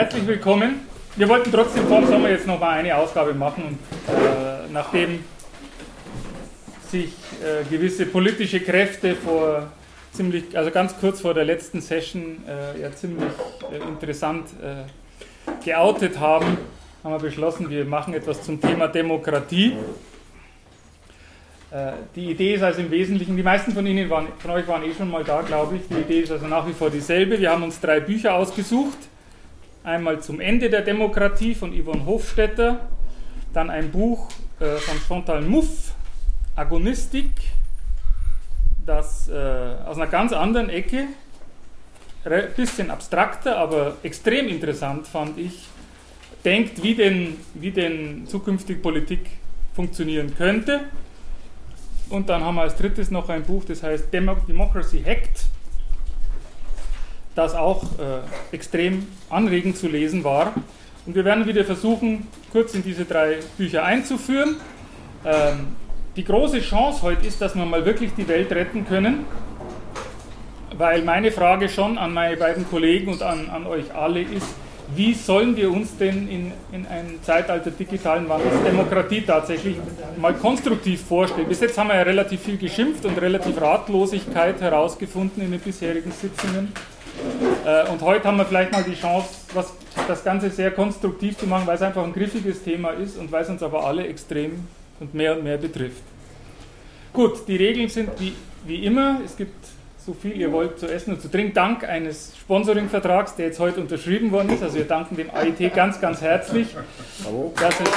Herzlich willkommen. Wir wollten trotzdem vor dem Sommer jetzt noch mal eine Ausgabe machen und äh, nachdem sich äh, gewisse politische Kräfte vor ziemlich, also ganz kurz vor der letzten Session äh, ja ziemlich äh, interessant äh, geoutet haben, haben wir beschlossen, wir machen etwas zum Thema Demokratie. Äh, die Idee ist also im Wesentlichen, die meisten von Ihnen waren, von euch waren eh schon mal da, glaube ich. Die Idee ist also nach wie vor dieselbe. Wir haben uns drei Bücher ausgesucht. Einmal zum Ende der Demokratie von Yvonne Hofstetter, dann ein Buch äh, von Chantal Mouffe, Agonistik, das äh, aus einer ganz anderen Ecke, ein bisschen abstrakter, aber extrem interessant fand ich, denkt, wie denn, wie denn zukünftig Politik funktionieren könnte. Und dann haben wir als drittes noch ein Buch, das heißt Democracy Hacked, das auch äh, extrem anregend zu lesen war. Und wir werden wieder versuchen, kurz in diese drei Bücher einzuführen. Ähm, die große Chance heute ist, dass wir mal wirklich die Welt retten können, weil meine Frage schon an meine beiden Kollegen und an, an euch alle ist, wie sollen wir uns denn in, in einem Zeitalter digitalen Wandels Demokratie tatsächlich mal konstruktiv vorstellen? Bis jetzt haben wir ja relativ viel geschimpft und relativ Ratlosigkeit herausgefunden in den bisherigen Sitzungen. Äh, und heute haben wir vielleicht mal die Chance, was, das Ganze sehr konstruktiv zu machen, weil es einfach ein griffiges Thema ist und weil es uns aber alle extrem und mehr und mehr betrifft. Gut, die Regeln sind wie, wie immer. Es gibt so viel ihr wollt zu essen und zu trinken, dank eines Sponsoring-Vertrags, der jetzt heute unterschrieben worden ist. Also wir danken dem AIT ganz, ganz herzlich. Bravo. Dass es,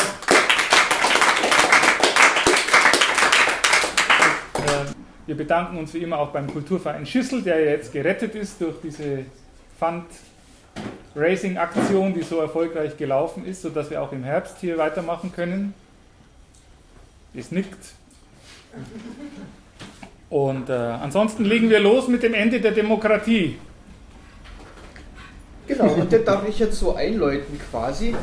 äh, wir bedanken uns wie immer auch beim Kulturverein Schüssel, der jetzt gerettet ist durch diese Fundraising-Aktion, die so erfolgreich gelaufen ist, sodass wir auch im Herbst hier weitermachen können. Es nickt. Und äh, ansonsten legen wir los mit dem Ende der Demokratie. Genau, und das darf ich jetzt so einläuten quasi,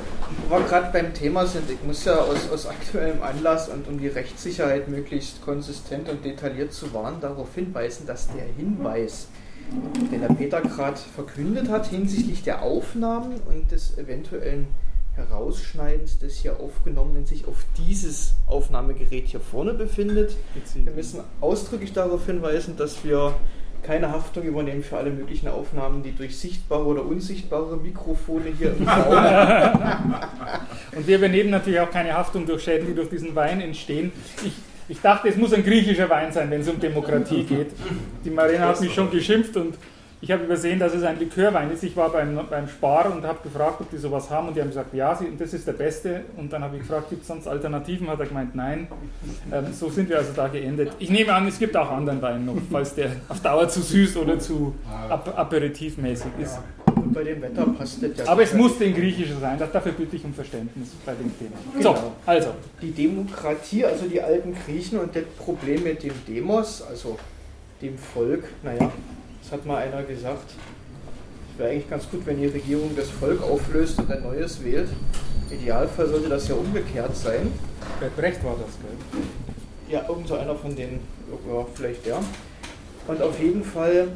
wo wir gerade beim Thema sind. Ich muss ja aus, aus aktuellem Anlass und um die Rechtssicherheit möglichst konsistent und detailliert zu wahren, darauf hinweisen, dass der Hinweis, den der Peter gerade verkündet hat, hinsichtlich der Aufnahmen und des eventuellen Herausschneidens des hier aufgenommenen sich auf dieses Aufnahmegerät hier vorne befindet. Wir müssen ausdrücklich darauf hinweisen, dass wir keine Haftung übernehmen für alle möglichen Aufnahmen, die durch sichtbare oder unsichtbare Mikrofone hier. Und wir übernehmen natürlich auch keine Haftung durch Schäden, die durch diesen Wein entstehen. Ich, ich dachte, es muss ein griechischer Wein sein, wenn es um Demokratie geht. Die Marina hat mich schon geschimpft und ich habe übersehen, dass es ein Likörwein ist. Ich war beim, beim Spar und habe gefragt, ob die sowas haben und die haben gesagt, ja, sie, das ist der beste. Und dann habe ich gefragt, gibt es sonst Alternativen? Hat er gemeint, nein. Ähm, so sind wir also da geendet. Ich nehme an, es gibt auch anderen Wein noch, falls der auf Dauer zu süß oder zu ap aperitivmäßig ist. Und bei dem Wetter passt das ja. Aber es musste in Griechischer sein, dafür bitte ich um Verständnis bei dem Thema. Genau. So, also. Die Demokratie, also die alten Griechen und das Problem mit dem Demos, also dem Volk, naja, hat mal einer gesagt, es wäre eigentlich ganz gut, wenn die Regierung das Volk auflöst und ein neues wählt. Im Idealfall sollte das ja umgekehrt sein. Bei Brecht war das, gell? Ja, irgend so einer von denen, ja, vielleicht ja. Und auf jeden Fall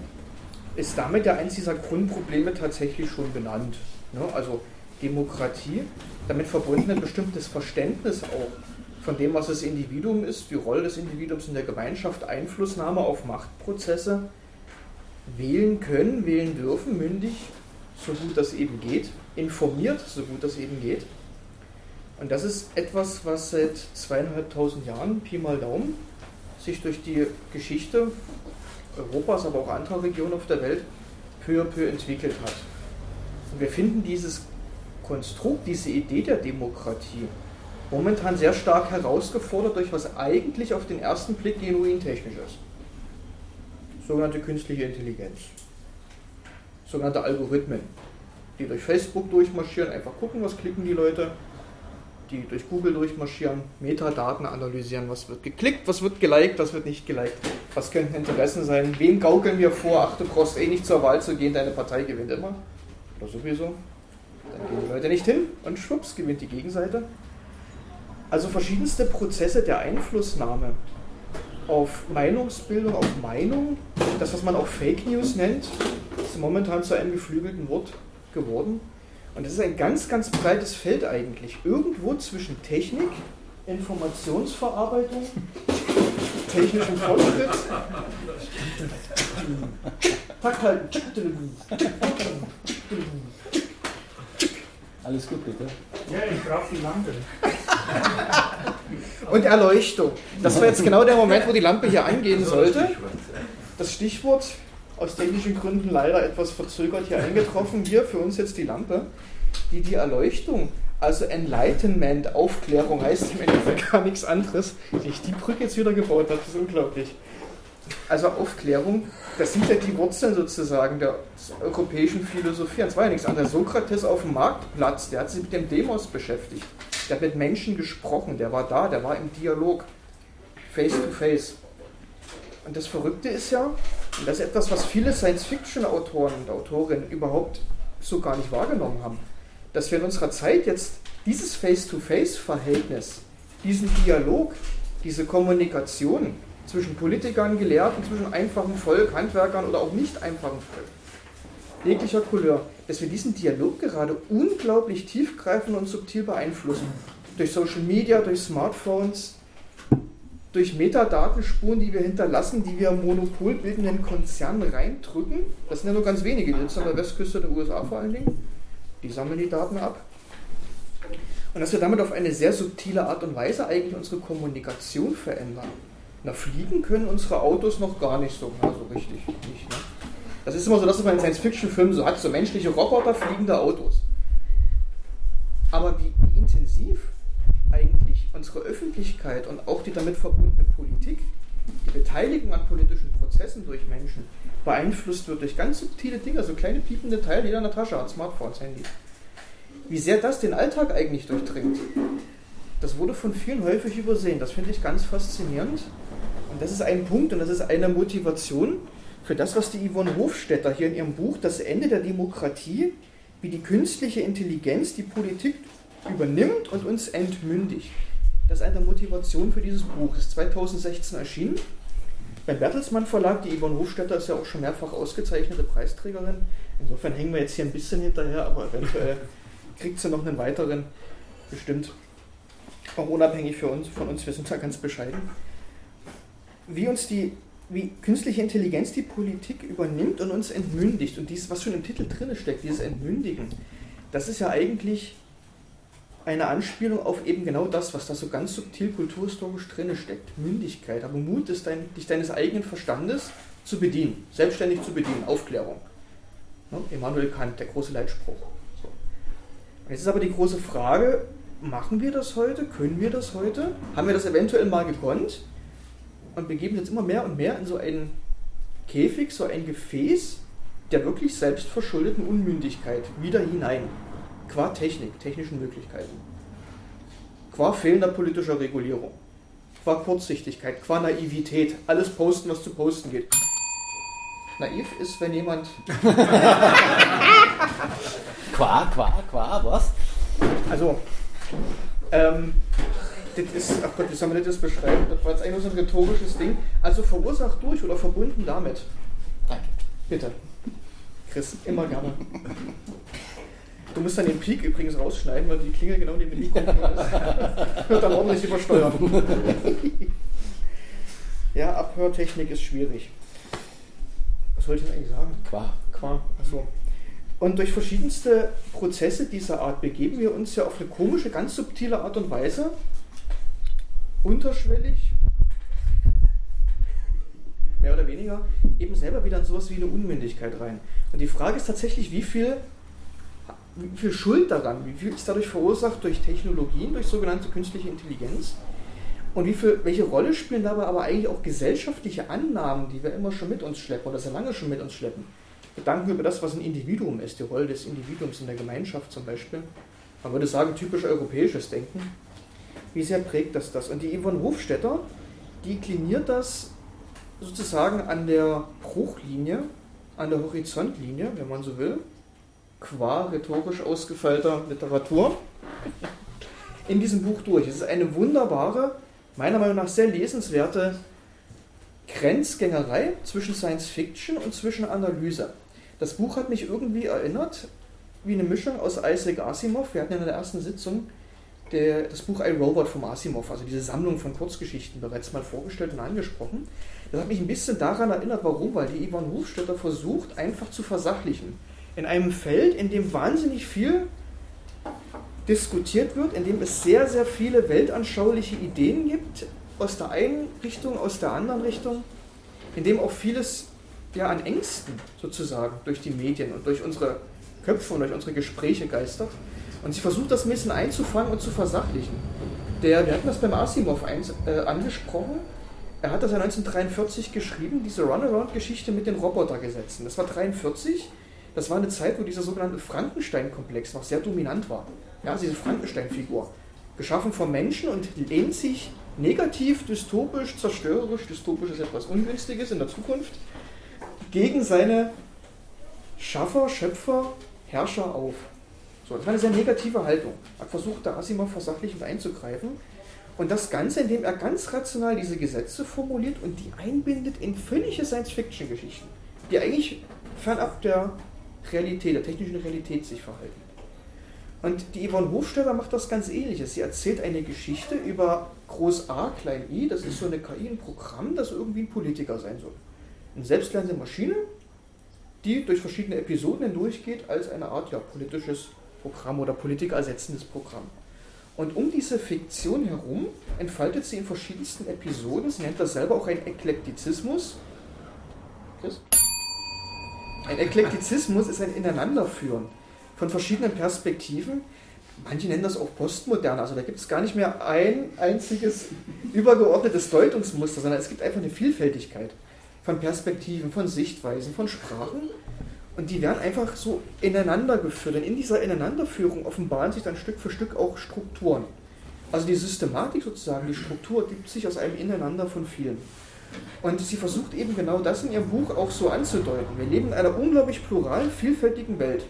ist damit ja eins dieser Grundprobleme tatsächlich schon benannt. Ne? Also Demokratie, damit verbunden ein bestimmtes Verständnis auch von dem, was das Individuum ist, die Rolle des Individuums in der Gemeinschaft, Einflussnahme auf Machtprozesse wählen können, wählen dürfen, mündig, so gut das eben geht, informiert, so gut das eben geht. Und das ist etwas, was seit zweieinhalbtausend Jahren, Pi mal Daumen, sich durch die Geschichte Europas, aber auch anderer Regionen auf der Welt peu à peu entwickelt hat. Und wir finden dieses Konstrukt, diese Idee der Demokratie momentan sehr stark herausgefordert durch was eigentlich auf den ersten Blick genuin technisch ist sogenannte künstliche Intelligenz. Sogenannte Algorithmen, die durch Facebook durchmarschieren, einfach gucken, was klicken die Leute, die durch Google durchmarschieren, Metadaten analysieren, was wird geklickt, was wird geliked, was wird nicht geliked, was könnten Interessen sein, wem gaukeln wir vor, ach du brauchst eh nicht zur Wahl zu gehen, deine Partei gewinnt immer, oder sowieso. Dann gehen die Leute nicht hin und schwupps gewinnt die Gegenseite. Also verschiedenste Prozesse der Einflussnahme auf Meinungsbildung, auf Meinung, das, was man auch Fake News nennt, ist momentan zu einem geflügelten Wort geworden. Und das ist ein ganz, ganz breites Feld eigentlich. Irgendwo zwischen Technik, Informationsverarbeitung, technischem Fortschritt. Takt halten. Alles gut, bitte. Ja, ich brauche die Lampe. Und Erleuchtung. Das war jetzt genau der Moment, wo die Lampe hier angehen sollte. Das Stichwort, aus technischen Gründen leider etwas verzögert hier eingetroffen. Hier für uns jetzt die Lampe, die die Erleuchtung, also Enlightenment, Aufklärung heißt im Endeffekt gar nichts anderes. Wie ich die Brücke jetzt wieder gebaut habe, das ist unglaublich. Also Aufklärung, das sind ja die Wurzeln sozusagen der europäischen Philosophie. Und zwar ja nichts anderes. Sokrates auf dem Marktplatz, der hat sich mit dem Demos beschäftigt. Der hat mit Menschen gesprochen, der war da, der war im Dialog, face to face. Und das Verrückte ist ja, und das ist etwas, was viele Science-Fiction-Autoren und Autorinnen überhaupt so gar nicht wahrgenommen haben, dass wir in unserer Zeit jetzt dieses Face-to-Face-Verhältnis, diesen Dialog, diese Kommunikation zwischen Politikern, Gelehrten, zwischen einfachem Volk, Handwerkern oder auch nicht einfachem Volk, jeglicher Couleur, dass wir diesen Dialog gerade unglaublich tiefgreifend und subtil beeinflussen. Durch Social Media, durch Smartphones, durch Metadatenspuren, die wir hinterlassen, die wir monopolbildenden Konzernen reindrücken. Das sind ja nur ganz wenige, die sitzen an der Westküste der USA vor allen Dingen. Die sammeln die Daten ab. Und dass wir damit auf eine sehr subtile Art und Weise eigentlich unsere Kommunikation verändern. Na, fliegen können unsere Autos noch gar nicht so, na, so richtig nicht. Ne? Das ist immer so, dass man in Science-Fiction-Filmen so hat, so menschliche Roboter, fliegende Autos. Aber wie intensiv eigentlich unsere Öffentlichkeit und auch die damit verbundene Politik, die Beteiligung an politischen Prozessen durch Menschen, beeinflusst wird durch ganz subtile Dinge, so kleine piepende Teile, jeder in der Tasche hat, Smartphones, Handy. Wie sehr das den Alltag eigentlich durchdringt, das wurde von vielen häufig übersehen. Das finde ich ganz faszinierend. Und das ist ein Punkt und das ist eine Motivation, für das, was die Yvonne Hofstetter hier in ihrem Buch Das Ende der Demokratie, wie die künstliche Intelligenz die Politik übernimmt und uns entmündigt. Das ist eine Motivation für dieses Buch. Es ist 2016 erschienen. Beim Bertelsmann Verlag, die Yvonne Hofstetter ist ja auch schon mehrfach ausgezeichnete Preisträgerin. Insofern hängen wir jetzt hier ein bisschen hinterher, aber eventuell kriegt sie noch einen weiteren, bestimmt. Auch unabhängig für uns, von uns, wir sind da ganz bescheiden. Wie uns die wie künstliche Intelligenz die Politik übernimmt und uns entmündigt. Und dies, was schon im Titel drin steckt, dieses Entmündigen, das ist ja eigentlich eine Anspielung auf eben genau das, was da so ganz subtil kulturhistorisch drin steckt. Mündigkeit. Aber Mut ist dein, dich deines eigenen Verstandes zu bedienen, selbstständig zu bedienen, Aufklärung. Ne? Immanuel Kant, der große Leitspruch. So. Jetzt ist aber die große Frage, machen wir das heute? Können wir das heute? Haben wir das eventuell mal gekonnt? Und begeben uns jetzt immer mehr und mehr in so einen Käfig, so ein Gefäß der wirklich selbstverschuldeten Unmündigkeit wieder hinein. Qua Technik, technischen Möglichkeiten. Qua fehlender politischer Regulierung. Qua Kurzsichtigkeit, qua Naivität. Alles posten, was zu posten geht. Naiv ist, wenn jemand. qua, qua, qua, was? Also, ähm, das ist, ach Gott, wie soll man das beschreiben? Das war jetzt eigentlich nur so ein rhetorisches Ding. Also verursacht durch oder verbunden damit. Danke. Bitte. Chris, immer gerne. Du musst dann den Peak übrigens rausschneiden, weil die Klingel genau neben dem Mikrofon ist. Wird dann ordentlich übersteuert. ja, Abhörtechnik ist schwierig. Was wollte ich denn eigentlich sagen? Qua. Qua, achso. Und durch verschiedenste Prozesse dieser Art begeben wir uns ja auf eine komische, ganz subtile Art und Weise unterschwellig, mehr oder weniger, eben selber wieder in sowas wie eine Unmündigkeit rein. Und die Frage ist tatsächlich, wie viel, wie viel Schuld daran, wie viel ist dadurch verursacht durch Technologien, durch sogenannte künstliche Intelligenz und wie viel, welche Rolle spielen dabei aber eigentlich auch gesellschaftliche Annahmen, die wir immer schon mit uns schleppen oder sehr lange schon mit uns schleppen. Gedanken über das, was ein Individuum ist, die Rolle des Individuums in der Gemeinschaft zum Beispiel. Man würde sagen, typisch europäisches Denken. Wie sehr prägt das das? Und die Yvonne Hofstetter, die kliniert das sozusagen an der Bruchlinie, an der Horizontlinie, wenn man so will, qua rhetorisch ausgefeilter Literatur, in diesem Buch durch. Es ist eine wunderbare, meiner Meinung nach sehr lesenswerte Grenzgängerei zwischen Science Fiction und zwischen Analyse. Das Buch hat mich irgendwie erinnert wie eine Mischung aus Isaac Asimov. Wir hatten ja in der ersten Sitzung der, das Buch I, Robot vom Asimov, also diese Sammlung von Kurzgeschichten, bereits mal vorgestellt und angesprochen. Das hat mich ein bisschen daran erinnert, warum, weil die Ivan Hofstetter versucht, einfach zu versachlichen. In einem Feld, in dem wahnsinnig viel diskutiert wird, in dem es sehr, sehr viele weltanschauliche Ideen gibt, aus der einen Richtung, aus der anderen Richtung, in dem auch vieles ja, an Ängsten sozusagen durch die Medien und durch unsere Köpfe und durch unsere Gespräche geistert. Und sie versucht das ein bisschen einzufangen und zu versachlichen. Der, wir hatten das beim Asimov eins, äh, angesprochen, er hat das ja 1943 geschrieben, diese Runaround-Geschichte mit den Robotergesetzen. Das war 1943, das war eine Zeit, wo dieser sogenannte Frankenstein-Komplex noch sehr dominant war. Ja, also diese Frankenstein-Figur. Geschaffen vom Menschen und lehnt sich negativ, dystopisch, zerstörerisch, dystopisch ist etwas Ungünstiges in der Zukunft, gegen seine Schaffer, Schöpfer, Herrscher auf. So, das war eine sehr negative Haltung. Er versucht da Asimov versachlichend einzugreifen. Und das Ganze, indem er ganz rational diese Gesetze formuliert und die einbindet in völlige Science-Fiction-Geschichten, die eigentlich fernab der Realität, der technischen Realität sich verhalten. Und die Yvonne Hofstetter macht das ganz ähnliches. Sie erzählt eine Geschichte über Groß A, Klein i, das ist so eine KI, ein Programm, das irgendwie ein Politiker sein soll. Eine selbstlernende Maschine, die durch verschiedene Episoden hindurchgeht als eine Art ja, politisches Programm oder politikerersetzendes Programm. Und um diese Fiktion herum entfaltet sie in verschiedensten Episoden, sie nennt das selber auch ein Eklektizismus. Chris? Ein Eklektizismus ist ein Ineinanderführen von verschiedenen Perspektiven. Manche nennen das auch postmodern, also da gibt es gar nicht mehr ein einziges übergeordnetes Deutungsmuster, sondern es gibt einfach eine Vielfältigkeit von Perspektiven, von Sichtweisen, von Sprachen und die werden einfach so ineinander geführt. Und in dieser Ineinanderführung offenbaren sich dann Stück für Stück auch Strukturen. Also die Systematik sozusagen, die Struktur gibt sich aus einem Ineinander von vielen. Und sie versucht eben genau das in ihrem Buch auch so anzudeuten. Wir leben in einer unglaublich pluralen, vielfältigen Welt.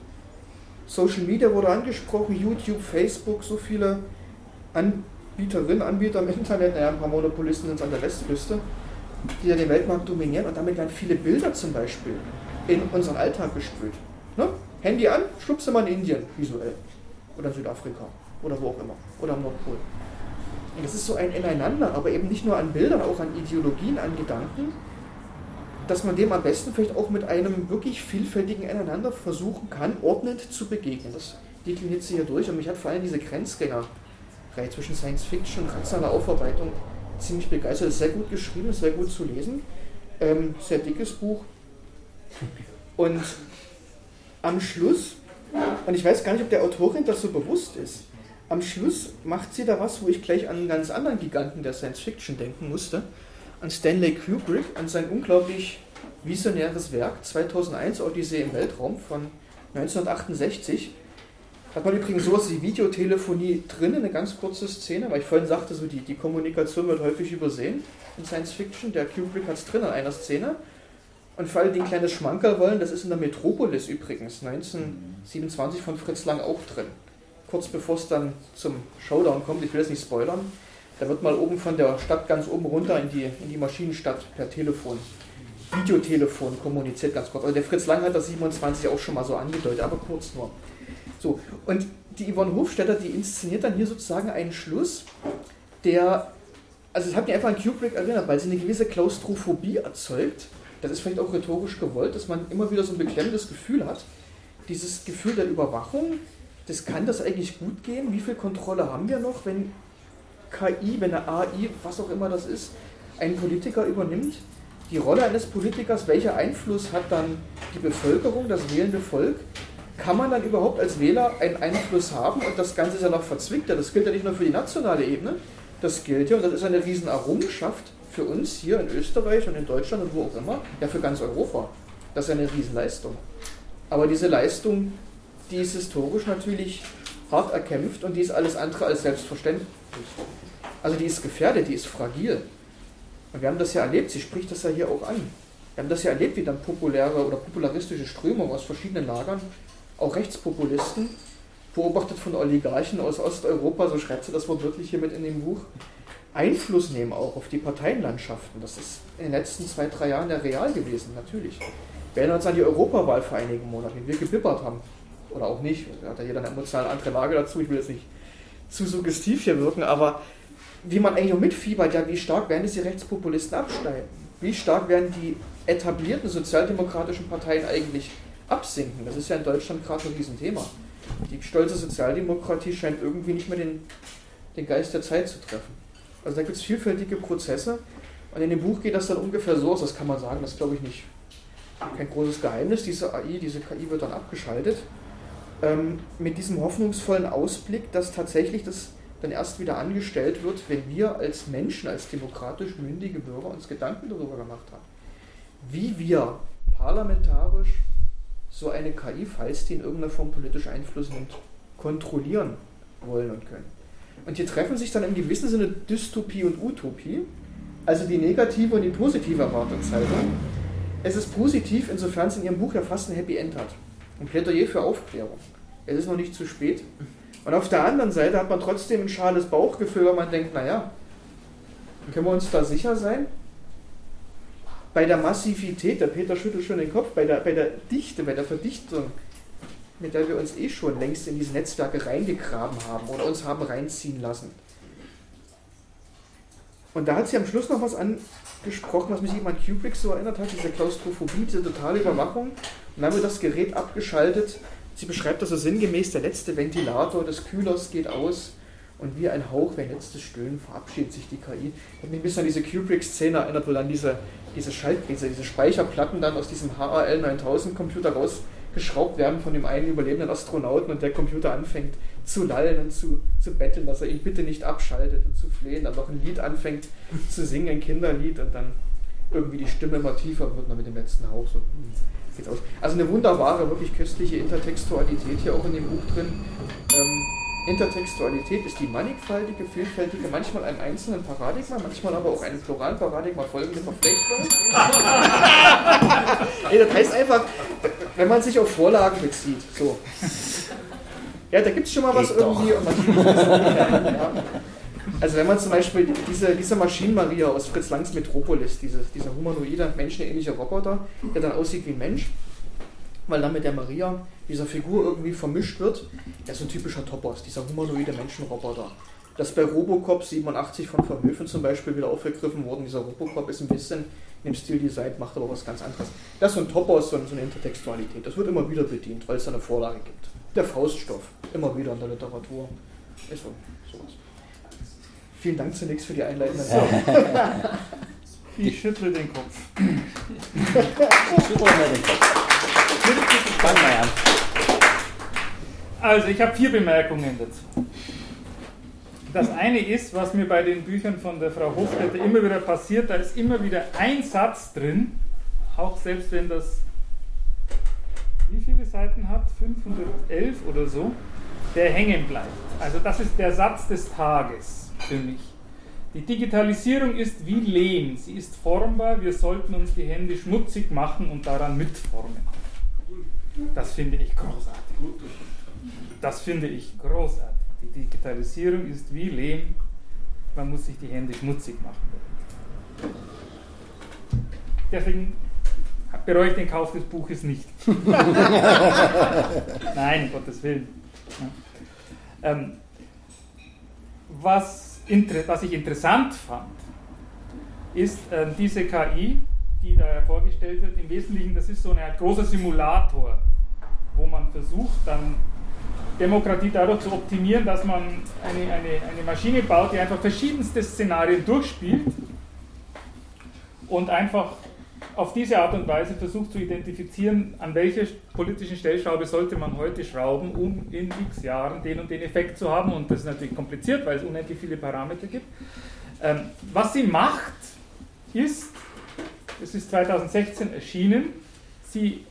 Social Media wurde angesprochen, YouTube, Facebook, so viele Anbieterinnen, Anbieter im Internet, naja, ein paar Monopolisten sind es an der Westküste, die ja den Weltmarkt dominieren und damit werden viele Bilder zum Beispiel in unseren Alltag gespült. Ne? Handy an, schwuppst du mal in Indien visuell. Oder Südafrika. Oder wo auch immer. Oder am Nordpol. Und das ist so ein Ineinander, aber eben nicht nur an Bildern, auch an Ideologien, an Gedanken, dass man dem am besten vielleicht auch mit einem wirklich vielfältigen Ineinander versuchen kann, ordnend zu begegnen. Das dekliniert sie hier durch und mich hat vor allem diese Grenzgänger-Reihe zwischen Science Fiction und rationaler Aufarbeitung ziemlich begeistert. Ist sehr gut geschrieben, ist sehr gut zu lesen. Ähm, sehr dickes Buch, und am Schluss, und ich weiß gar nicht, ob der Autorin das so bewusst ist, am Schluss macht sie da was, wo ich gleich an einen ganz anderen Giganten der Science Fiction denken musste, an Stanley Kubrick, an sein unglaublich visionäres Werk 2001 Odyssee im Weltraum von 1968. Hat man übrigens sowas wie Videotelefonie drin, eine ganz kurze Szene, weil ich vorhin sagte, so die, die Kommunikation wird häufig übersehen in Science Fiction. Der Kubrick hat es drin in einer Szene. Und für alle, die ein kleines Schmankerl wollen, das ist in der Metropolis übrigens, 1927 von Fritz Lang auch drin. Kurz bevor es dann zum Showdown kommt, ich will das nicht spoilern, da wird mal oben von der Stadt ganz oben runter in die, in die Maschinenstadt per Telefon, Videotelefon kommuniziert ganz kurz. Also der Fritz Lang hat das 27 auch schon mal so angedeutet, aber kurz nur. So, und die Yvonne Hofstetter, die inszeniert dann hier sozusagen einen Schluss, der, also es hat mich einfach an Kubrick erinnert, weil sie eine gewisse Klaustrophobie erzeugt das ist vielleicht auch rhetorisch gewollt, dass man immer wieder so ein beklemmendes Gefühl hat. Dieses Gefühl der Überwachung, das kann das eigentlich gut gehen? Wie viel Kontrolle haben wir noch, wenn KI, wenn eine AI, was auch immer das ist, einen Politiker übernimmt? Die Rolle eines Politikers, welcher Einfluss hat dann die Bevölkerung, das wählende Volk? Kann man dann überhaupt als Wähler einen Einfluss haben? Und das Ganze ist ja noch verzwickter. Das gilt ja nicht nur für die nationale Ebene, das gilt ja, und das ist eine riesen Errungenschaft für uns hier in Österreich und in Deutschland und wo auch immer, ja für ganz Europa. Das ist eine Riesenleistung. Aber diese Leistung, die ist historisch natürlich hart erkämpft und die ist alles andere als selbstverständlich. Also die ist gefährdet, die ist fragil. Und wir haben das ja erlebt, sie spricht das ja hier auch an. Wir haben das ja erlebt, wie dann populäre oder popularistische Strömungen aus verschiedenen Lagern, auch Rechtspopulisten, beobachtet von Oligarchen aus Osteuropa, so schreibt sie das Wort wirklich hier mit in dem Buch, Einfluss nehmen auch auf die Parteienlandschaften. Das ist in den letzten zwei, drei Jahren ja real gewesen, natürlich. Wir erinnern uns an die Europawahl vor einigen Monaten, wie wir gebibbert haben. Oder auch nicht. Da hat ja jeder eine emotional andere Lage dazu. Ich will jetzt nicht zu suggestiv hier wirken, aber wie man eigentlich auch mitfiebert, ja, wie stark werden diese Rechtspopulisten absteigen? Wie stark werden die etablierten sozialdemokratischen Parteien eigentlich absinken? Das ist ja in Deutschland gerade ein Riesenthema. Die stolze Sozialdemokratie scheint irgendwie nicht mehr den, den Geist der Zeit zu treffen. Also da gibt es vielfältige Prozesse und in dem Buch geht das dann ungefähr so aus, das kann man sagen, das glaube ich nicht kein großes Geheimnis. Diese AI, diese KI wird dann abgeschaltet. Ähm, mit diesem hoffnungsvollen Ausblick, dass tatsächlich das dann erst wieder angestellt wird, wenn wir als Menschen, als demokratisch mündige Bürger uns Gedanken darüber gemacht haben, wie wir parlamentarisch so eine KI, falls die in irgendeiner Form politisch Einfluss nimmt, kontrollieren wollen und können. Und hier treffen sich dann im gewissen Sinne Dystopie und Utopie, also die negative und die positive Erwartungshaltung. Es ist positiv, insofern es in Ihrem Buch ja fast ein Happy End hat. Ein Plädoyer für Aufklärung. Es ist noch nicht zu spät. Und auf der anderen Seite hat man trotzdem ein schales Bauchgefühl, weil man denkt, naja, können wir uns da sicher sein? Bei der Massivität, der Peter schüttelt schon den Kopf, bei der, bei der Dichte, bei der Verdichtung, mit der wir uns eh schon längst in diese Netzwerke reingegraben haben oder uns haben reinziehen lassen. Und da hat sie am Schluss noch was angesprochen, was mich eben an Kubrick so erinnert hat, diese Klaustrophobie, diese totale Überwachung. Und dann wird das Gerät abgeschaltet Sie beschreibt das so sinngemäß, der letzte Ventilator des Kühlers geht aus und wie ein Hauch, wie ein letztes Stöhnen verabschiedet sich die KI. Hat mich ein bisschen an diese Kubrick-Szene erinnert, wo dann diese, diese Schaltplätze, diese Speicherplatten dann aus diesem HAL 9000 Computer rausgeschraubt werden von dem einen überlebenden Astronauten und der Computer anfängt zu lallen und zu, zu betteln, dass er ihn bitte nicht abschaltet und zu flehen, dann noch ein Lied anfängt zu singen, ein Kinderlied und dann irgendwie die Stimme immer tiefer wird, dann mit dem letzten Hauch so. Geht's aus. Also eine wunderbare, wirklich köstliche Intertextualität hier auch in dem Buch drin. Ähm, Intertextualität ist die mannigfaltige, vielfältige, manchmal einem einzelnen Paradigma, manchmal aber auch einem pluralen Paradigma folgende Verflechtung. Ey, das heißt einfach, wenn man sich auf Vorlagen bezieht, so. Ja, da gibt es schon mal was Geht irgendwie und man ja. Also wenn man zum Beispiel diese, diese Maschinen-Maria aus Fritz Langs Metropolis, diese, dieser humanoide, menschenähnliche Roboter, der dann aussieht wie ein Mensch, weil dann mit der Maria, dieser Figur irgendwie vermischt wird, der ist so ein typischer Topos, dieser humanoide Menschenroboter. Das bei Robocop 87 von Verhöfen zum Beispiel wieder aufgegriffen worden. Dieser Robocop ist ein bisschen dem Stil Design, macht aber was ganz anderes. Das ist so ein Topos, so eine Intertextualität. Das wird immer wieder bedient, weil es da eine Vorlage gibt. Der Fauststoff, immer wieder in der Literatur. Ist so, sowas. Vielen Dank zunächst für die Einleitung. So. Ich schüttle den Kopf. ich schüttle mal den Kopf. Fang mal an. Also, ich habe vier Bemerkungen dazu. Das eine ist, was mir bei den Büchern von der Frau Hofstädter immer wieder passiert, da ist immer wieder ein Satz drin, auch selbst wenn das wie viele Seiten hat, 511 oder so, der hängen bleibt. Also das ist der Satz des Tages für mich. Die Digitalisierung ist wie Lehm, sie ist formbar, wir sollten uns die Hände schmutzig machen und daran mitformen. Das finde ich großartig. Das finde ich großartig. Die Digitalisierung ist wie Lehm, man muss sich die Hände schmutzig machen. Deswegen bereue ich den Kauf des Buches nicht. Nein, um Gottes Willen. Ähm, was was ich interessant fand, ist äh, diese KI, die da vorgestellt wird. Im Wesentlichen, das ist so ein großer Simulator, wo man versucht, dann Demokratie dadurch zu optimieren, dass man eine, eine, eine Maschine baut, die einfach verschiedenste Szenarien durchspielt und einfach auf diese Art und Weise versucht zu identifizieren, an welcher politischen Stellschraube sollte man heute schrauben, um in x Jahren den und den Effekt zu haben. Und das ist natürlich kompliziert, weil es unendlich viele Parameter gibt. Ähm, was sie macht, ist, es ist 2016 erschienen, sie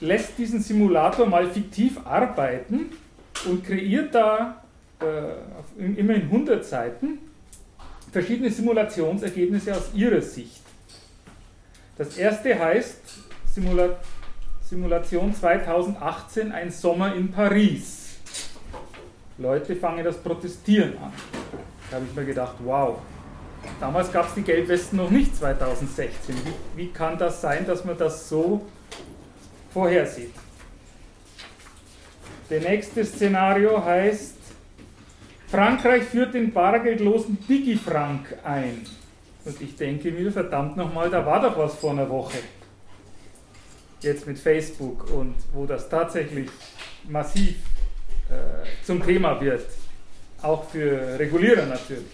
lässt diesen Simulator mal fiktiv arbeiten und kreiert da äh, immerhin 100 Seiten verschiedene Simulationsergebnisse aus ihrer Sicht. Das erste heißt Simula Simulation 2018, ein Sommer in Paris. Leute fangen das Protestieren an. Da habe ich mir gedacht, wow, damals gab es die Gelbwesten noch nicht 2016. Wie, wie kann das sein, dass man das so vorhersieht? Der nächste Szenario heißt, Frankreich führt den bargeldlosen Digifrank ein. Und ich denke mir, verdammt nochmal, da war doch was vor einer Woche. Jetzt mit Facebook und wo das tatsächlich massiv äh, zum Thema wird. Auch für Regulierer natürlich.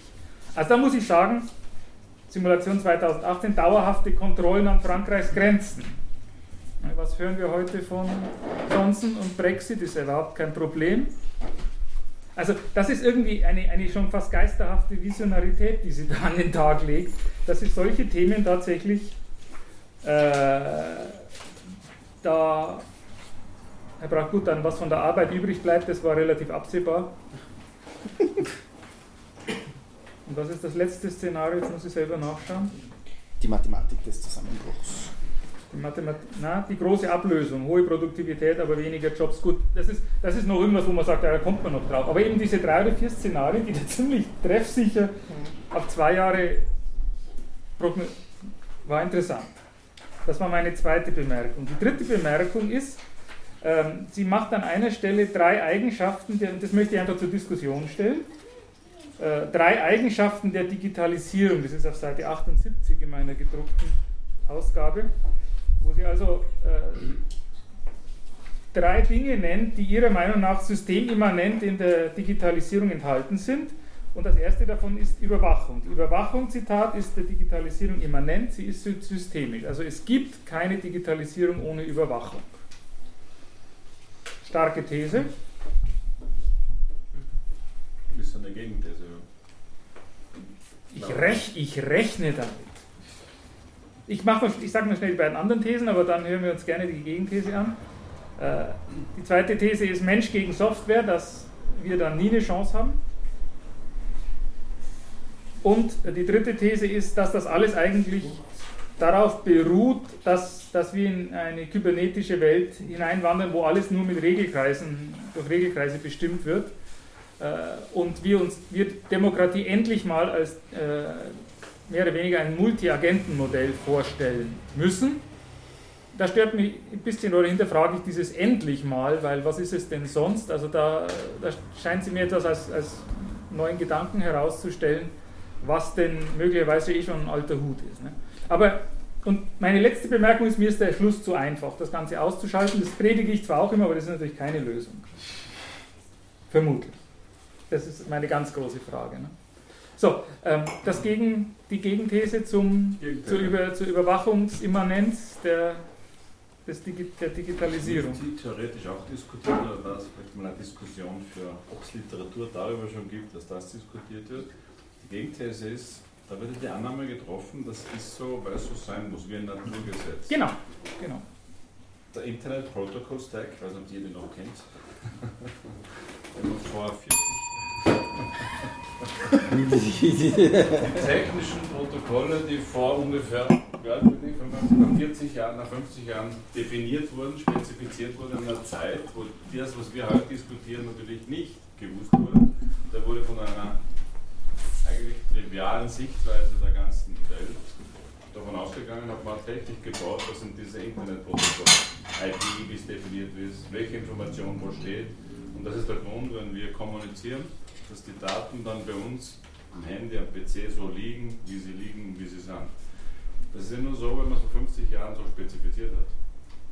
Also da muss ich sagen, Simulation 2018, dauerhafte Kontrollen an Frankreichs Grenzen. Was hören wir heute von Johnson und Brexit? Ist überhaupt kein Problem. Also das ist irgendwie eine, eine schon fast geisterhafte Visionarität, die sie da an den Tag legt, dass sie solche Themen tatsächlich äh, da, Herr Brach, gut, dann was von der Arbeit übrig bleibt, das war relativ absehbar. Und was ist das letzte Szenario? Jetzt muss ich selber nachschauen. Die Mathematik des Zusammenbruchs. Die, Mathemat na, die große Ablösung, hohe Produktivität, aber weniger Jobs. Gut, das ist, das ist noch irgendwas, wo man sagt, da kommt man noch drauf. Aber eben diese drei oder vier Szenarien, die da ziemlich treffsicher auf zwei Jahre war interessant. Das war meine zweite Bemerkung. Die dritte Bemerkung ist, ähm, sie macht an einer Stelle drei Eigenschaften, und das möchte ich einfach zur Diskussion stellen. Äh, drei Eigenschaften der Digitalisierung, das ist auf Seite 78 in meiner gedruckten Ausgabe, wo sie also äh, drei Dinge nennt, die ihrer Meinung nach systemimmanent in der Digitalisierung enthalten sind. Und das erste davon ist Überwachung. Die Überwachung, Zitat, ist der Digitalisierung immanent, sie ist systemisch. Also es gibt keine Digitalisierung ohne Überwachung. Starke These. Ist eine Gegenthese. Ich, rech, ich rechne damit. Ich, ich sage mal schnell die beiden anderen Thesen, aber dann hören wir uns gerne die Gegenthese an. Äh, die zweite These ist Mensch gegen Software, dass wir dann nie eine Chance haben. Und die dritte These ist, dass das alles eigentlich darauf beruht, dass, dass wir in eine kybernetische Welt hineinwandern, wo alles nur mit Regelkreisen, durch Regelkreise bestimmt wird äh, und wir uns wir Demokratie endlich mal als äh, mehr oder weniger ein Multi-Agenten-Modell vorstellen müssen. Da stört mich ein bisschen oder hinterfrage ich dieses endlich mal, weil was ist es denn sonst? Also da, da scheint sie mir etwas als, als neuen Gedanken herauszustellen, was denn möglicherweise eh schon ein alter Hut ist. Ne? Aber, und meine letzte Bemerkung ist, mir ist der Schluss zu einfach, das Ganze auszuschalten. Das predige ich zwar auch immer, aber das ist natürlich keine Lösung. Vermutlich. Das ist meine ganz große Frage. Ne? So, ähm, das gegen, die Gegenthese zum, zur, Über, zur Überwachungsimmanenz der, des Digi der Digitalisierung. Sie theoretisch auch diskutiert, oder war es vielleicht mal eine Diskussion für, ob es Literatur darüber schon gibt, dass das diskutiert wird? Die Gegenthese ist, da wird die Annahme getroffen, das ist so, weil es so sein muss, wie ein Naturgesetz. Genau, genau. Der Internet Protocol Stack, ich weiß nicht, ob ihr den noch kennt, vor 40 die technischen Protokolle, die vor ungefähr ja, 40 Jahren, nach 50 Jahren definiert wurden, spezifiziert wurden in einer Zeit, wo das, was wir heute diskutieren, natürlich nicht gewusst wurde. Da wurde von einer eigentlich trivialen Sichtweise der ganzen Welt davon ausgegangen, hat man tatsächlich gebaut, was sind diese Internetprotokolle, IP, wie es definiert ist, welche Information wo steht. Und das ist der Grund, wenn wir kommunizieren, dass die Daten dann bei uns am Handy, am PC so liegen, wie sie liegen, wie sie sind. Das ist ja nur so, wenn man es vor 50 Jahren so spezifiziert hat.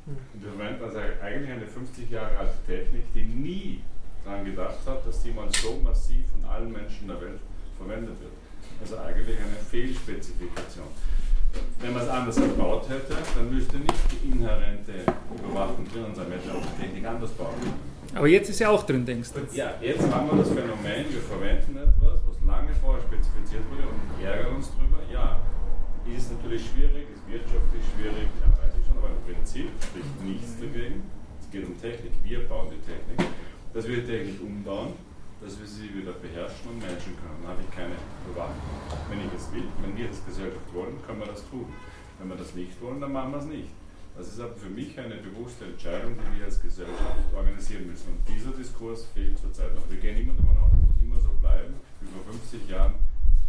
Und wir verwenden also eigentlich eine 50 Jahre alte Technik, die nie daran gedacht hat, dass die mal so massiv von allen Menschen der Welt verwendet wird. Also eigentlich eine Fehlspezifikation. Wenn man es anders gebaut hätte, dann müsste nicht die inhärente Überwachung drin sein, man hätte auch die Technik anders bauen. Aber jetzt ist ja auch drin, denkst du? Ja, jetzt haben wir das Phänomen, wir verwenden etwas, was lange vorher spezifiziert wurde und ärgern uns drüber. Ja, ist natürlich schwierig, ist wirtschaftlich schwierig, ja, weiß ich schon, aber im Prinzip spricht nichts dagegen. Es geht um Technik, wir bauen die Technik, dass wir die Technik umbauen dass wir sie wieder beherrschen und managen können. Dann habe ich keine Überwachung. Wenn ich es will, wenn wir als Gesellschaft wollen, können wir das tun. Wenn wir das nicht wollen, dann machen wir es nicht. Das ist aber für mich eine bewusste Entscheidung, die wir als Gesellschaft organisieren müssen. Und dieser Diskurs fehlt zurzeit noch. Wir gehen immer davon aus, es muss immer so bleiben, wie vor 50 Jahren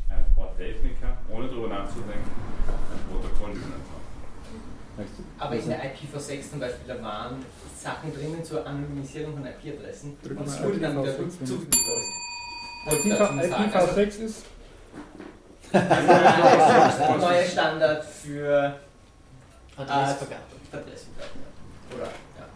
ein paar Techniker, ohne darüber nachzudenken, ein Protokoll haben. Aber in der IPv6 zum Beispiel, da waren Sachen drinnen zur Anonymisierung von IP-Adressen und es wurde dann wieder IPv6, zugegeben. Wollte ich dazu nur sagen. Also, IPv6 ist der neue Standard für Adressvergabe. Adressvergabe. Oder, ja.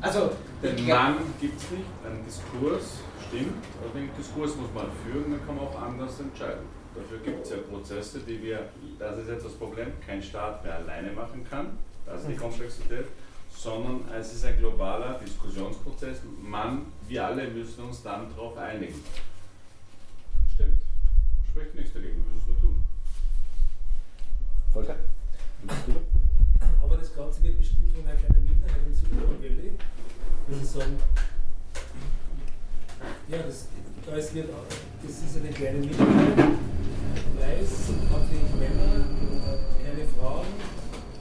Also, Den Mann gibt es nicht, ein Diskurs stimmt, aber den Diskurs muss man führen, dann kann man auch anders entscheiden. Dafür gibt es ja Prozesse, die wir, das ist jetzt das Problem, kein Staat mehr alleine machen kann, das ist die Komplexität, sondern es ist ein globaler Diskussionsprozess. Man, wir alle müssen uns dann darauf einigen. Stimmt, spricht nichts dagegen, wir müssen es nur tun. Volker? Aber das Ganze wird bestimmt von einer kleinen Minderheit im Silicon Valley. Das ist sagen, ja, das, da ist wird, das ist eine kleine Minderheit, weiß, hat wenig Männer, keine Frauen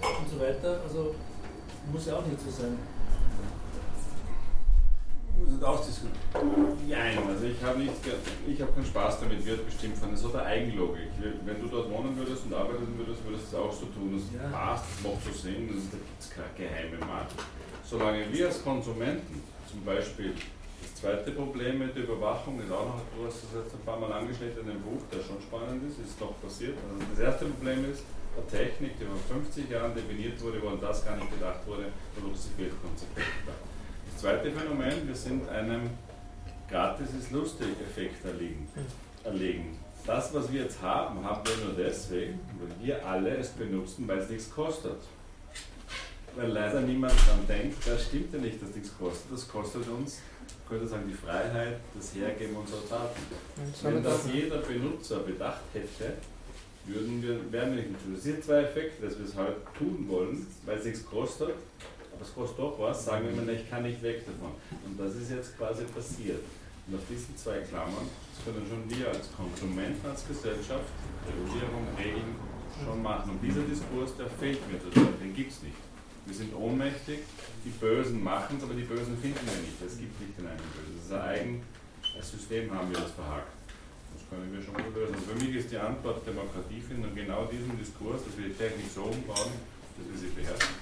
und so weiter. Also muss ja auch nicht so sein. Muss nicht ausdiskutieren. Nein, also ich habe nicht, ge- ich habe keinen Spaß damit, wird bestimmt von so der Eigenlogik. Wenn du dort wohnen würdest und arbeiten würdest, würdest du es auch so tun. Das Ja. passt, das macht so Sinn, das ist, da gibt es keine geheime Markt. Solange wir als Konsumenten zum Beispiel das zweite Problem mit der Überwachung ist auch noch, du hast das jetzt ein paar Mal angeschnitten in dem Buch, der schon spannend ist, ist noch passiert. Also das erste Problem ist, eine Technik, die vor 50 Jahren definiert wurde, wo an das gar nicht gedacht wurde, konsequent war. Das zweite Phänomen, wir sind einem gratis ist lustig Effekt erlegen. erlegen. Das, was wir jetzt haben, haben wir nur deswegen, weil wir alle es benutzen, weil es nichts kostet. Weil leider niemand daran denkt, das stimmt ja nicht, dass nichts kostet. Das kostet uns, ich könnte sagen, die Freiheit, das Hergeben unserer Daten. Wenn das jeder Benutzer bedacht hätte, würden wir, wären wir nicht. Das sind zwei Effekte, dass wir es halt tun wollen, weil es nichts kostet, es kostet doch was, sagen wir immer, ich kann nicht weg davon. Und das ist jetzt quasi passiert. Und auf diesen zwei Klammern, das können schon wir als Konsumenten, als Gesellschaft, Regulierung, Regeln schon machen. Und dieser Diskurs, der fehlt mir total, den gibt es nicht. Wir sind ohnmächtig, die Bösen machen es, aber die Bösen finden wir nicht. Es gibt nicht den einen Bösen. Das ist ein eigenes System, haben wir das verhakt. Das können wir schon mal lösen. Für mich ist die Antwort Demokratie finden und genau diesen Diskurs, dass wir die Technik so umbauen, dass wir sie beherrschen.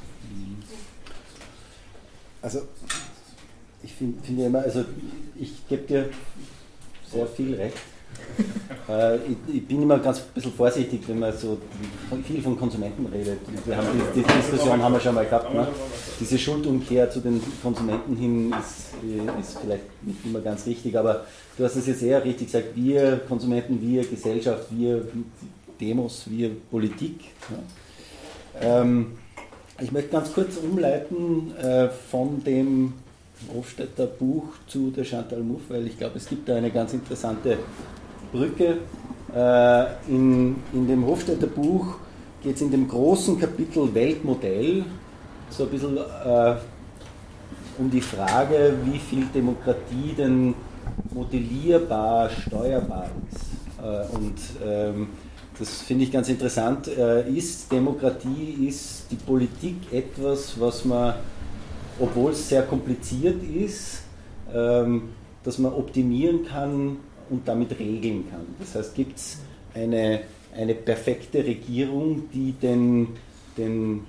Also, ich find- finde immer, also ich gebe dir sehr viel recht. Äh, ich, ich bin immer ganz ein bisschen vorsichtig, wenn man so viel von Konsumenten redet. Wir haben die, die Diskussion haben wir schon mal gehabt. Ne? Diese Schuldumkehr zu den Konsumenten hin ist, äh, ist vielleicht nicht immer ganz richtig, aber du hast es jetzt eher richtig gesagt, wir Konsumenten, wir Gesellschaft, wir Demos, wir Politik. Ja. Ähm, ich möchte ganz kurz umleiten äh, von dem Hofstädter Buch zu der Chantal Mouffe, weil ich glaube, es gibt da eine ganz interessante Brücke. Äh, in, in dem Hofstädter Buch geht es in dem großen Kapitel Weltmodell so ein bisschen äh, um die Frage, wie viel Demokratie denn modellierbar, steuerbar ist. Und ähm, das finde ich ganz interessant. Äh, ist Demokratie, ist die Politik etwas, was man, obwohl es sehr kompliziert ist, ähm, dass man optimieren kann und damit regeln kann. Das heißt, gibt es eine, eine perfekte Regierung, die den, den,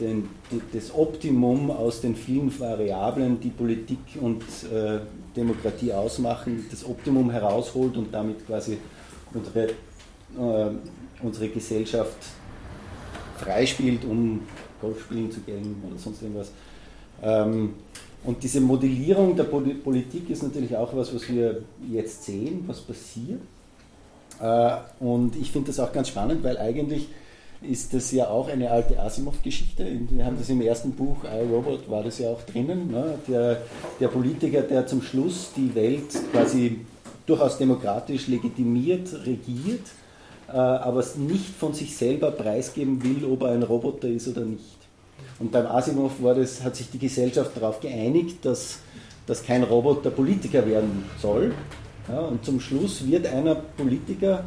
den, das Optimum aus den vielen Variablen, die Politik und äh, Demokratie ausmachen, das Optimum herausholt und damit quasi unsere, unsere Gesellschaft freispielt, um Golf spielen zu gehen oder sonst irgendwas. Ähm, und diese Modellierung der Poli Politik ist natürlich auch was, was wir jetzt sehen, was passiert. Äh, und ich finde das auch ganz spannend, weil eigentlich ist das ja auch eine alte Asimov-Geschichte. Wir haben das im ersten Buch, iRobot, war das ja auch drinnen. Ne? Der, der Politiker, der zum Schluss die Welt quasi durchaus demokratisch legitimiert regiert, äh, aber es nicht von sich selber preisgeben will, ob er ein Roboter ist oder nicht. Und beim Asimov war das, hat sich die Gesellschaft darauf geeinigt, dass, dass kein Roboter Politiker werden soll. Ja, und zum Schluss wird einer Politiker,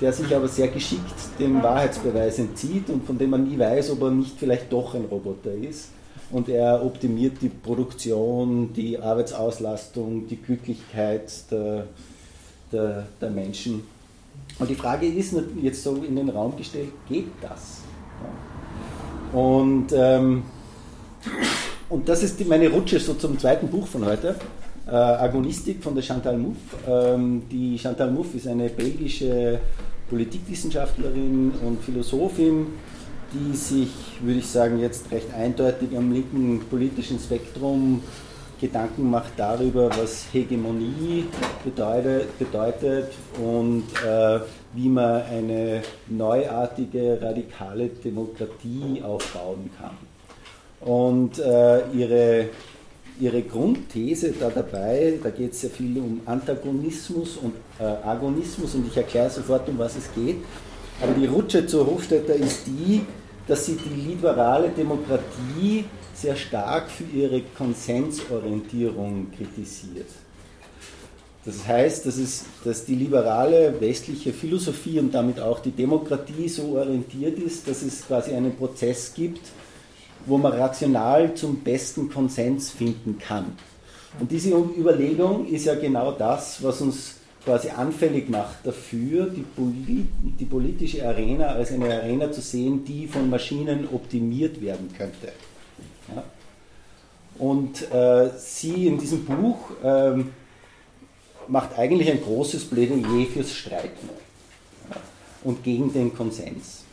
der sich aber sehr geschickt dem Wahrheitsbeweis entzieht und von dem man nie weiß, ob er nicht vielleicht doch ein Roboter ist. Und er optimiert die Produktion, die Arbeitsauslastung, die Glücklichkeit der, der, der Menschen. Und die Frage ist jetzt so in den Raum gestellt, geht das? Und, ähm, und das ist die, meine Rutsche so zum zweiten Buch von heute. Äh, Agonistik von der Chantal Mouffe. Ähm, die Chantal Mouffe ist eine belgische Politikwissenschaftlerin und Philosophin, die sich, würde ich sagen, jetzt recht eindeutig am linken politischen Spektrum Gedanken macht darüber, was Hegemonie bedeutet, bedeutet und äh, wie man eine neuartige, radikale Demokratie aufbauen kann. Und äh, ihre, ihre Grundthese da dabei, da geht es sehr viel um Antagonismus und äh, Agonismus und ich erkläre sofort, um was es geht. Aber die Rutsche zur Hofstädter ist die, dass sie die liberale Demokratie sehr stark für ihre Konsensorientierung kritisiert. Das heißt, dass, es, dass die liberale westliche Philosophie und damit auch die Demokratie so orientiert ist, dass es quasi einen Prozess gibt, wo man rational zum besten Konsens finden kann. Und diese Überlegung ist ja genau das, was uns quasi anfällig macht dafür, die, Polit die politische Arena als eine Arena zu sehen, die von Maschinen optimiert werden könnte. Und äh, sie in diesem Buch ähm, macht eigentlich ein großes Plädoyer fürs Streiten und gegen den Konsens.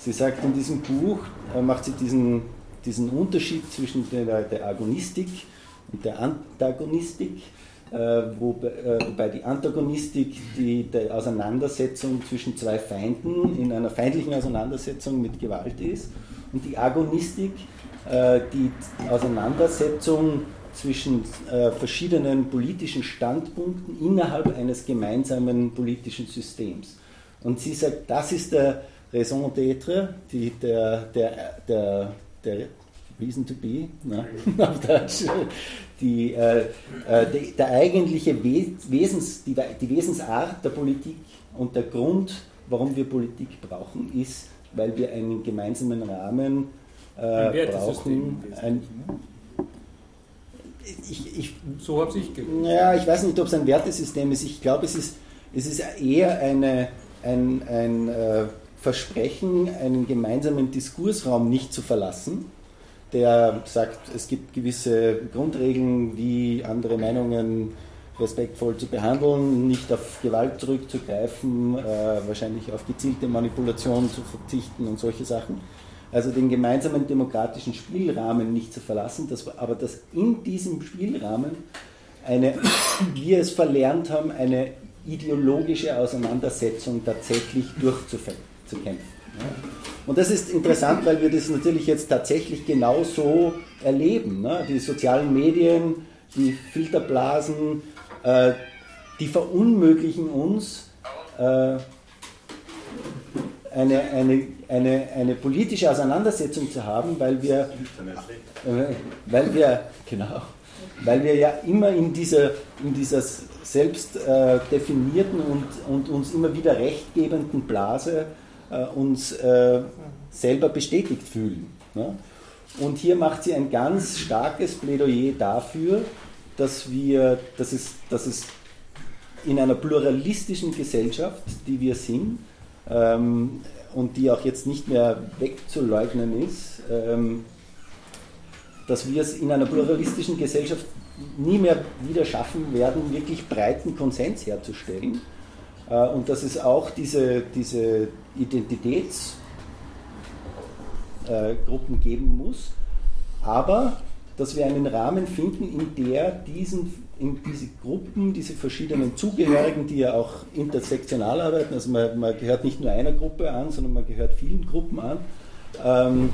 Sie sagt in diesem Buch, äh, macht sie diesen, diesen Unterschied zwischen der, der Agonistik und der Antagonistik, äh, wo, äh, wobei die Antagonistik die, die Auseinandersetzung zwischen zwei Feinden in einer feindlichen Auseinandersetzung mit Gewalt ist und die Agonistik die Auseinandersetzung zwischen äh, verschiedenen politischen Standpunkten innerhalb eines gemeinsamen politischen Systems. Und sie sagt, das ist der Raison d'être, der, der, der, der Reason to be, ne? die, äh, die, der eigentliche Wesens, die, die Wesensart der Politik und der Grund, warum wir Politik brauchen, ist, weil wir einen gemeinsamen Rahmen äh, brauchen. Ein, ich, ich, so habe ich gehört. Ja, ich weiß nicht, ob es ein Wertesystem ist. Ich glaube, es ist, es ist eher eine, ein, ein äh, Versprechen, einen gemeinsamen Diskursraum nicht zu verlassen, der sagt, es gibt gewisse Grundregeln, wie andere Meinungen respektvoll zu behandeln, nicht auf Gewalt zurückzugreifen, äh, wahrscheinlich auf gezielte Manipulation zu verzichten und solche Sachen also den gemeinsamen demokratischen Spielrahmen nicht zu verlassen, dass, aber dass in diesem Spielrahmen eine, wir es verlernt haben, eine ideologische Auseinandersetzung tatsächlich durchzukämpfen. Und das ist interessant, weil wir das natürlich jetzt tatsächlich genau so erleben. Ne? Die sozialen Medien, die Filterblasen, äh, die verunmöglichen uns, äh, eine, eine, eine, eine politische Auseinandersetzung zu haben, weil wir, äh, weil wir, genau, weil wir ja immer in dieser, in dieser selbst äh, definierten und, und uns immer wieder rechtgebenden Blase äh, uns äh, selber bestätigt fühlen. Ne? Und hier macht sie ein ganz starkes Plädoyer dafür, dass wir, dass es, dass es in einer pluralistischen Gesellschaft, die wir sind, ähm, und die auch jetzt nicht mehr wegzuleugnen ist, ähm, dass wir es in einer pluralistischen Gesellschaft nie mehr wieder schaffen werden, wirklich breiten Konsens herzustellen. Äh, und dass es auch diese, diese Identitätsgruppen äh, geben muss, aber dass wir einen Rahmen finden, in der diesen in diese Gruppen, diese verschiedenen Zugehörigen, die ja auch intersektional arbeiten, also man, man gehört nicht nur einer Gruppe an, sondern man gehört vielen Gruppen an, ähm,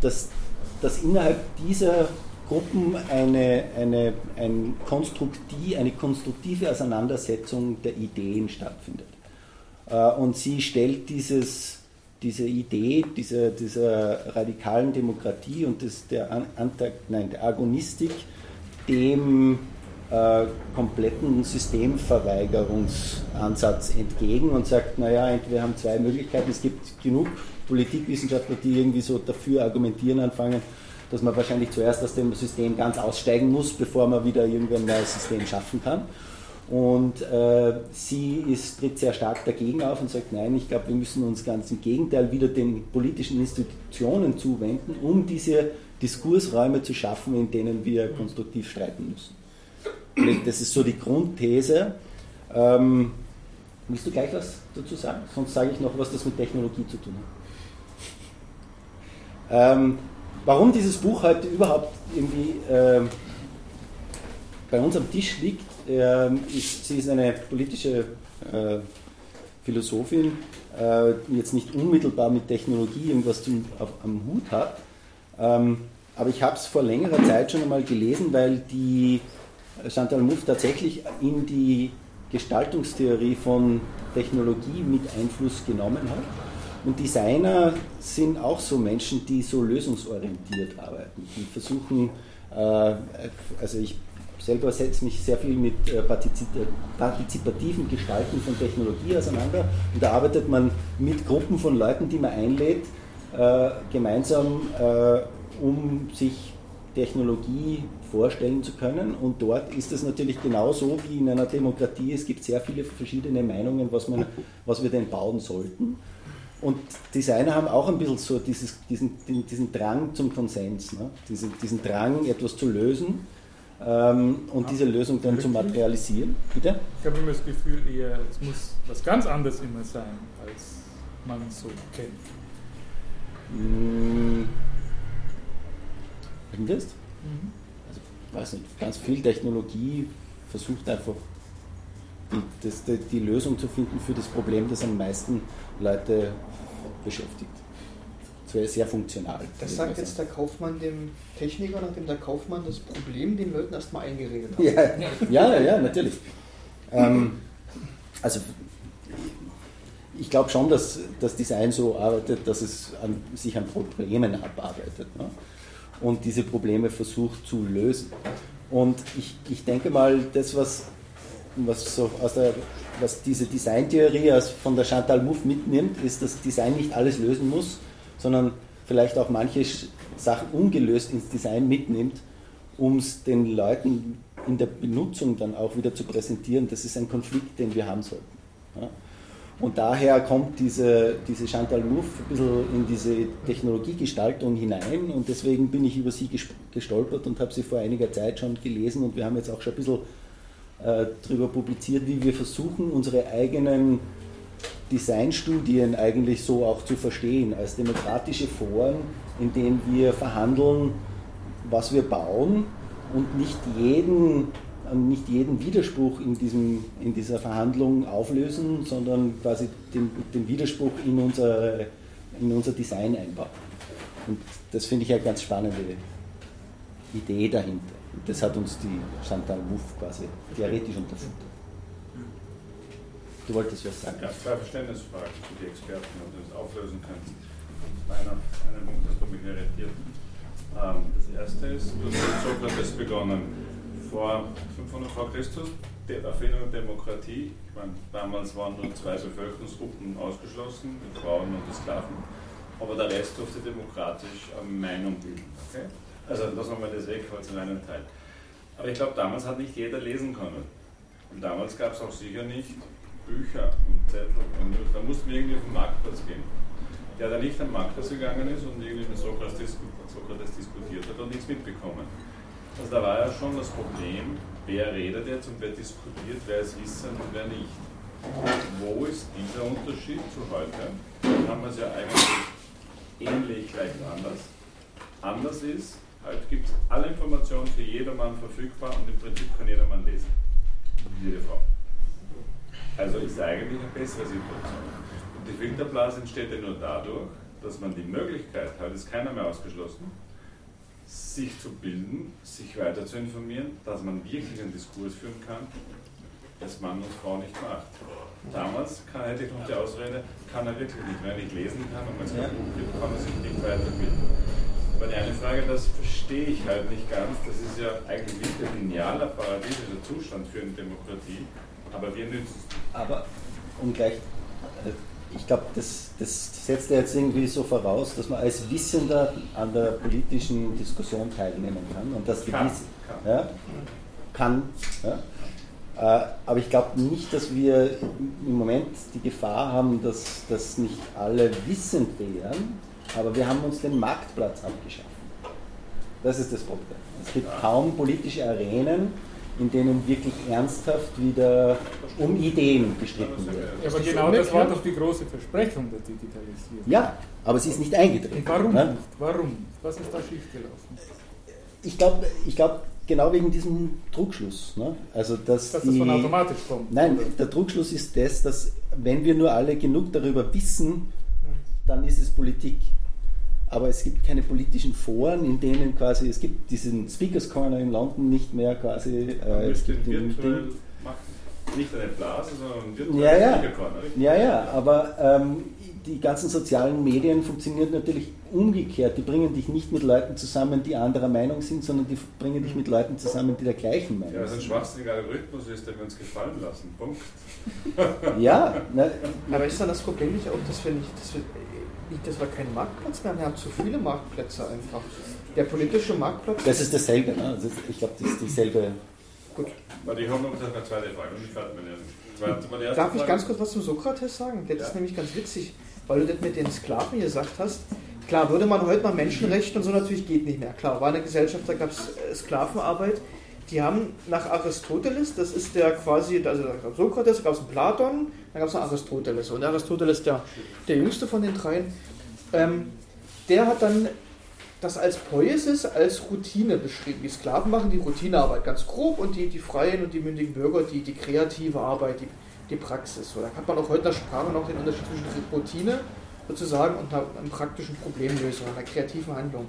dass, dass innerhalb dieser Gruppen eine, eine, ein konstruktiv, eine konstruktive Auseinandersetzung der Ideen stattfindet. Äh, und sie stellt dieses, diese Idee dieser, dieser radikalen Demokratie und des, der, Antag, nein, der Agonistik dem äh, kompletten Systemverweigerungsansatz entgegen und sagt, naja, wir haben zwei Möglichkeiten. Es gibt genug Politikwissenschaftler, die irgendwie so dafür argumentieren anfangen, dass man wahrscheinlich zuerst aus dem System ganz aussteigen muss, bevor man wieder irgendwie ein neues System schaffen kann. Und äh, sie ist, tritt sehr stark dagegen auf und sagt, nein, ich glaube, wir müssen uns ganz im Gegenteil wieder den politischen Institutionen zuwenden, um diese Diskursräume zu schaffen, in denen wir konstruktiv streiten müssen. Das ist so die Grundthese. Ähm, willst du gleich was dazu sagen? Sonst sage ich noch, was das mit Technologie zu tun hat. Ähm, warum dieses Buch heute überhaupt irgendwie äh, bei uns am Tisch liegt, äh, ist, sie ist eine politische äh, Philosophin, äh, die jetzt nicht unmittelbar mit Technologie irgendwas zum, auf, am Hut hat. Ähm, aber ich habe es vor längerer Zeit schon einmal gelesen, weil die Chantal Mouffe tatsächlich in die Gestaltungstheorie von Technologie mit Einfluss genommen hat. Und Designer sind auch so Menschen, die so lösungsorientiert arbeiten. Die versuchen, äh, also ich selber setze mich sehr viel mit äh, partizipativen Gestalten von Technologie auseinander und da arbeitet man mit Gruppen von Leuten, die man einlädt, äh, gemeinsam, um sich Technologie vorstellen zu können. Und dort ist es natürlich genauso wie in einer Demokratie. Es gibt sehr viele verschiedene Meinungen, was, man, was wir denn bauen sollten. Und Designer haben auch ein bisschen so dieses, diesen, diesen Drang zum Konsens, ne? diesen, diesen Drang, etwas zu lösen ähm, und diese Lösung dann zu materialisieren. Bitte? Ich habe immer das Gefühl, eher, es muss was ganz anderes immer sein, als man so kennt. Hm. Findest? Mhm. Weiß nicht, ganz viel Technologie versucht einfach die, das, die, die Lösung zu finden für das Problem, das am meisten Leute beschäftigt. Das wäre sehr funktional. Das sagt jetzt der Kaufmann dem Techniker, nachdem der Kaufmann das Problem den Leuten erstmal eingeredet hat. Ja, ja, ja, natürlich. Ähm, also ich glaube schon, dass das Design so arbeitet, dass es an, sich an Problemen abarbeitet ne? Und diese Probleme versucht zu lösen. Und ich, ich denke mal, das, was, was, so aus der, was diese Designtheorie von der Chantal Mouffe mitnimmt, ist, dass Design nicht alles lösen muss, sondern vielleicht auch manche Sachen ungelöst ins Design mitnimmt, um es den Leuten in der Benutzung dann auch wieder zu präsentieren. Das ist ein Konflikt, den wir haben sollten. Ja? Und daher kommt diese, diese Chantal Mouffe ein bisschen in diese Technologiegestaltung hinein. Und deswegen bin ich über sie gestolpert und habe sie vor einiger Zeit schon gelesen. Und wir haben jetzt auch schon ein bisschen äh, darüber publiziert, wie wir versuchen, unsere eigenen Designstudien eigentlich so auch zu verstehen, als demokratische Foren, in denen wir verhandeln, was wir bauen und nicht jeden, nicht jeden Widerspruch in, diesem, in dieser Verhandlung auflösen, sondern quasi den, den Widerspruch in unser, in unser Design einbauen. Und das finde ich eine ganz spannende Idee dahinter. Und das hat uns die Chantal Mouffe quasi theoretisch untersucht. Du wolltest was sagen? Ja, zwei Verständnisfragen für die Experten, ob du das auflösen kannst. Einer, einen Punkt hast du mich irritiert. Ähm, das erste ist, du hast mit Sokrates begonnen. Vor 500 vor Christus, die Erfindung der Demokratie. Ich meine, damals waren nur zwei Bevölkerungsgruppen ausgeschlossen, die Frauen und die Sklaven. Aber der Rest durfte demokratisch Meinung bilden. Okay? Also lassen wir mal das weg, weil es einen Teil. Aber ich glaube, damals hat nicht jeder lesen können. Und damals gab es auch sicher nicht Bücher und Zettel. Und da mussten wir irgendwie auf den Marktplatz gehen. Der da nicht am Marktplatz gegangen ist und irgendwie mit Sokrates, Sokrates diskutiert hat und nichts mitbekommen. Also da war ja schon das Problem, wer redet jetzt und wer diskutiert, wer ist Wissen und wer nicht. Wo ist dieser Unterschied zu heute? Da haben wir es ja eigentlich ähnlich, leicht anders. Anders ist, heute gibt es alle Informationen für jedermann verfügbar und im Prinzip kann jedermann lesen. Jede Frau. Also ist eigentlich eine bessere Situation. Und die Filterblase entsteht ja nur dadurch, dass man die Möglichkeit hat, ist keiner mehr ausgeschlossen, sich zu bilden, sich weiter zu informieren, dass man wirklich einen Diskurs führen kann, das Mann und Frau nicht macht. Damals kann, hätte ich noch die Ausrede, kann er wirklich nicht. Wenn er nicht lesen kann und man es kein Buch gibt, kann er sich nicht weiterbilden. Aber die eine Frage, das verstehe ich halt nicht ganz, das ist ja eigentlich nicht ein linealer, paradiesischer Zustand für eine Demokratie, aber wir nützen es. Aber um gleich, äh, ich glaube, das, das setzt ja jetzt irgendwie so voraus, dass man als Wissender an der politischen Diskussion teilnehmen kann und dass die kann, kann. Ja, kann ja. Äh, aber ich glaube nicht, dass wir im Moment die Gefahr haben, dass das nicht alle wissend wären, aber wir haben uns den Marktplatz abgeschaffen. Das ist das Problem. Es gibt kaum politische Arenen, in denen wirklich ernsthaft wieder um Ideen gestritten wird. Ja, aber genau das war doch die große Versprechung der Digitalisierung. Ja, aber sie ist nicht eingetreten. Und warum ne? nicht? Warum nicht? Was ist da schiefgelaufen? Ich glaube, ich glaub, genau wegen diesem Trugschluss. Ne? Also, dass Dass die, das von automatisch kommt. Nein, oder? der Trugschluss ist das, dass wenn wir nur alle genug darüber wissen, dann ist es Politik. Aber es gibt keine politischen Foren, in denen quasi, es gibt diesen Speakers Corner in London nicht mehr quasi. Äh, es gibt den machen. Nicht eine Blase, sondern virtuell Ja, ja. Speaker-Corner, richtig? Ja, ja, aber ähm, die ganzen sozialen Medien funktionieren natürlich umgekehrt. Die bringen dich nicht mit Leuten zusammen, die anderer Meinung sind, sondern die bringen dich mit Leuten zusammen, die der gleichen Meinung Ja, was ein sind. schwachsinniger Algorithmus ist, der wir uns gefallen lassen. Punkt. Ja, na, Aber ist dann das Problem nicht auch, dass wir nicht, dass wir, nicht, dass wir keinen Marktplatz mehr haben? Wir haben zu viele Marktplätze einfach. Der politische Marktplatz. das ist dasselbe. Ne? Also ich glaube, das ist dieselbe. gut. Warte, ich habe noch eine zweite Frage ich Darf ich ganz kurz was zum Sokrates sagen? Das Ja. ist nämlich ganz witzig, weil du das mit den Sklaven gesagt hast. Klar, würde man heute mal Menschenrechte und so natürlich geht nicht mehr. Klar, war eine Gesellschaft, da gab es Sklavenarbeit. Die haben nach Aristoteles, das ist der quasi, also da gab es Sokrates, da gab es Platon, dann gab es Aristoteles. Und Aristoteles, der, der jüngste von den dreien, ähm, der hat dann das als Poiesis, als Routine beschrieben. Die Sklaven machen die Routinearbeit ganz grob und die, die freien und die mündigen Bürger die, die kreative Arbeit, die, die Praxis. So, da hat man auch heute in der Sprache noch den Unterschied zwischen Routine sozusagen und einer, einer praktischen Problemlösung, einer kreativen Handlung.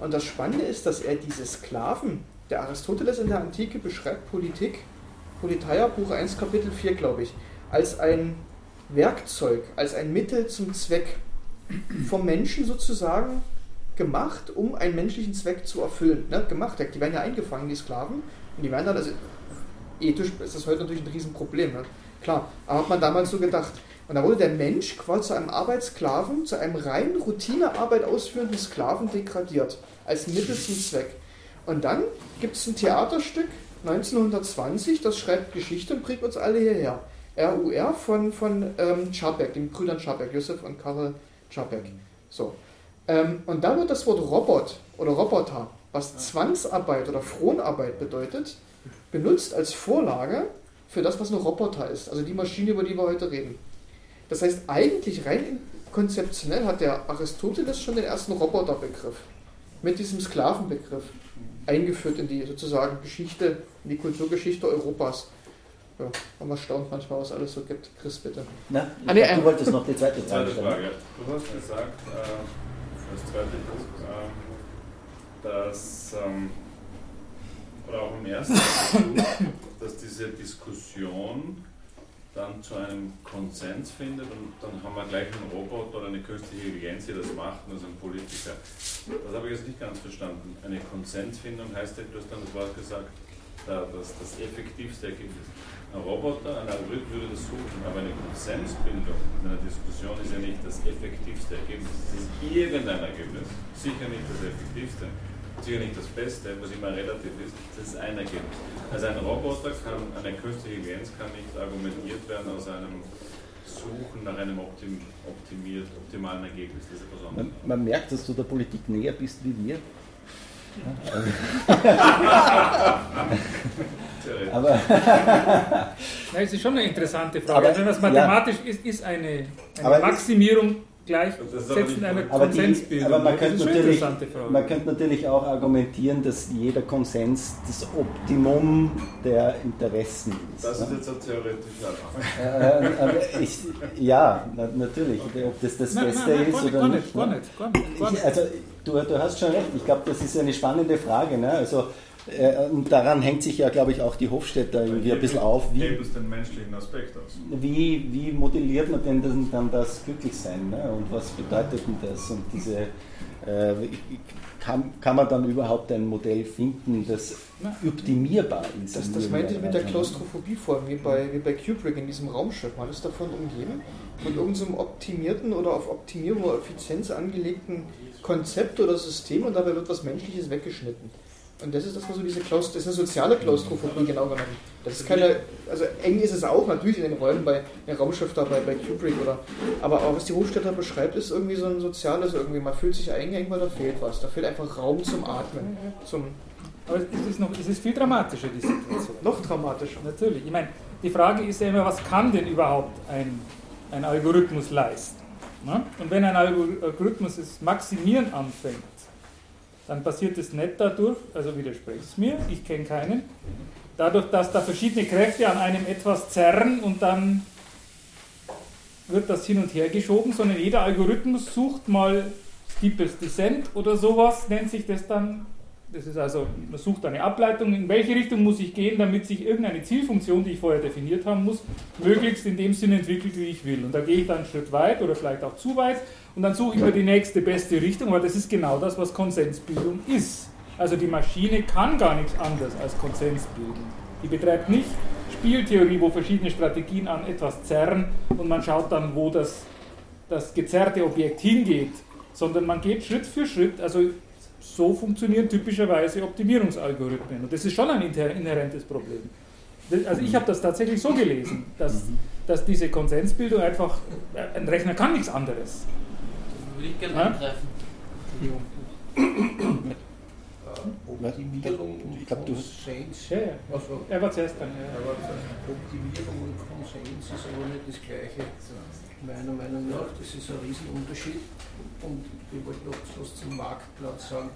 Und das Spannende ist, dass er diese Sklaven, der Aristoteles in der Antike beschreibt Politik, Politeia, Buch 1, Kapitel 4, glaube ich, als ein Werkzeug, als ein Mittel zum Zweck vom Menschen sozusagen gemacht, um einen menschlichen Zweck zu erfüllen. Ne? Gemacht, die werden ja eingefangen, die Sklaven, und die werden dann, also ethisch ist das heute natürlich ein Riesenproblem, ne? Klar, aber hat man damals so gedacht. Und da wurde der Mensch quasi zu einem Arbeitssklaven, zu einem rein Routinearbeit ausführenden Sklaven degradiert, als Mittel zum Zweck. Und dann gibt es ein Theaterstück 1920, das schreibt Geschichte und bringt uns alle hierher. RUR von, von ähm, Czapek, den Brüdern Czapek, Josef und Karel Czapek. So. Ähm, und da wird das Wort Robot oder Roboter, was Zwangsarbeit oder Fronarbeit bedeutet, benutzt als Vorlage für das, was ein Roboter ist. Also die Maschine, über die wir heute reden. Das heißt, eigentlich rein konzeptionell hat der Aristoteles schon den ersten Roboterbegriff mit diesem Sklavenbegriff eingeführt in die sozusagen Geschichte, in die Kulturgeschichte Europas. Ja, man staunt manchmal, was alles so gibt. Chris, bitte. Na, Ah, nee, du ähm, wolltest noch die zweite Frage Zweite stellen. Frage. Du hast gesagt, äh, als zweite, ähm, dass, ähm, oder auch im ersten Versuch, dass diese Diskussion dann zu einem Konsens findet und dann haben wir gleich einen Roboter oder eine künstliche Intelligenz, die das macht, also ein Politiker. Das habe ich jetzt nicht ganz verstanden. Eine Konsensfindung heißt ja, du hast dann das Wort gesagt, da- das, das effektivste Ergebnis. Ein Roboter, ein Algorithmus würde das suchen, aber eine Konsensbildung in einer Diskussion ist ja nicht das effektivste Ergebnis. Es ist irgendein Ergebnis, sicher nicht das effektivste, sicher nicht das Beste, was immer relativ ist, das ist ein Ergebnis. Also ein Roboter kann, eine künstliche Intelligenz kann nicht argumentiert werden aus einem Suchen nach einem optim, optimiert, optimalen Ergebnis. Das ist etwas. Man, man merkt, dass du der Politik näher bist wie wir. Aber Na, es ist schon eine interessante Frage. Aber- Also wenn das mathematisch ist, ist eine, eine Maximierung Ist einer Aber, die, Konsensbildung. aber man, das könnte ist eine natürlich, Frage. man könnte natürlich auch argumentieren, dass jeder Konsens das Optimum der Interessen ist. Das ist ne? jetzt eine theoretische Frage. Äh, aber ich, ja, na, natürlich. Ob das das Nein, nein, Beste nein, ist gar nicht, oder gar nicht. gar ne? nicht, gar nicht, gar Ich, nicht. also, du, du hast schon recht. Ich glaube, das ist eine spannende Frage. Ne? Also, äh, und daran hängt sich ja, glaube ich, auch die Hofstädter irgendwie ein bisschen auf. Wie, es den menschlichen Aspekt aus. wie, wie modelliert man denn dann, dann das Glücklichsein? Ne? Und was bedeutet denn das? Und diese, äh, kann, kann man dann überhaupt ein Modell finden, das optimierbar ist? Das, in das meinte ich mit der irgendeiner Weise? Klaustrophobie vorhin, wie bei, wie bei Kubrick in diesem Raumschiff. Man ist davon umgeben, von irgendeinem optimierten oder auf Optimierung oder Effizienz angelegten Konzept oder System und dabei wird was Menschliches weggeschnitten. Und das ist das, was so diese Klaust das ist eine soziale Klaustrophobie genau genommen. Das ist keine, also eng ist es auch natürlich in den Räumen bei der Raumschiff da bei, bei Kubrick oder, aber auch was die Hofstädter beschreibt, ist irgendwie so ein soziales irgendwie, man fühlt sich eingeengt, weil da fehlt was, da fehlt einfach Raum zum Atmen, zum Aber es ist, noch, es ist viel dramatischer, die Situation. noch dramatischer. Natürlich. Ich meine, die Frage ist ja immer, was kann denn überhaupt ein, ein Algorithmus leisten? Ne? Und wenn ein Algorithmus das Maximieren anfängt, dann passiert es nicht dadurch, also widersprecht es mir, ich kenne keinen, dadurch, dass da verschiedene Kräfte an einem etwas zerren und dann wird das hin und her geschoben, sondern jeder Algorithmus sucht mal Steepest Descent oder sowas, nennt sich das dann. Das ist also, man sucht eine Ableitung, in welche Richtung muss ich gehen, damit sich irgendeine Zielfunktion, die ich vorher definiert haben muss, möglichst in dem Sinne entwickelt, wie ich will. Und da gehe ich dann einen Schritt weit oder vielleicht auch zu weit und dann suche ich mir die nächste beste Richtung, weil das ist genau das, was Konsensbildung ist. Also die Maschine kann gar nichts anderes als Konsens bilden. Die betreibt nicht Spieltheorie, wo verschiedene Strategien an etwas zerren und man schaut dann, wo das, das gezerrte Objekt hingeht, sondern man geht Schritt für Schritt, also so funktionieren typischerweise Optimierungsalgorithmen. Und das ist schon ein inhärentes Problem. Also ich habe das tatsächlich so gelesen, dass, dass diese Konsensbildung einfach, ein Rechner kann nichts anderes. Würde ich gerne Ja? eingreifen. Optimierung und Ich glaub, du Konsens. Ja, ja. Also, Er war zuerst dann. Ja. aber Optimierung und Konsens ist aber nicht das Gleiche. Meiner Meinung nach, das ist ein Riesenunterschied. Und ich wollte noch was zum Marktplatz sagen.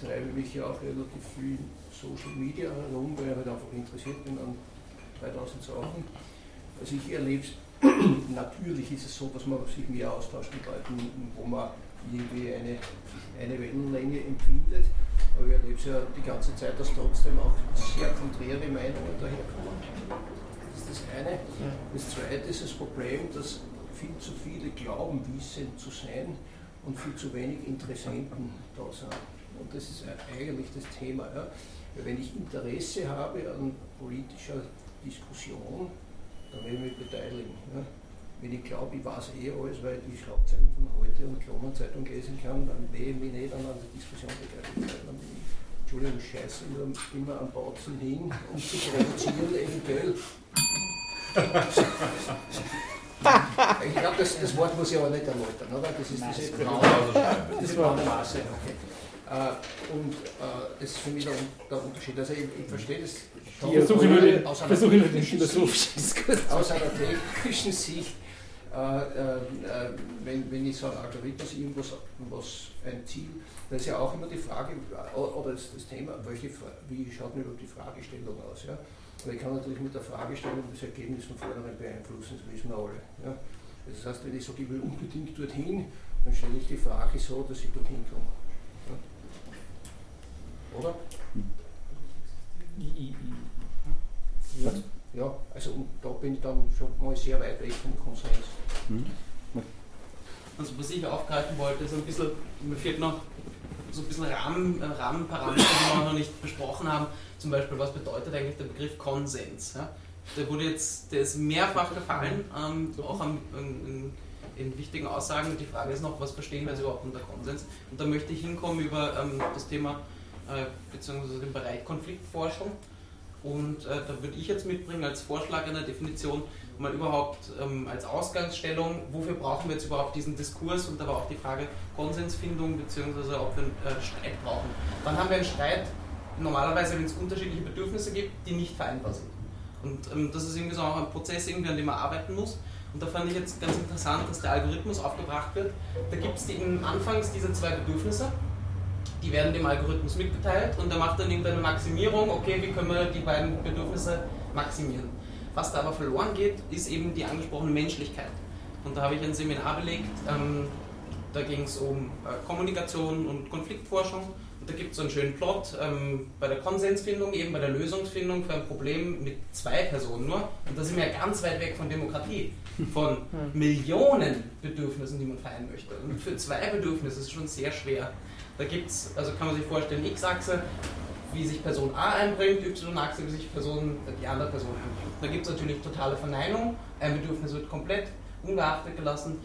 Ich treibe mich ja auch relativ viel in Social Media herum, weil ich halt einfach interessiert bin an 3000 Sachen. Also ich erlebe es, natürlich ist es so, dass man sich mehr austauscht mit Leuten, wo man irgendwie eine, eine Wellenlänge empfindet. Aber ich erlebe es ja die ganze Zeit, dass trotzdem auch sehr konträre Meinungen daherkommen. Das ist das eine. Das zweite ist das Problem, dass viel zu viele glauben, wissend zu sein und viel zu wenig Interessenten da sind. Und das ist eigentlich das Thema. Ja. Wenn ich Interesse habe an politischer Diskussion, dann will ich mich beteiligen. Ja. Wenn ich glaube, ich weiß eh alles, weil ich die Schlagzeilen von heute und Kronenzeitung lesen kann, dann will ich mich nicht an einer Diskussion beteiligen. Weil Dann bin ich, Entschuldigung, scheiße nur immer am Bautzen hin, um zu provozieren eventuell. Ich glaube, das, das Wort muss ich aber nicht erläutern, oder? Das ist diese das war eine Maße. Okay. Äh, und äh, das ist für mich der, der Unterschied. Also ich, ich verstehe das Versuche nur den, aus einer versuche nur den technischen philosophischen Diskurs. aus einer technischen Sicht, äh, äh, äh, wenn, wenn ich so ein Algorithmus irgendwas was ein Ziel, da ist ja auch immer die Frage, äh, oder das, das Thema, welche, wie schaut denn überhaupt die Fragestellung aus? Ja? Aber ich kann natürlich mit der Fragestellung das Ergebnis von vornherein beeinflussen, das wissen wir alle. Ja? Das heißt, wenn ich sage, ich will unbedingt dorthin, dann stelle ich die Frage so, dass ich dorthin komme. Ja? Oder? I- I- I- Ja. Ja, also da bin ich dann schon mal sehr weit weg vom Konsens. Also was ich aufgreifen wollte, ist ein bisschen, mir fehlt noch so ein bisschen Rahmen, äh, Rahmenparameter, die wir noch nicht besprochen haben. Zum Beispiel, was bedeutet eigentlich der Begriff Konsens? Ja? Der wurde jetzt, der ist mehrfach gefallen, ähm, auch am, in, in, in wichtigen Aussagen. Die Frage ist noch, was verstehen wir jetzt überhaupt unter Konsens? Und da möchte ich hinkommen über ähm, das Thema, beziehungsweise den Bereich Konfliktforschung. Und äh, da würde ich jetzt mitbringen als Vorschlag einer Definition mal überhaupt ähm, als Ausgangsstellung, wofür brauchen wir jetzt überhaupt diesen Diskurs und aber auch die Frage Konsensfindung beziehungsweise ob wir einen äh, Streit brauchen. Dann haben wir einen Streit normalerweise, wenn es unterschiedliche Bedürfnisse gibt, die nicht vereinbar sind. Und ähm, das ist irgendwie so auch ein Prozess, irgendwie, an dem man arbeiten muss. Und da fand ich jetzt ganz interessant, dass der Algorithmus aufgebracht wird. Da gibt es anfangs diese zwei Bedürfnisse, die werden dem Algorithmus mitgeteilt und der macht dann irgendeine Maximierung, okay, wie können wir die beiden Bedürfnisse maximieren. Was da aber verloren geht, ist eben die angesprochene Menschlichkeit. Und da habe ich ein Seminar belegt, ähm, da ging es um äh, Kommunikation und Konfliktforschung. Und da gibt es so einen schönen Plot ähm, bei der Konsensfindung, eben bei der Lösungsfindung für ein Problem mit zwei Personen nur. Und da sind wir ja ganz weit weg von Demokratie, von Millionen Bedürfnissen, die man vereinen möchte. Und für zwei Bedürfnisse ist es schon sehr schwer. Da gibt es, also kann man sich vorstellen, X-Achse, wie sich Person A einbringt, Y-Achse, wie sich Person, die andere Person einbringt. Da gibt es natürlich totale Verneinung, ein Bedürfnis wird komplett ungeachtet gelassen.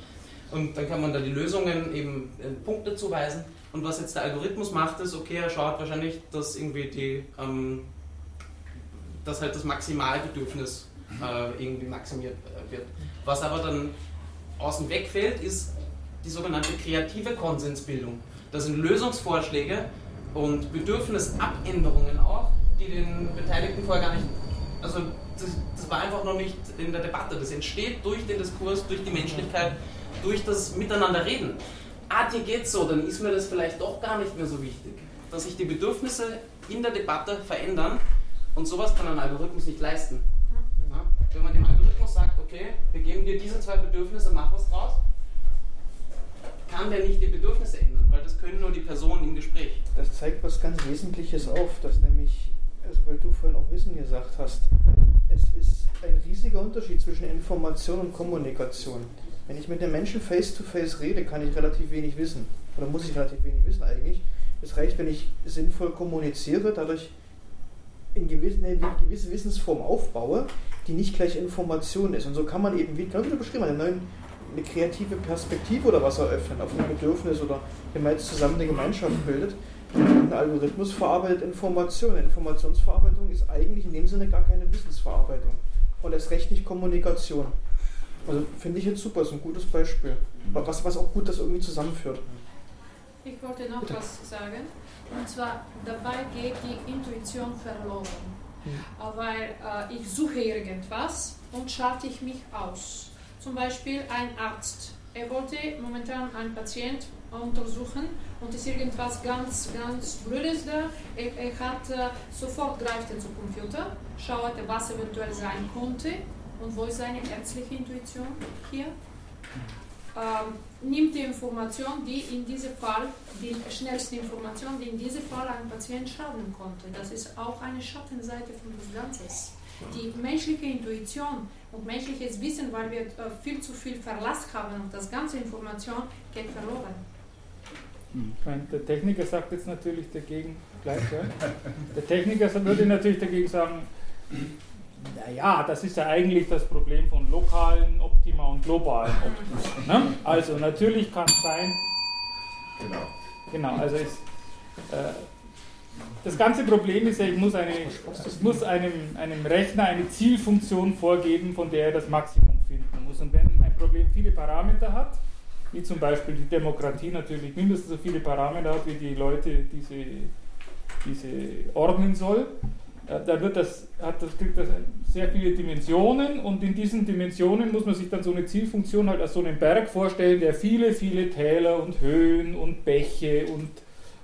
Und dann kann man da die Lösungen eben äh, Punkte zuweisen. Und was jetzt der Algorithmus macht, ist, okay, er schaut wahrscheinlich, dass irgendwie die, ähm, dass halt das Maximalbedürfnis äh, irgendwie maximiert äh, wird. Was aber dann außen wegfällt, ist die sogenannte kreative Konsensbildung. Das sind Lösungsvorschläge und Bedürfnisabänderungen auch, die den Beteiligten vorher gar nicht, also das, das war einfach noch nicht in der Debatte. Das entsteht durch den Diskurs, durch die Menschlichkeit, durch das Miteinanderreden. Ah, dir geht's so, dann ist mir das vielleicht doch gar nicht mehr so wichtig. Dass sich die Bedürfnisse in der Debatte verändern und sowas kann ein Algorithmus nicht leisten. Ja? Wenn man dem Algorithmus sagt, okay, wir geben dir diese zwei Bedürfnisse, mach was draus, kann der nicht die Bedürfnisse ändern, weil das können nur die Personen im Gespräch. Das zeigt was ganz Wesentliches auf, dass nämlich, also weil du vorhin auch Wissen gesagt hast, es ist ein riesiger Unterschied zwischen Information und Kommunikation. Wenn ich mit einem Menschen face-to-face -face rede, kann ich relativ wenig wissen. Oder muss ich relativ wenig wissen eigentlich. Es reicht, wenn ich sinnvoll kommuniziere, dadurch in gewisse, eine gewisse Wissensform aufbaue, die nicht gleich Information ist. Und so kann man eben, wie, genau wie du beschrieben hast, eine, eine kreative Perspektive oder was eröffnen auf ein Bedürfnis oder wenn man jetzt zusammen eine Gemeinschaft bildet. Ein Algorithmus verarbeitet Informationen. Informationsverarbeitung ist eigentlich in dem Sinne gar keine Wissensverarbeitung. Und erst recht nicht Kommunikation. Also finde ich jetzt super, ist ein gutes Beispiel. Was, was auch gut das irgendwie zusammenführt. Ich wollte noch Bitte. was sagen. Und zwar, dabei geht die Intuition verloren. Hm. Weil äh, ich suche irgendwas und schalte ich mich aus. Zum Beispiel ein Arzt. Er wollte momentan einen Patient untersuchen und ist irgendwas ganz, ganz Blödes da. Er, er hat äh, sofort greift er zum Computer, schaut, was eventuell sein konnte und wo ist seine ärztliche Intuition hier? Ähm, nimmt die Information, die in diesem Fall, die schnellste Information, die in diesem Fall einem Patient schaden konnte. Das ist auch eine Schattenseite von des Ganzen. Die menschliche Intuition und menschliches Wissen, weil wir äh, viel zu viel Verlass haben auf das ganze Information, geht verloren. Hm. Der Techniker sagt jetzt natürlich dagegen, gleich, ja? der Techniker würde natürlich dagegen sagen, naja, das ist ja eigentlich das Problem von lokalen Optima und globalen Optima. Ne? Also natürlich kann es sein. Genau. Genau, also ist, äh, das ganze Problem ist ja, ich muss, eine, ich muss einem, einem Rechner eine Zielfunktion vorgeben, von der er das Maximum finden muss. Und wenn ein Problem viele Parameter hat, wie zum Beispiel die Demokratie natürlich mindestens so viele Parameter hat, wie die Leute diese, diese ordnen soll, da wird das, hat das, kriegt das sehr viele Dimensionen und in diesen Dimensionen muss man sich dann so eine Zielfunktion halt als so einen Berg vorstellen, der viele, viele Täler und Höhen und Bäche und,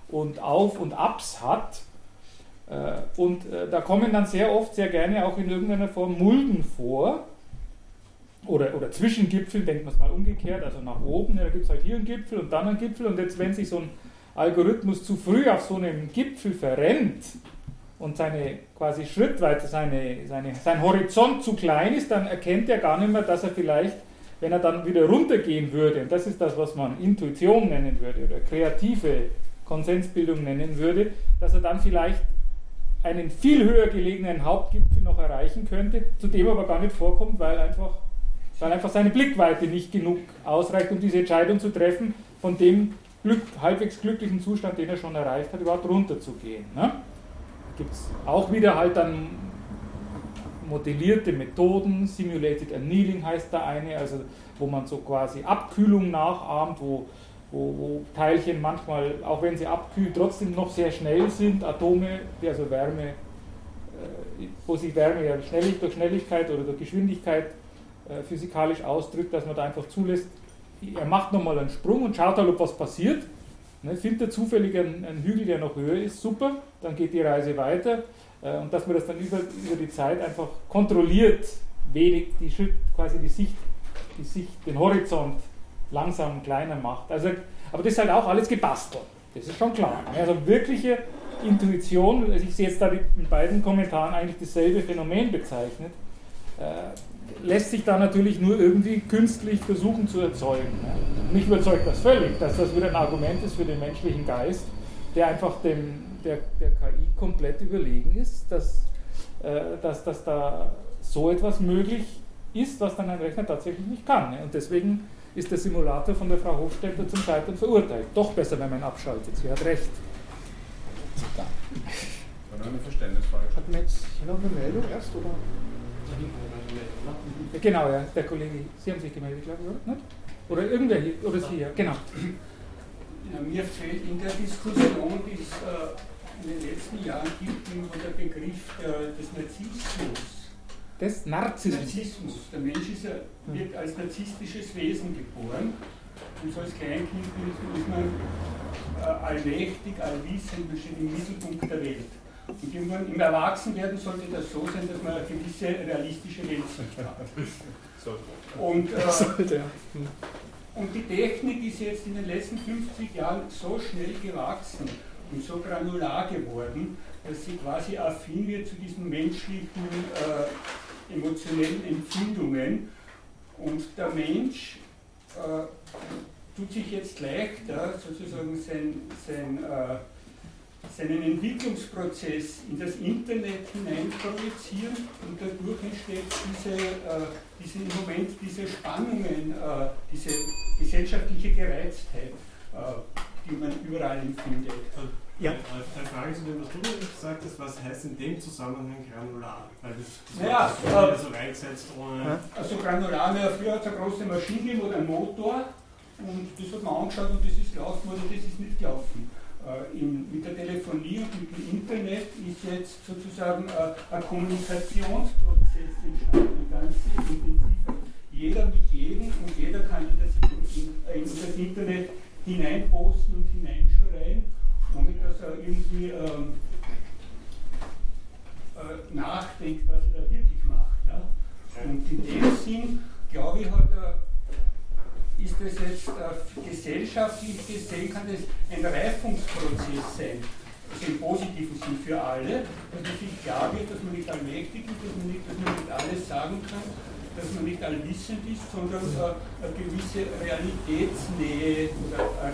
und Auf- und Abs hat. Äh, und äh, da kommen dann sehr oft, sehr gerne auch in irgendeiner Form Mulden vor. Oder, oder Zwischengipfel, denkt man es mal umgekehrt, also nach oben, da gibt es halt hier einen Gipfel und dann einen Gipfel. Und jetzt, wenn sich so ein Algorithmus zu früh auf so einem Gipfel verrennt, und seine quasi Schrittweite, seine, seine, sein Horizont zu klein ist, dann erkennt er gar nicht mehr, dass er vielleicht, wenn er dann wieder runtergehen würde, und das ist das, was man Intuition nennen würde oder kreative Konsensbildung nennen würde, dass er dann vielleicht einen viel höher gelegenen Hauptgipfel noch erreichen könnte, zu dem aber gar nicht vorkommt, weil einfach, weil einfach seine Blickweite nicht genug ausreicht, um diese Entscheidung zu treffen, von dem Glück, halbwegs glücklichen Zustand, den er schon erreicht hat, überhaupt runterzugehen. Ne? gibt es auch wieder halt dann modellierte Methoden, Simulated Annealing heißt da eine, also wo man so quasi Abkühlung nachahmt, wo, wo, wo Teilchen manchmal, auch wenn sie abkühlen, trotzdem noch sehr schnell sind, Atome, die also Wärme, äh, wo sich Wärme ja schnellig, durch Schnelligkeit oder durch Geschwindigkeit äh, physikalisch ausdrückt, dass man da einfach zulässt, er macht nochmal einen Sprung und schaut halt, ob was passiert. Ne, findet er zufällig einen, einen, Hügel, der noch höher ist, super, dann geht die Reise weiter. Äh, und dass man das dann über, über die Zeit einfach kontrolliert, wenig die Schritt, quasi die Sicht, die Sicht, den Horizont langsam kleiner macht. Also, aber das ist halt auch alles gebastelt. Das ist schon klar. Also wirkliche Intuition, also ich sehe jetzt da in beiden Kommentaren eigentlich dasselbe Phänomen bezeichnet. Äh, lässt sich da natürlich nur irgendwie künstlich versuchen zu erzeugen. Mich überzeugt das völlig, dass das wieder ein Argument ist für den menschlichen Geist, der einfach dem, der, der KI komplett überlegen ist, dass, äh, dass, dass da so etwas möglich ist, was dann ein Rechner tatsächlich nicht kann. Und deswegen ist der Simulator von der Frau Hofstetter zum Scheitern verurteilt. Doch besser, wenn man ihn abschaltet. Sie hat recht. War nur eine Verständnisfrage. Hatten wir jetzt hier noch eine Meldung erst, oder? Genau, ja, der Kollege, Sie haben sich gemeldet, glaube ich, oder? Nicht? Oder irgendwer hier, oder Sie, ja, genau. Ja, mir fällt in der Diskussion, die es äh, in den letzten Jahren gibt, immer der Begriff äh, des Narzissmus. Des Narzissmus. Narzissmus. Der Mensch ist ja, wird als narzisstisches Wesen geboren. Und so als Kleinkind ist man äh, allmächtig, allwissend, man steht im Mittelpunkt der Welt. Und irgendwann im Erwachsenwerden sollte das so sein, dass man eine gewisse realistische Weltsicht hat. Und, äh, Sollte, ja. und die Technik ist jetzt in den letzten 50 Jahren so schnell gewachsen und so granular geworden, dass sie quasi affin wird zu diesen menschlichen äh, emotionellen Empfindungen. Und der Mensch äh, tut sich jetzt leichter, sozusagen sein, sein, äh, seinen Entwicklungsprozess in das Internet hinein projizieren und dadurch entsteht diese, äh, diese im Moment diese Spannungen, äh, diese gesellschaftliche Gereiztheit, äh, die man überall empfindet. Ja. Eine Frage zu dem, was du gesagt hast, was heißt in dem Zusammenhang granular? Weil das, das Naja, war äh, so reingesetzt ohne. Ja. Also granular, naja, früher hat es eine große Maschine gegeben oder einen Motor und das hat man angeschaut und das ist gelaufen oder das ist nicht gelaufen. Äh, in, mit der Telefonie und mit dem Internet ist jetzt sozusagen äh, ein Kommunikationsprozess entstanden, ein ganz intensiver. Jeder mit jedem und jeder kann in das, in, in das Internet hineinposten und hineinschreien, ohne dass er irgendwie ähm, äh, nachdenkt, was er da wirklich macht. Ja? Und in dem Sinn, glaube ich, hat er, ist das jetzt äh, gesellschaftlich gesehen, kann das ein Reifungsprozess sein. Also im positiven Sinn für alle, dass man sich klar wird, dass man nicht allmächtig ist, dass man nicht, dass man nicht alles sagen kann, dass man nicht allwissend ist, sondern äh, eine gewisse Realitätsnähe oder ein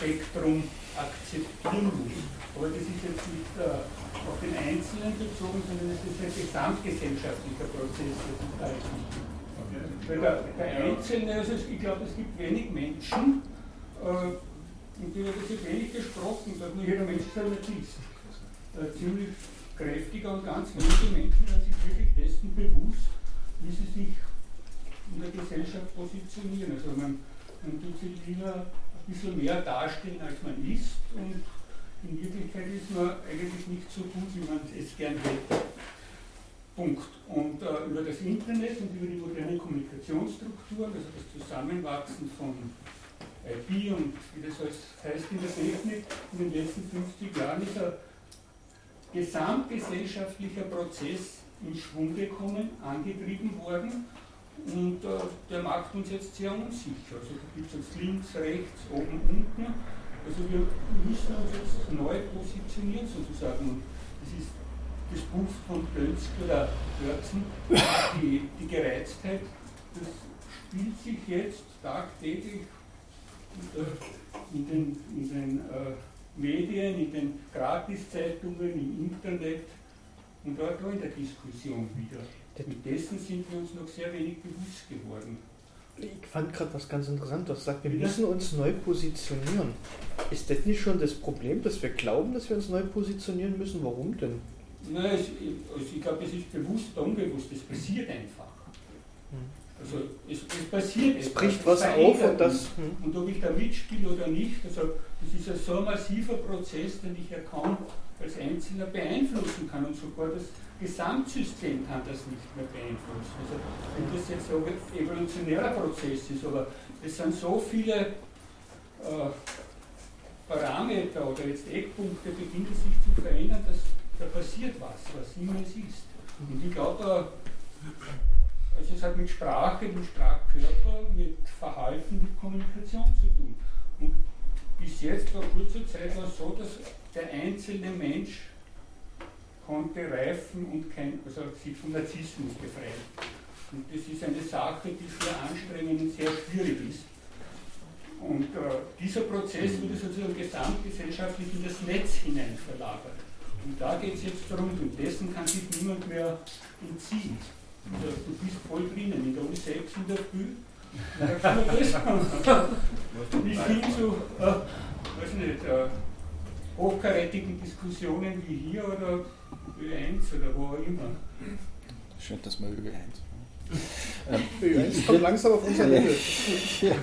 Realitätsspektrum akzeptieren muss. Aber das ist jetzt nicht äh, auf den Einzelnen bezogen, sondern es ist ein gesamtgesellschaftlicher Prozess, das ist da nicht. Weil der, der Einzelne, also ich glaube, es gibt wenig Menschen, äh, und über das wird wenig gesprochen, dass nur jeder Mensch ist ein Narzisst. Äh, ziemlich kräftiger und ganz wenige Menschen sind sich wirklich dessen bewusst, wie sie sich in der Gesellschaft positionieren. Also man, man tut sich lieber bisschen mehr darstellen, als man ist und in Wirklichkeit ist man eigentlich nicht so gut, wie man es gern hätte. Punkt. Und äh, über das Internet und über die moderne Kommunikationsstrukturen, also das Zusammenwachsen von IP und wie das heißt in der Technik, in den letzten 50 Jahren ist ein gesamtgesellschaftlicher Prozess in Schwung gekommen, angetrieben worden und äh, der macht uns jetzt sehr unsicher. Also da gibt es jetzt links, rechts, oben, unten. Also wir müssen uns jetzt neu positionieren sozusagen. Und das ist das Buch von Dönsk oder Dörzen, die, die Gereiztheit, das spielt sich jetzt tagtäglich in den, in den äh, Medien, in den Gratiszeitungen, im Internet und auch in der Diskussion wieder. Mit dessen sind wir uns noch sehr wenig bewusst geworden. Ich fand gerade was ganz Interessantes. Du sagst, wir müssen uns neu positionieren. Ist das nicht schon das Problem, dass wir glauben, dass wir uns neu positionieren müssen? Warum denn? Nein, also ich glaube, es ist bewusst oder unbewusst, es passiert einfach. Also es, es passiert Es bricht was auf und das. Hm. Und ob ich da mitspiele oder nicht, also das ist ein so massiver Prozess, den ich ja kaum als Einzelner beeinflussen kann und sogar das Gesamtsystem kann das nicht mehr beeinflussen. Also wenn das jetzt ein evolutionärer Prozess ist, aber es sind so viele äh, Parameter oder jetzt Eckpunkte beginnen sich zu verändern, dass da passiert was, was immer es ist. Und ich glaube, also es hat mit Sprache, mit Sprachkörper, mit Verhalten, mit Kommunikation zu tun. Und bis jetzt vor kurzer Zeit war es so, dass der einzelne Mensch konnte reifen und kein, also sich vom Narzissmus befreien. Und das ist eine Sache, die sehr anstrengend und sehr schwierig ist. Und äh, dieser Prozess wurde sozusagen gesamtgesellschaftlich in das Netz hinein verlagert. Und da geht es jetzt darum, und dessen kann sich niemand mehr entziehen. Also, du bist voll drinnen, in der U6 in der Früh. Bis hin zu, äh, weiß nicht, äh, hochkarätigen Diskussionen wie hier oder Ö1 oder wo auch immer. Schön, dass wir über Ähm, Ö1 kommt langsam auf unser Level. Ja.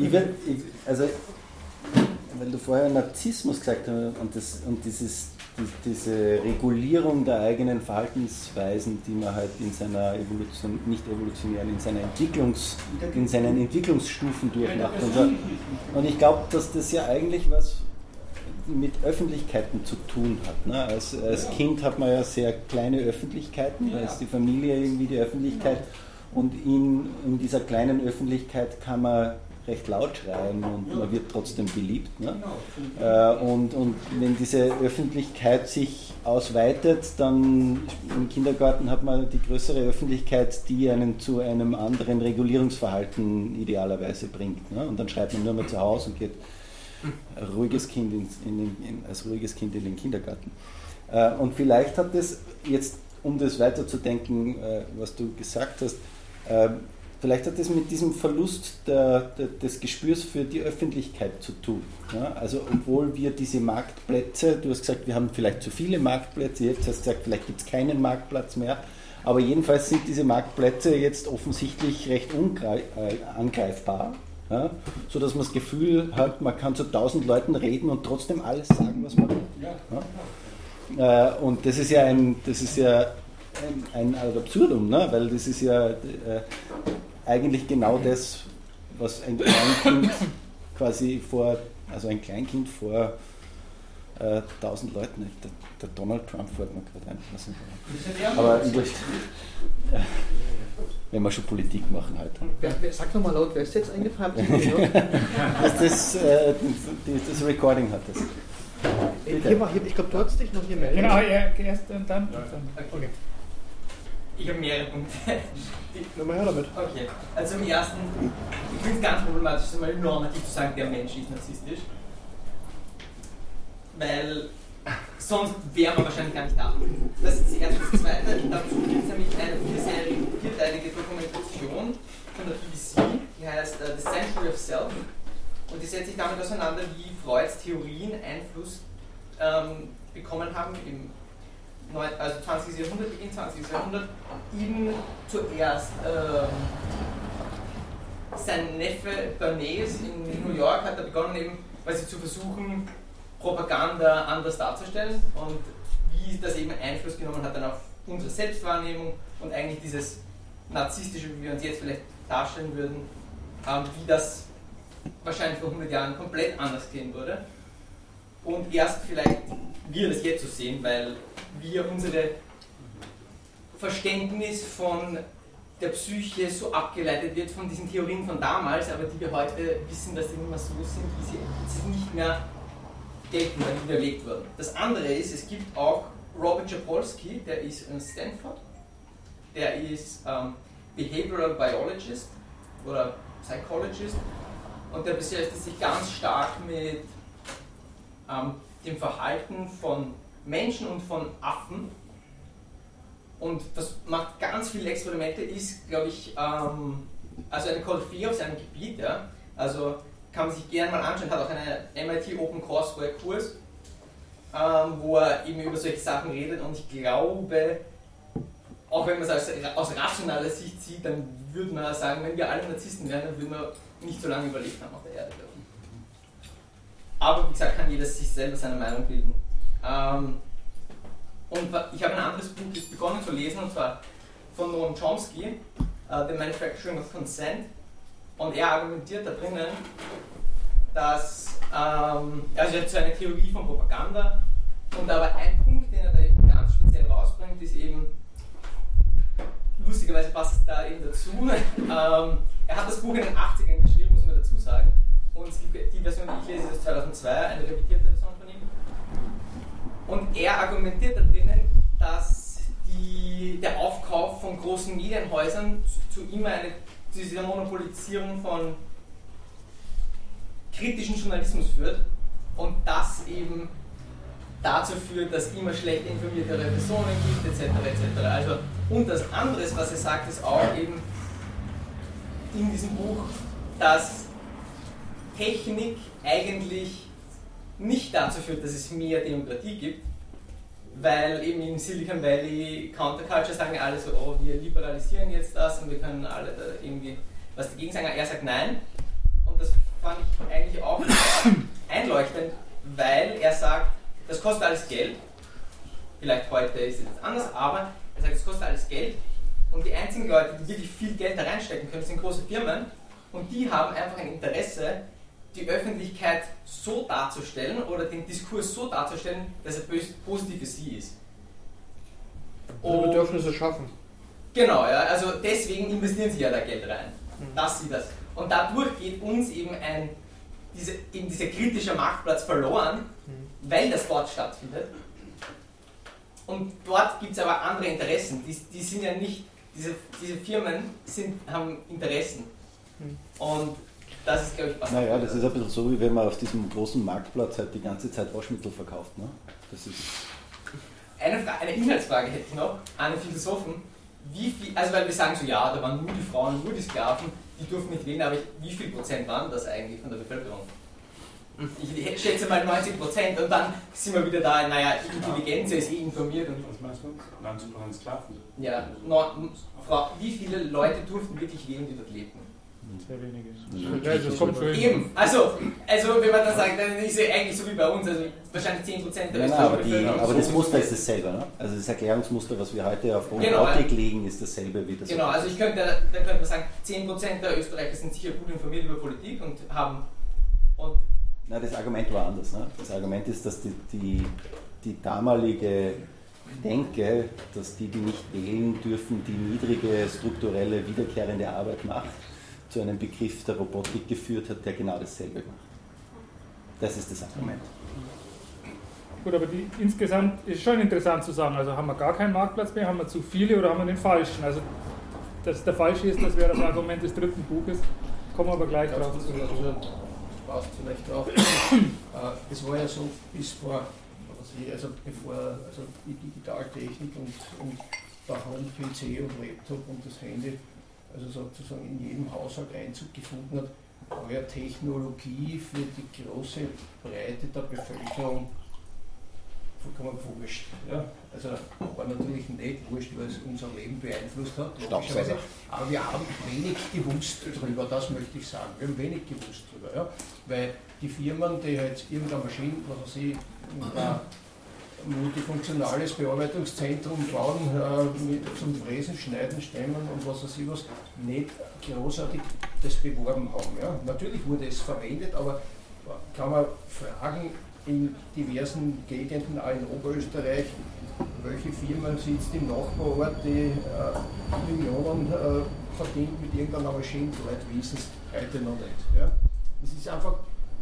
Ich werd, ich, also, weil du vorher Narzissmus gesagt hast und, das, und dieses, die, diese Regulierung der eigenen Verhaltensweisen, die man halt in seiner Evolution, nicht evolutionären, in, seiner Entwicklungs, in seinen Entwicklungsstufen durchmacht. Und, so. und ich glaube, dass das ja eigentlich was mit Öffentlichkeiten zu tun hat. Ne? Als, als Kind hat man ja sehr kleine Öffentlichkeiten, da ist die Familie irgendwie die Öffentlichkeit und in, in dieser kleinen Öffentlichkeit kann man recht laut schreien und man wird trotzdem beliebt. Ne? Äh, und, und wenn diese Öffentlichkeit sich ausweitet, dann im Kindergarten hat man die größere Öffentlichkeit, die einen zu einem anderen Regulierungsverhalten idealerweise bringt. Ne? Und dann schreibt man nur mehr zu Hause und geht ruhiges kind in, in, in, als ruhiges Kind in den Kindergarten. Äh, und vielleicht hat das jetzt, um das weiterzudenken, äh, was du gesagt hast, äh, vielleicht hat das mit diesem Verlust der, der, des Gespürs für die Öffentlichkeit zu tun. Ja? Also obwohl wir diese Marktplätze, du hast gesagt, wir haben vielleicht zu viele Marktplätze, jetzt hast du gesagt, vielleicht gibt es keinen Marktplatz mehr, aber jedenfalls sind diese Marktplätze jetzt offensichtlich recht angreifbar ja, so dass man das Gefühl hat, man kann zu tausend Leuten reden und trotzdem alles sagen, was man will. Ja. Äh, und das ist ja ein, das ist ja ein, ein Absurdum, ne? weil das ist ja äh, eigentlich genau das, was ein Kleinkind quasi vor, also ein Kleinkind vor äh, tausend Leuten, der, der, Donald Trump fällt mir gerade ein. Aber möchte wenn wir schon Politik machen halt. Wer, wer, sag nochmal laut, wer ist jetzt eingefallen? das, das, äh, das, Recording hat das. Äh, hier, hier, ich glaube, du hast dich noch hier melden. Genau, er erst und dann. Ja. Okay. Ich habe mehrere Punkte. Na mal her damit. Okay, also im ersten, ich finde es ganz problematisch, mal normativ zu sagen, der Mensch ist narzisstisch. Weil sonst wären wir wahrscheinlich gar nicht da. Das ist das erste. Das zweite, dazu gibt es nämlich eine vierteilige Dokumentation von der BBC, die heißt uh, The Century of Self. Und die setzt sich damit auseinander, wie Freuds Theorien Einfluss ähm, bekommen haben im also 20. Jahrhundert, Beginn 20. Jahrhundert, ihm zuerst ähm, sein Neffe Bernays in New York hat er begonnen, eben, weil sie zu versuchen, Propaganda anders darzustellen und wie das eben Einfluss genommen hat dann auf unsere Selbstwahrnehmung und eigentlich dieses narzisstische, wie wir uns jetzt vielleicht darstellen würden, ähm, wie das wahrscheinlich vor 100 Jahren komplett anders gehen würde. Und erst vielleicht wir das jetzt so sehen, weil wir unsere Verständnis von der Psyche so abgeleitet wird von diesen Theorien von damals, aber die wir heute wissen, dass sie nicht mehr so sind, wie sie, sie nicht mehr die widerlegt wurden. Das andere ist, es gibt auch Robert Japolsky, der ist in Stanford, der ist ähm, Behavioral Biologist oder Psychologist und der beschäftigt sich ganz stark mit ähm, dem Verhalten von Menschen und von Affen. Und das macht ganz viele Experimente, ist, glaube ich, ähm, also eine Koryphäe auf seinem Gebiet. Ja? Also kann man sich gerne mal anschauen, hat auch einen MIT Open Courseware Kurs, ähm, wo er eben über solche Sachen redet und ich glaube, auch wenn man es aus, aus rationaler Sicht sieht, dann würde man sagen, wenn wir alle Narzissten wären, dann würden wir nicht so lange überlebt haben auf der Erde. Aber wie gesagt, kann jeder sich selber seine Meinung bilden. Ähm, und ich habe ein anderes Buch jetzt begonnen zu lesen, und zwar von Noam Chomsky, uh, The Manufacturing of Consent. Und er argumentiert da drinnen, dass, ähm, also so eine Theorie von Propaganda, und aber ein Punkt, den er da eben ganz speziell rausbringt, ist eben, lustigerweise passt es da eben dazu, ähm, er hat das Buch in den 80ern geschrieben, muss man dazu sagen, und die Version, die ich lese, ist 2002, eine revidierte Version von ihm. Und er argumentiert da drinnen, dass die, der Aufkauf von großen Medienhäusern zu, zu immer eine zu dieser Monopolisierung von kritischen Journalismus führt und das eben dazu führt, dass immer schlecht informiertere Personen gibt, etc. etc. Also Und das andere, was er sagt, ist auch eben in diesem Buch, dass Technik eigentlich nicht dazu führt, dass es mehr Demokratie gibt, weil eben im Silicon Valley Counterculture sagen alle so, oh, wir liberalisieren jetzt das und wir können alle da irgendwie was dagegen sagen. Er sagt nein. Und das fand ich eigentlich auch einleuchtend, weil er sagt, das kostet alles Geld. Vielleicht heute ist es jetzt anders, aber er sagt, es kostet alles Geld. Und die einzigen Leute, die wirklich viel Geld da reinstecken können, sind große Firmen. Und die haben einfach ein Interesse, die Öffentlichkeit so darzustellen oder den Diskurs so darzustellen, dass er positiv für sie ist. Und Bedürfnisse schaffen. Genau, ja, also deswegen investieren sie ja da Geld rein, mhm. dass sie das. Und dadurch geht uns eben ein, diese, eben dieser kritische Marktplatz verloren, mhm. weil das dort stattfindet. Und dort gibt es aber andere Interessen, die, die sind ja nicht, diese, diese Firmen sind, haben Interessen. Mhm. Und das ist, glaube ich, was. Naja, das ist ein bisschen so, wie wenn man auf diesem großen Marktplatz halt die ganze Zeit Waschmittel verkauft. Ne? Das ist eine, Frage, eine Inhaltsfrage hätte ich noch an den Philosophen. Wie viel, also weil wir sagen so, ja, da waren nur die Frauen, nur die Sklaven, die durften nicht wählen, aber wie viel Prozent waren das eigentlich von der Bevölkerung? Ich schätze mal 90 Prozent und dann sind wir wieder da, naja, Intelligenz ist eh informiert. Und Was meinst du? 90 Prozent Sklaven? Ja, no, wie viele Leute durften wirklich wählen, die dort lebten? Sehr wenige. Ja, das kommt schon Eben, also, also wenn man dann sagt, dann ist es eigentlich so wie bei uns, also wahrscheinlich 10% der ja, aber, die, aber das Muster ist dasselbe, ne? Also das Erklärungsmuster, was wir heute auf genau, Robotik legen, ist dasselbe wie das. Genau, also ich könnte, dann könnte man sagen, 10% der Österreicher sind sicher gut informiert über Politik und haben und Na, das Argument war anders. Ne? Das Argument ist, dass die, die, die damalige Denke, dass die, die nicht wählen dürfen, die niedrige strukturelle wiederkehrende Arbeit macht, zu einem Begriff der Robotik geführt hat, der genau dasselbe macht. Das ist das Argument. Gut, aber die, insgesamt ist schon interessant zu sagen, also haben wir gar keinen Marktplatz mehr, haben wir zu viele oder haben wir den falschen? Also, dass der falsche ist, das wäre das Argument des dritten Buches, kommen wir aber gleich drauf zu. Also, passt vielleicht drauf. äh, es war ja so bis vor, also bevor also die Digitaltechnik und, und der Home-PC und Laptop und das Handy also sozusagen in jedem Haushalt Einzug gefunden hat, ja Technologie für die große Breite der Bevölkerung vollkommen wurscht. Ja? Also war natürlich nicht wurscht, weil es unser Leben beeinflusst hat, logischerweise. Aber wir haben wenig gewusst darüber, das möchte ich sagen. Wir haben wenig gewusst darüber. Ja? Weil die Firmen, die jetzt irgendeine Maschine, was weiß ich, multifunktionales Bearbeitungszentrum bauen äh, zum Fräsen, Schneiden, Stemmen und was weiß ich was, nicht großartig das beworben haben. Ja. Natürlich wurde es verwendet, aber kann man fragen, in diversen Gegenden, auch in Oberösterreich, welche Firma sitzt im Nachbarort, die äh, Millionen äh, verdient mit irgendeiner Maschine, die Leute wissen es heute noch nicht. Ja. Das ist einfach,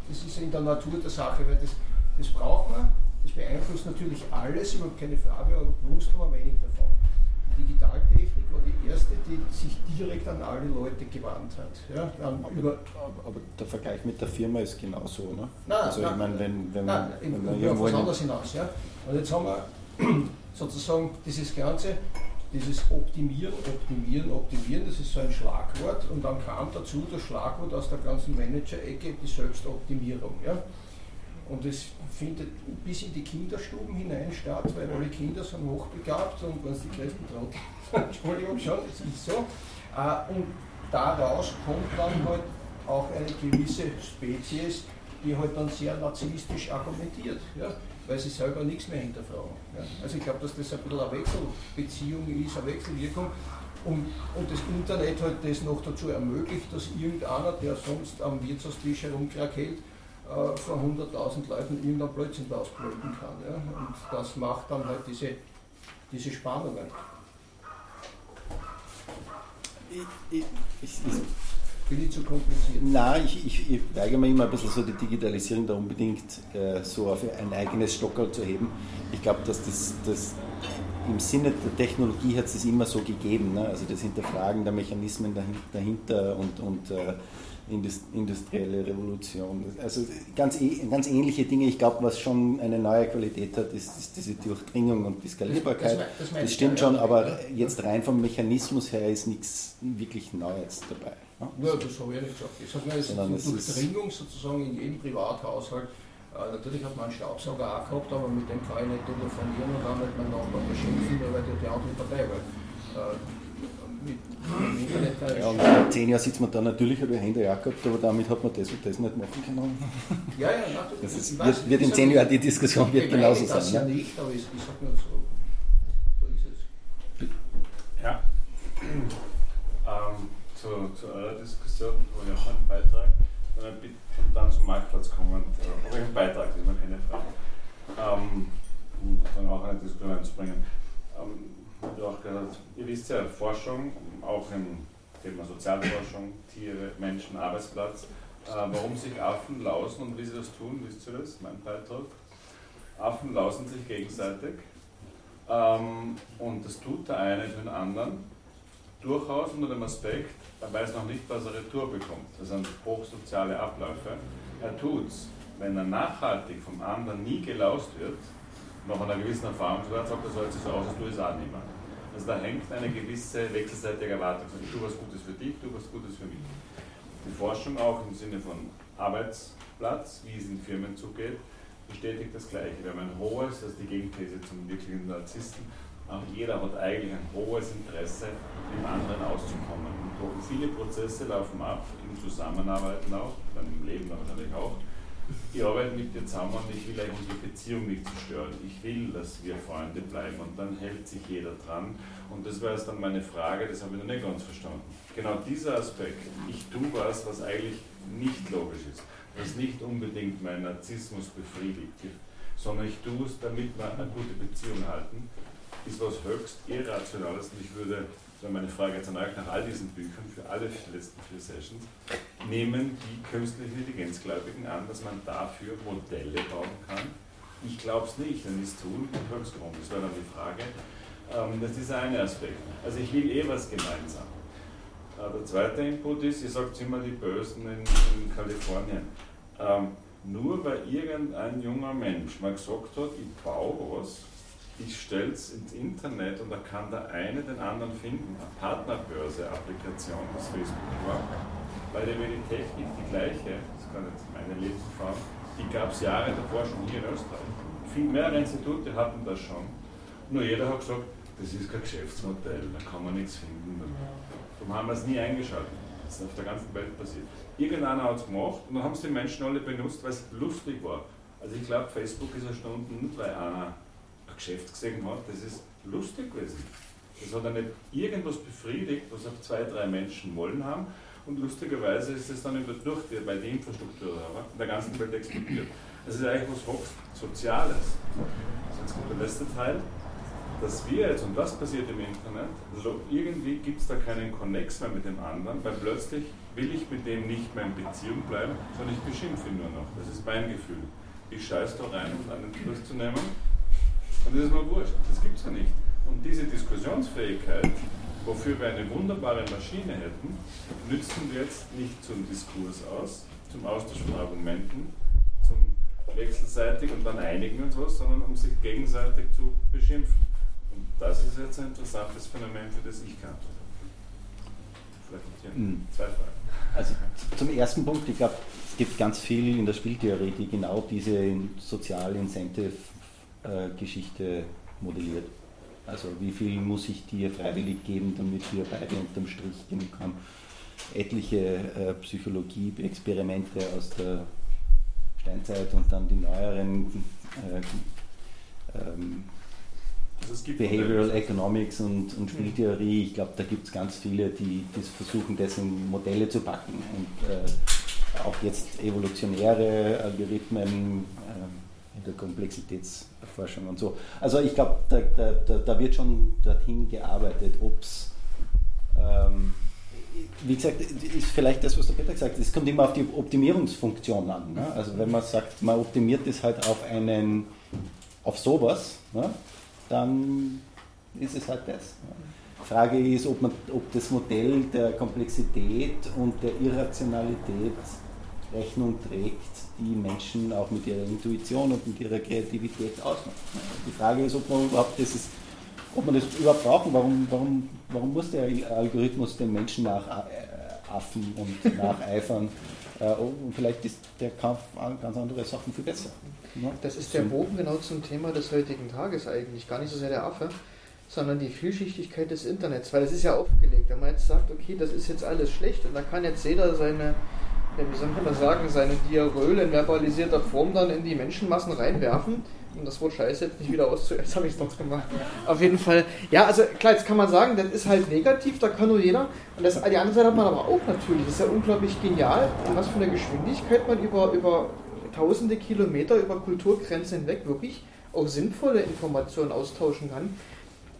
das ist in der Natur der Sache, weil das, das braucht man beeinflusst natürlich alles, überhaupt keine Frage, aber gewusst haben wir wenig davon. Die Digitaltechnik war die erste, die sich direkt an alle Leute gewandt hat. Ja, aber, aber, der Vergleich mit der Firma ist genauso, ne? Nein, also nein, ich meine, wenn, wenn nein, man, wenn man anderes hinaus. Ja? Und jetzt haben wir sozusagen dieses Ganze, dieses Optimieren, Optimieren, Optimieren, das ist so ein Schlagwort und dann kam dazu das Schlagwort aus der ganzen Manager-Ecke, die Selbstoptimierung. Ja? Und es findet bis in die Kinderstuben hinein statt, weil alle Kinder sind hochbegabt und wenn es die größten Trottel, Entschuldigung schon, es ist so. Äh, und daraus kommt dann halt auch eine gewisse Spezies, die halt dann sehr narzisstisch argumentiert, ja, weil sie selber nichts mehr hinterfragen. Ja. Also ich glaube, dass das ein bisschen eine Wechselbeziehung ist, eine Wechselwirkung. Und, und das Internet halt das noch dazu ermöglicht, dass irgendeiner, der sonst am Wirtshaustisch herumkrakelt, äh, vor 100.000 Leuten irgendein Blödsinn ausblenden kann. Ja? Und das macht dann halt diese, diese Spannungen. Ich, ich, ich, Bin ich zu kompliziert? Nein, ich, ich, ich weigere mir immer ein bisschen so die Digitalisierung da unbedingt äh, so auf ein eigenes Stockerl zu heben. Ich glaube, dass das, das im Sinne der Technologie hat es immer so gegeben. Ne? Also das Hinterfragen der Mechanismen dahinter und, und äh, industrielle Revolution. Also ganz, eh- ganz ähnliche Dinge. Ich glaube, was schon eine neue Qualität hat, ist, ist diese Durchdringung und die Skalierbarkeit. Das- das Das stimmt schon, aber jetzt rein vom Mechanismus her ist nichts wirklich Neues dabei. ne? Ja, das habe ich nicht gesagt. Ich sage nur, es ist eine Durchdringung sozusagen in jedem Privathaushalt. Äh, natürlich hat man einen Staubsauger auch gehabt, aber mit dem kann ich nicht telefonieren und auch nicht meinen Nachbarn beschimpfen, weil der die andere Partei will. Ja, und in zehn Jahren sitzt man da natürlich, habe ich Hände ja gehabt, aber damit hat man das und das nicht machen können. Ja, ja, natürlich. Das ist, wird, wird in sag zehn Jahren die Diskussion wird genauso meine das ja sein. Ne? nicht, aber ich, ich sage nur so. So ist es. Ja. Ähm, zu, zu eurer Diskussion habe ich auch einen Beitrag. Dann bitte- Und dann zum Marktplatz kommen. äh, habe ich einen Beitrag, das ist mir keine Frage. Ähm, um dann auch eine Diskussion einzubringen. Ähm, auch gesagt, ihr wisst ja, Forschung, auch im Thema Sozialforschung, Tiere, Menschen, Arbeitsplatz, äh, warum sich Affen lausen und wie sie das tun, wisst ihr das? Mein Beitrag. Affen lausen sich gegenseitig ähm, und das tut der eine für den anderen durchaus unter dem Aspekt, er weiß noch nicht, was er retour bekommt. Das sind hochsoziale Abläufe. Er tut's, wenn er nachhaltig vom anderen nie gelaust wird, nach einer gewissen Erfahrungswert sagt er, so jetzt so aus, als du es auch nicht mehr. Also da hängt eine gewisse wechselseitige Erwartung. Tue was Gutes für dich, du was Gutes für mich. Die Forschung auch im Sinne von Arbeitsplatz, wie es in Firmen zugeht, bestätigt das Gleiche. Wir haben ein hohes, das ist die Gegenthese zum wirklichen Narzissten, auch jeder hat eigentlich ein hohes Interesse, dem anderen auszukommen. Und viele Prozesse laufen ab, im Zusammenarbeiten auch, dann im Leben wahrscheinlich auch. Ich arbeite mit dir zusammen und ich will eigentlich unsere Beziehung nicht zerstören. Ich will, dass wir Freunde bleiben und dann hält sich jeder dran. Und das wäre jetzt dann meine Frage, das habe ich noch nicht ganz verstanden. Genau dieser Aspekt, ich tue was, was eigentlich nicht logisch ist, was nicht unbedingt meinen Narzissmus befriedigt, sondern ich tue es, damit wir eine gute Beziehung halten, ist was höchst Irrationales und ich würde, das wäre meine Frage jetzt an euch, nach all diesen Büchern für alle letzten vier Sessions, nehmen die künstlichen Intelligenzgläubigen an, dass man dafür Modelle bauen kann? Ich glaube es nicht, denn ich tun und höchst warum. Das wäre dann die Frage. Ähm, das ist eine Aspekt. Also ich will eh was gemeinsam. Äh, Der zweite Input ist, ihr sagt immer die Bösen in, in Kalifornien. Ähm, nur weil irgendein junger Mensch mal gesagt hat, ich baue was, ich stelle es ins Internet und da kann der eine den anderen finden. Eine Partnerbörse-Applikation, das Facebook war, weil eben die Technik die gleiche, das gar nicht meine Lebenserfahrung, die gab es Jahre davor schon hier in Österreich. Viel mehrere Institute hatten das schon. Nur jeder hat gesagt, das ist kein Geschäftsmodell, da kann man nichts finden. Darum haben wir es nie eingeschaltet. Das ist auf der ganzen Welt passiert. Irgendeiner hat es gemacht und dann haben es die Menschen alle benutzt, weil es lustig war. Also ich glaube, Facebook ist erstanden nicht, weil einer ein Geschäft gesehen hat, das ist lustig gewesen. Das hat ja nicht irgendwas befriedigt, was auch zwei, drei Menschen wollen haben. Und lustigerweise ist es dann über durch, die- weil die Infrastruktur in der ganzen Welt explodiert. Das ist eigentlich was hoch Soziales. Jetzt kommt der letzte Teil. Dass wir jetzt, und was passiert im Internet, also irgendwie gibt es da keinen Connex mehr mit dem anderen, weil plötzlich will ich mit dem nicht mehr in Beziehung bleiben, sondern ich beschimpfe ihn nur noch. Das ist mein Gefühl. Ich scheiß da rein, um einen zurückzunehmen. Und das ist mir wurscht. Das gibt es ja nicht. Und diese Diskussionsfähigkeit, wofür wir eine wunderbare Maschine hätten, nützen wir jetzt nicht zum Diskurs aus, zum Austausch von Argumenten, zum wechselseitig und dann einigen und was, sondern um sich gegenseitig zu beschimpfen. Und das ist jetzt ein interessantes Phänomen, für das ich kannte. Mhm. zwei Fragen. Also zum ersten Punkt, ich glaube, es gibt ganz viel in der Spieltheorie, die genau diese Sozial-Incentive-Geschichte modelliert. Also wie viel muss ich dir freiwillig geben, damit wir beide unterm Strich genug haben. Etliche äh, Psychologie-Experimente aus der Steinzeit und dann die neueren äh, ähm, Also es gibt Behavioral. Economics und, und Spieltheorie, ich glaube, da gibt es ganz viele, die, die versuchen, das in Modelle zu packen. Und äh, auch jetzt evolutionäre Algorithmen äh, in der Komplexitätserforschung und so. Also ich glaube, da, da, da, da wird schon dorthin gearbeitet, ob es ähm, wie gesagt, ist vielleicht das, was der Peter gesagt hat, es kommt immer auf die Optimierungsfunktion an. Ne? Also wenn man sagt, man optimiert es halt auf einen, auf sowas, ne? dann ist es halt das. Ne? Frage ist, ob, man, ob das Modell der Komplexität und der Irrationalität Rechnung trägt, die Menschen auch mit ihrer Intuition und mit ihrer Kreativität ausmacht. Die Frage ist, ob man überhaupt das ist, ob man das überhaupt brauchen. Warum, warum, warum muss der Algorithmus den Menschen nachaffen und nacheifern? Äh, und vielleicht ist der Kampf an ganz andere Sachen viel besser. Ja? Das ist der Bogen genau zum Thema des heutigen Tages eigentlich. Gar nicht so sehr der Affe, sondern die Vielschichtigkeit des Internets. Weil es ist ja aufgelegt. Wenn man jetzt sagt, okay, das ist jetzt alles schlecht und da kann jetzt jeder seine wie soll man das sagen, seine Diarrhoe in verbalisierter Form dann in die Menschenmassen reinwerfen. Um das Wort Scheiße jetzt nicht wieder auszu... Jetzt habe ich es doch gemacht. Auf jeden Fall. Ja, also klar, jetzt kann man sagen, das ist halt negativ, da kann nur jeder. Und das, die andere Seite hat man aber auch natürlich. Das ist ja unglaublich genial, in was für einer Geschwindigkeit man über, über tausende Kilometer, über Kulturgrenzen hinweg wirklich auch sinnvolle Informationen austauschen kann.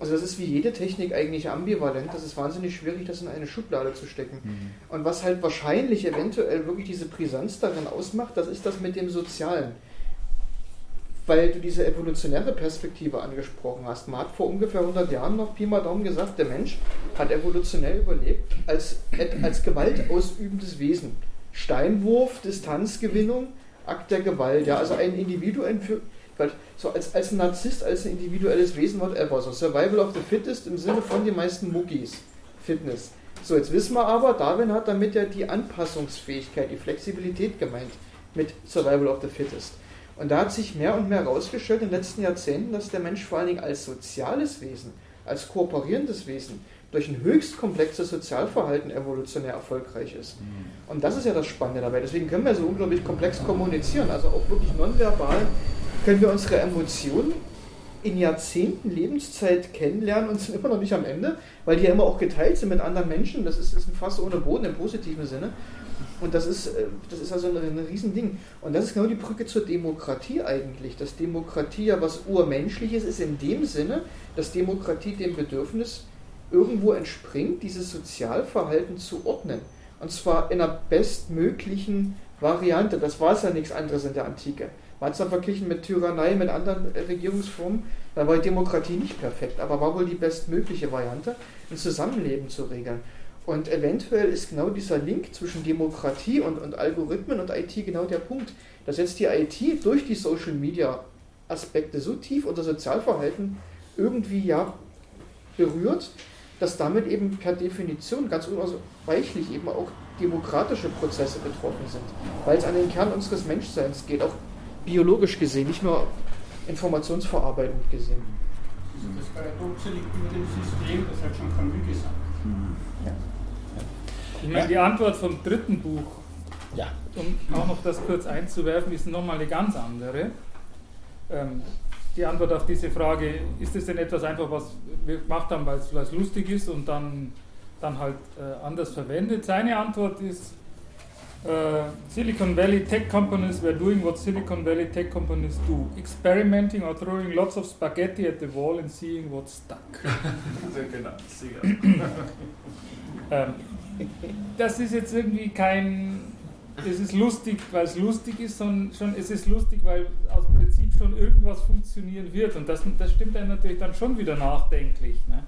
Also das ist wie jede Technik eigentlich ambivalent. Das ist wahnsinnig schwierig, das in eine Schublade zu stecken. Mhm. Und was halt wahrscheinlich eventuell wirklich diese Brisanz darin ausmacht, das ist das mit dem Sozialen. Weil du diese evolutionäre Perspektive angesprochen hast. Man hat vor ungefähr 100 Jahren noch Pi mal Daumen gesagt, der Mensch hat evolutionär überlebt als, als gewaltausübendes Wesen. Steinwurf, Distanzgewinnung, Akt der Gewalt. Ja, also ein Individuum für so als, als Narzisst, als ein individuelles Wesen, whatever. So Survival of the Fittest im Sinne von den meisten Muckis. Fitness. So, jetzt wissen wir aber, Darwin hat damit ja die Anpassungsfähigkeit, die Flexibilität gemeint mit Survival of the Fittest. Und da hat sich mehr und mehr herausgestellt in den letzten Jahrzehnten, dass der Mensch vor allen Dingen als soziales Wesen, als kooperierendes Wesen, durch ein höchst komplexes Sozialverhalten evolutionär erfolgreich ist. Mhm. Und das ist ja das Spannende dabei. Deswegen können wir so unglaublich komplex kommunizieren, also auch wirklich nonverbal können wir unsere Emotionen in Jahrzehnten Lebenszeit kennenlernen und sind immer noch nicht am Ende, weil die ja immer auch geteilt sind mit anderen Menschen. Das ist, ist ein Fass ohne Boden im positiven Sinne. Und das ist, äh, das ist also ein, ein Riesending. Und das ist genau die Brücke zur Demokratie eigentlich. Dass Demokratie ja was Urmenschliches ist in dem Sinne, dass Demokratie dem Bedürfnis irgendwo entspringt, dieses Sozialverhalten zu ordnen. Und zwar in einer bestmöglichen Variante. Das war es ja nichts anderes in der Antike. Man es dann verglichen mit Tyrannei, mit anderen Regierungsformen. Da war die Demokratie nicht perfekt, aber war wohl die bestmögliche Variante, ein Zusammenleben zu regeln. Und eventuell ist genau dieser Link zwischen Demokratie und, und Algorithmen und IT genau der Punkt, dass jetzt die IT durch die Social Media Aspekte so tief unser Sozialverhalten irgendwie ja berührt, dass damit eben per Definition ganz unausweichlich eben auch demokratische Prozesse betroffen sind, weil es an den Kern unseres Menschseins geht, auch biologisch gesehen, nicht nur Informationsverarbeitung gesehen. Also das Paradoxe liegt über dem System, das hat schon Camus gesagt. Ja. Ich meine, die Antwort vom dritten Buch, ja. um auch noch das kurz einzuwerfen, ist nochmal eine ganz andere. Ähm, die Antwort auf diese Frage, ist es denn etwas einfach, was wir gemacht haben, weil es lustig ist und dann, dann halt äh, anders verwendet? Seine Antwort ist, uh, Silicon Valley tech companies were doing what Silicon Valley tech companies do experimenting or throwing lots of spaghetti at the wall and seeing what stuck. genau, ähm, das ist jetzt irgendwie kein. Es ist lustig, weil es lustig ist, sondern schon, es ist lustig, weil aus Prinzip schon irgendwas funktionieren wird. Und das, das stimmt einem natürlich dann schon wieder nachdenklich. Ne?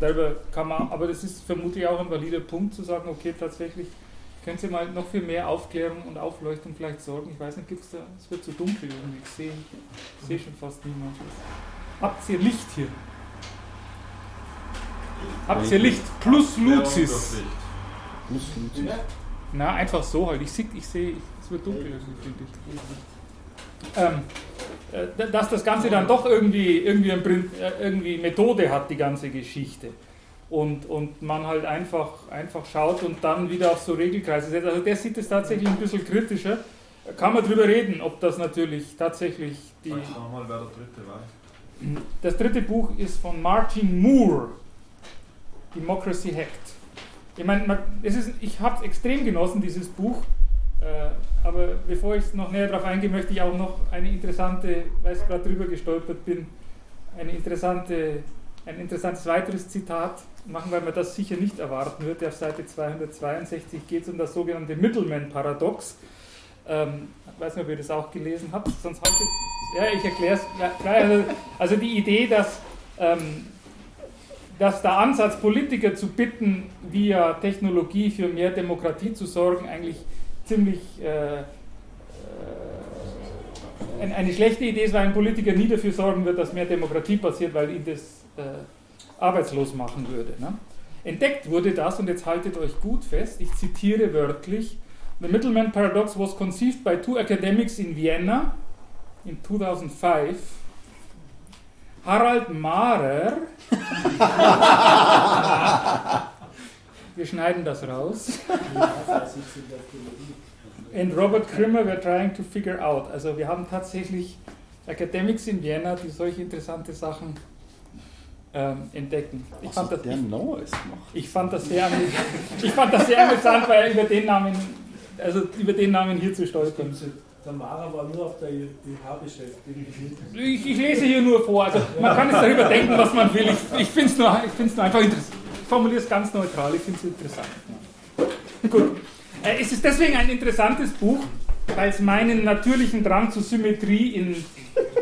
darüber kann man, aber das ist vermutlich auch ein valider Punkt zu sagen, okay, tatsächlich können Sie mal noch für mehr Aufklärung und Aufleuchtung vielleicht sorgen? Ich weiß nicht, gibt es da, es wird zu so dunkel irgendwie, ich sehe, sehe schon fast niemand. Habt ihr Licht hier? Habt ihr Licht plus Luzis? Plus Luzis. Na, einfach so halt. Ich sehe, ich sehe, es wird dunkel. Ähm, äh, dass das Ganze dann doch irgendwie, irgendwie, äh, irgendwie Methode hat, die ganze Geschichte und, und man halt einfach, einfach schaut und dann wieder auf so Regelkreise setzt. Also der sieht es tatsächlich ein bisschen kritischer. Kann man drüber reden, ob das natürlich tatsächlich die. Sag mal, wer der dritte war. Das dritte Buch ist von Martin Moore, Democracy Hacked. Ich meine, ich habe es extrem genossen, dieses Buch, äh, aber bevor ich noch näher darauf eingehe, möchte ich auch noch eine interessante, weil ich gerade drüber gestolpert bin, eine interessante, ein interessantes weiteres Zitat machen, weil man das sicher nicht erwarten würde. Auf Seite 262 geht es um das sogenannte Middleman-Paradox. Ähm, ich weiß nicht, ob ihr das auch gelesen habt, sonst haltet. Ja, ich erkläre es. Ja, also, also, die Idee, dass, ähm, dass der Ansatz, Politiker zu bitten, via Technologie für mehr Demokratie zu sorgen, eigentlich ziemlich äh, äh, eine schlechte Idee ist, weil ein Politiker nie dafür sorgen wird, dass mehr Demokratie passiert, weil ihn das äh, arbeitslos machen würde. Ne? Entdeckt wurde das, und jetzt haltet euch gut fest, ich zitiere wörtlich, The Middleman Paradox was conceived by two academics in Vienna in 2005. Harald Mahrer, wir schneiden das raus, and Robert Krimmer were trying to figure out. Also wir haben tatsächlich Academics in Vienna, die solche interessante Sachen ähm, entdecken. Ich fand, das, ich, ich fand das sehr, ich fand das sehr amüsant, weil über den Namen, also über den Namen hier zu stolpern. Der Mara war nur auf der IH beschäftigt. Ich, ich, lese hier nur vor. Also man kann jetzt darüber denken, was man will. Ich, ich finde es nur, nur einfach interessant. Ich formuliere es ganz neutral. Ich finde es interessant. Gut. Äh, es ist deswegen ein interessantes Buch, weil es meinen natürlichen Drang zur Symmetrie in,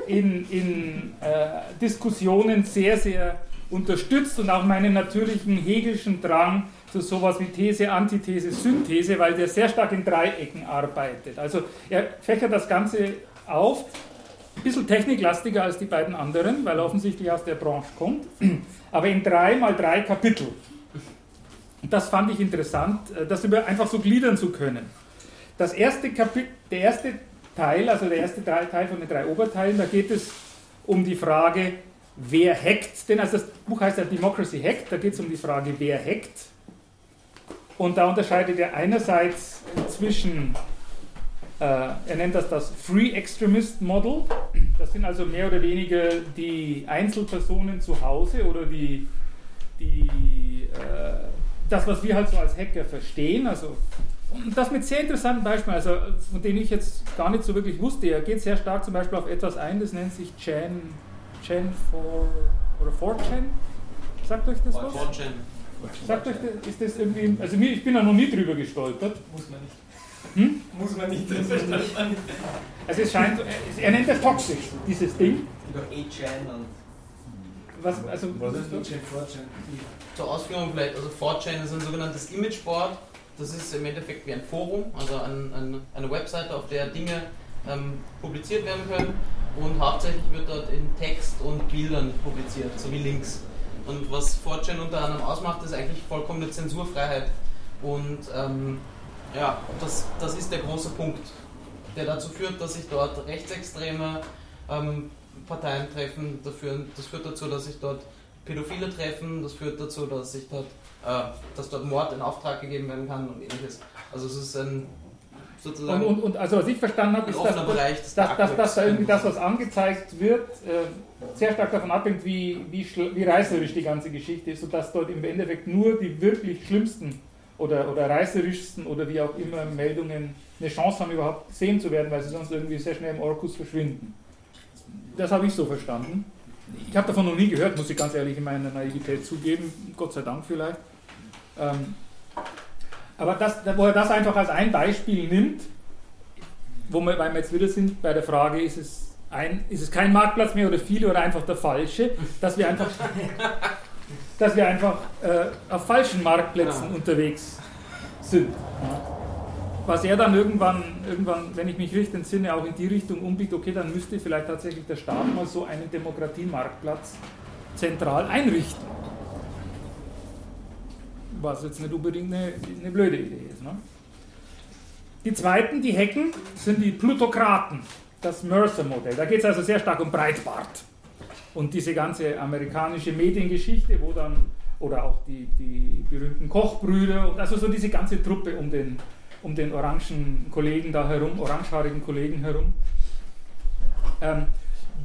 in, in äh, Diskussionen sehr, sehr unterstützt und auch meinen natürlichen hegelischen Drang zu sowas wie These, Antithese, Synthese, weil der sehr stark in Dreiecken arbeitet. Also er fächert das Ganze auf, ein bisschen techniklastiger als die beiden anderen, weil er offensichtlich aus der Branche kommt, aber in drei mal drei Kapitel. Und das fand ich interessant, äh, das einfach so gliedern zu können. Das erste Kapitel, der erste Teil, also der erste Teil von den drei Oberteilen, da geht es um die Frage, wer hackt denn? Also das Buch heißt ja Democracy Hackt, da geht es um die Frage, wer hackt. Und da unterscheidet er einerseits zwischen, äh, er nennt das das Free Extremist Model, das sind also mehr oder weniger die Einzelpersonen zu Hause oder die, die äh, das, was wir halt so als Hacker verstehen, also das mit sehr interessanten Beispielen, also von denen ich jetzt gar nicht so wirklich wusste. Er geht sehr stark zum Beispiel auf etwas ein, das nennt sich Chan, Chan 4 oder 4chan. Sagt euch das was? 4chan. Sagt euch das, ist das irgendwie, also ich bin da noch nie drüber gestolpert. Muss man nicht. Hm? Muss man nicht. also es scheint, er nennt das toxisch, dieses Ding. Doch 8chan und was, also, was ist 4chan? Zur Ausführung vielleicht, also 4chan ist ein sogenanntes Imageboard das ist im Endeffekt wie ein Forum, also ein, ein, eine Webseite, auf der Dinge ähm, publiziert werden können und hauptsächlich wird dort in Text und Bildern publiziert, sowie Links. Und was 4chan unter anderem ausmacht, ist eigentlich vollkommene Zensurfreiheit. Und ähm, ja, das, das ist der große Punkt, der dazu führt, dass sich dort rechtsextreme ähm, Parteien treffen. Das führt dazu, dass sich dort Pädophile treffen. Das führt dazu, dass sich dort dass dort Mord in Auftrag gegeben werden kann und ähnliches. Also es ist ein sozusagen. Und, und, und also was ich verstanden habe, ist, dass, Bereich dass, dass, dass, da irgendwie das, was angezeigt wird, äh, sehr stark davon abhängt, wie, wie, wie reißerisch die ganze Geschichte ist und dass dort im Endeffekt nur die wirklich schlimmsten oder, oder reißerischsten oder wie auch immer Meldungen eine Chance haben, überhaupt gesehen zu werden, weil sie sonst irgendwie sehr schnell im Orkus verschwinden. Das habe ich so verstanden. Ich habe davon noch nie gehört, muss ich ganz ehrlich in meiner Naivität zugeben, Gott sei Dank vielleicht. Ähm, aber das, wo er das einfach als ein Beispiel nimmt, wo wir, weil wir jetzt wieder sind bei der Frage, ist es, ein, ist es kein Marktplatz mehr oder viele oder einfach der falsche, dass wir einfach, dass wir einfach äh, auf falschen Marktplätzen ja. unterwegs sind. Ja. Was er dann irgendwann, irgendwann, wenn ich mich richtig entsinne, auch in die Richtung umbiegt, okay, dann müsste vielleicht tatsächlich der Staat mal so einen Demokratiemarktplatz zentral einrichten was jetzt nicht unbedingt eine, eine blöde Idee ist. Ne? Die zweiten, die Hecken, sind die Plutokraten, das Mercer-Modell. Da geht es also sehr stark um Breitbart. Und diese ganze amerikanische Mediengeschichte, wo dann, oder auch die, die berühmten Kochbrüder, also so diese ganze Truppe um den, um den orangen Kollegen da herum, orangehaarigen Kollegen herum, ähm,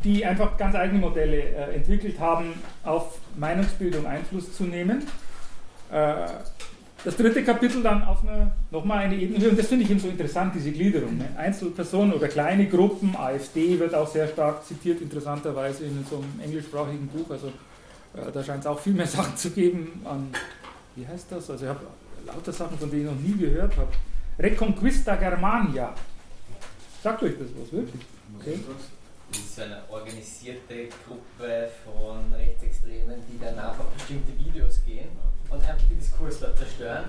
die einfach ganz eigene Modelle äh, entwickelt haben, auf Meinungsbildung Einfluss zu nehmen. Äh, das dritte Kapitel dann auf eine, nochmal eine Ebene und das finde ich eben so interessant, diese Gliederung. Ne? Einzelpersonen oder kleine Gruppen, AfD wird auch sehr stark zitiert, interessanterweise in so einem englischsprachigen Buch, also äh, da scheint es auch viel mehr Sachen zu geben an, wie heißt das, also ich habe lauter Sachen, von denen ich noch nie gehört habe. Reconquista Germania. Sagt euch das was, wirklich? Okay. Das ist so eine organisierte Gruppe von Rechtsextremen, die danach auf bestimmte Videos gehen und einfach den Diskurs dort zerstören.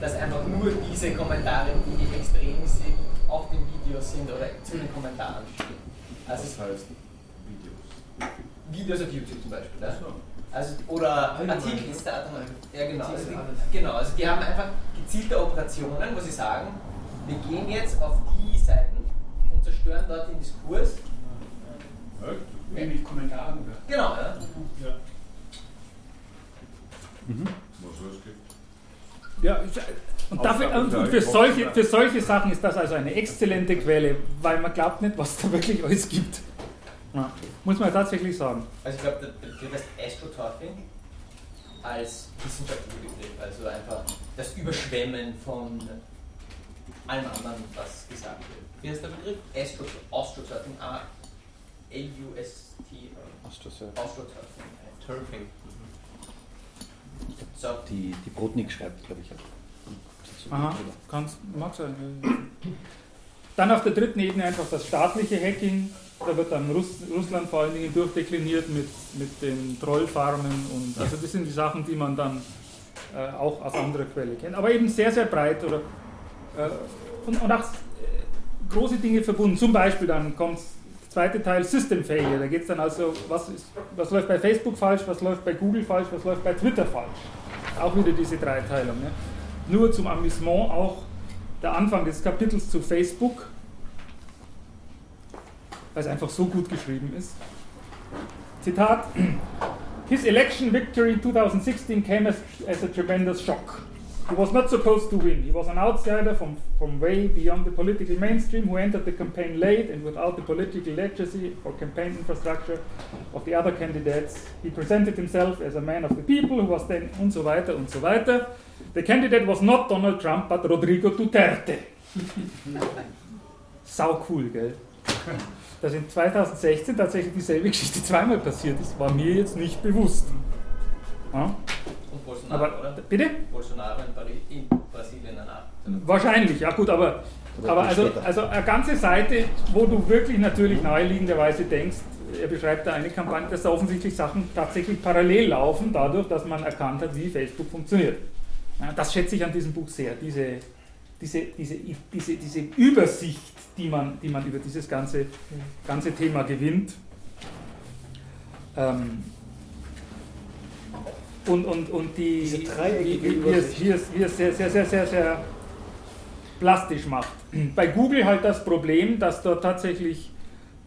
Dass einfach nur diese Kommentare, die extrem sind, auf den Videos sind oder zu den Kommentaren stehen. Also Das heißt Videos. Videos auf YouTube zum Beispiel. Ja? So. Also, oder Artikel ist Weise. Ja, genau. Also die, genau. Also die haben einfach gezielte Operationen, wo sie sagen, wir gehen jetzt auf die Seiten und zerstören dort den Diskurs. Wie mit Kommentaren. Genau, ja. Ja. Was es gibt. Ja, ich- und, dafür, und und für, solche, für solche Sachen ist das also eine exzellente Quelle, weil man glaubt nicht, was da wirklich alles gibt. Ja, muss man tatsächlich sagen. Also ich glaube, der Begriff heißt Astroturfing als wissenschaftlicher Begriff. Also einfach das Überschwemmen von allem anderen, was gesagt wird. Wie heißt der Begriff? Astro, Astroturfing, A-L-U-S-T, Astroturfing. Turfing. Die, die Brotnik schreibt, glaube ich, auch. Aha, kann's, mag sein. Dann auf der dritten Ebene einfach das staatliche Hacking. Da wird dann Russ, Russland vor allen Dingen durchdekliniert mit, mit den Trollfarmen und also das sind die Sachen, die man dann äh, auch aus anderer Quelle kennt. Aber eben sehr, sehr breit oder äh, und, und auch äh, große Dinge verbunden. Zum Beispiel dann kommt der zweite Teil System Failure. Da geht es dann also, was, ist, was läuft bei Facebook falsch, was läuft bei Google falsch, was läuft bei Twitter falsch. Auch wieder diese Dreiteilung. Ne? Nur zum Amüsement auch der Anfang des Kapitels zu Facebook, weil es einfach so gut geschrieben ist. Zitat: His election victory in 2016 came as, as a tremendous shock. He was not supposed to win. He was an outsider from, from way beyond the political mainstream who entered the campaign late and without the political legacy or campaign infrastructure of the other candidates. He presented himself as a man of the people who was then und so weiter und so weiter. The candidate was not Donald Trump, but Rodrigo Duterte. Sau cool, gell? Dass in 2016 tatsächlich dieselbe Geschichte zweimal passiert ist, war mir jetzt nicht bewusst. Ja? Und Bolsonaro, Aber oder? bitte? Bolsonaro in, Bari- in Brasilien danach. Wahrscheinlich, ja gut, aber, aber also, also eine ganze Seite, wo du wirklich natürlich naheliegenderweise denkst, er beschreibt da eine Kampagne, dass da offensichtlich Sachen tatsächlich parallel laufen, dadurch, dass man erkannt hat, wie Facebook funktioniert. Ja, das schätze ich an diesem Buch sehr, diese, diese, diese, diese, diese Übersicht, die man, die man über dieses ganze, ganze Thema gewinnt. Ähm, und, und, und die, Diese dreieckige wie, wie, es, Übersicht. wie, es, wie es sehr, sehr, sehr, sehr, sehr plastisch macht. Bei Google halt das Problem, dass dort tatsächlich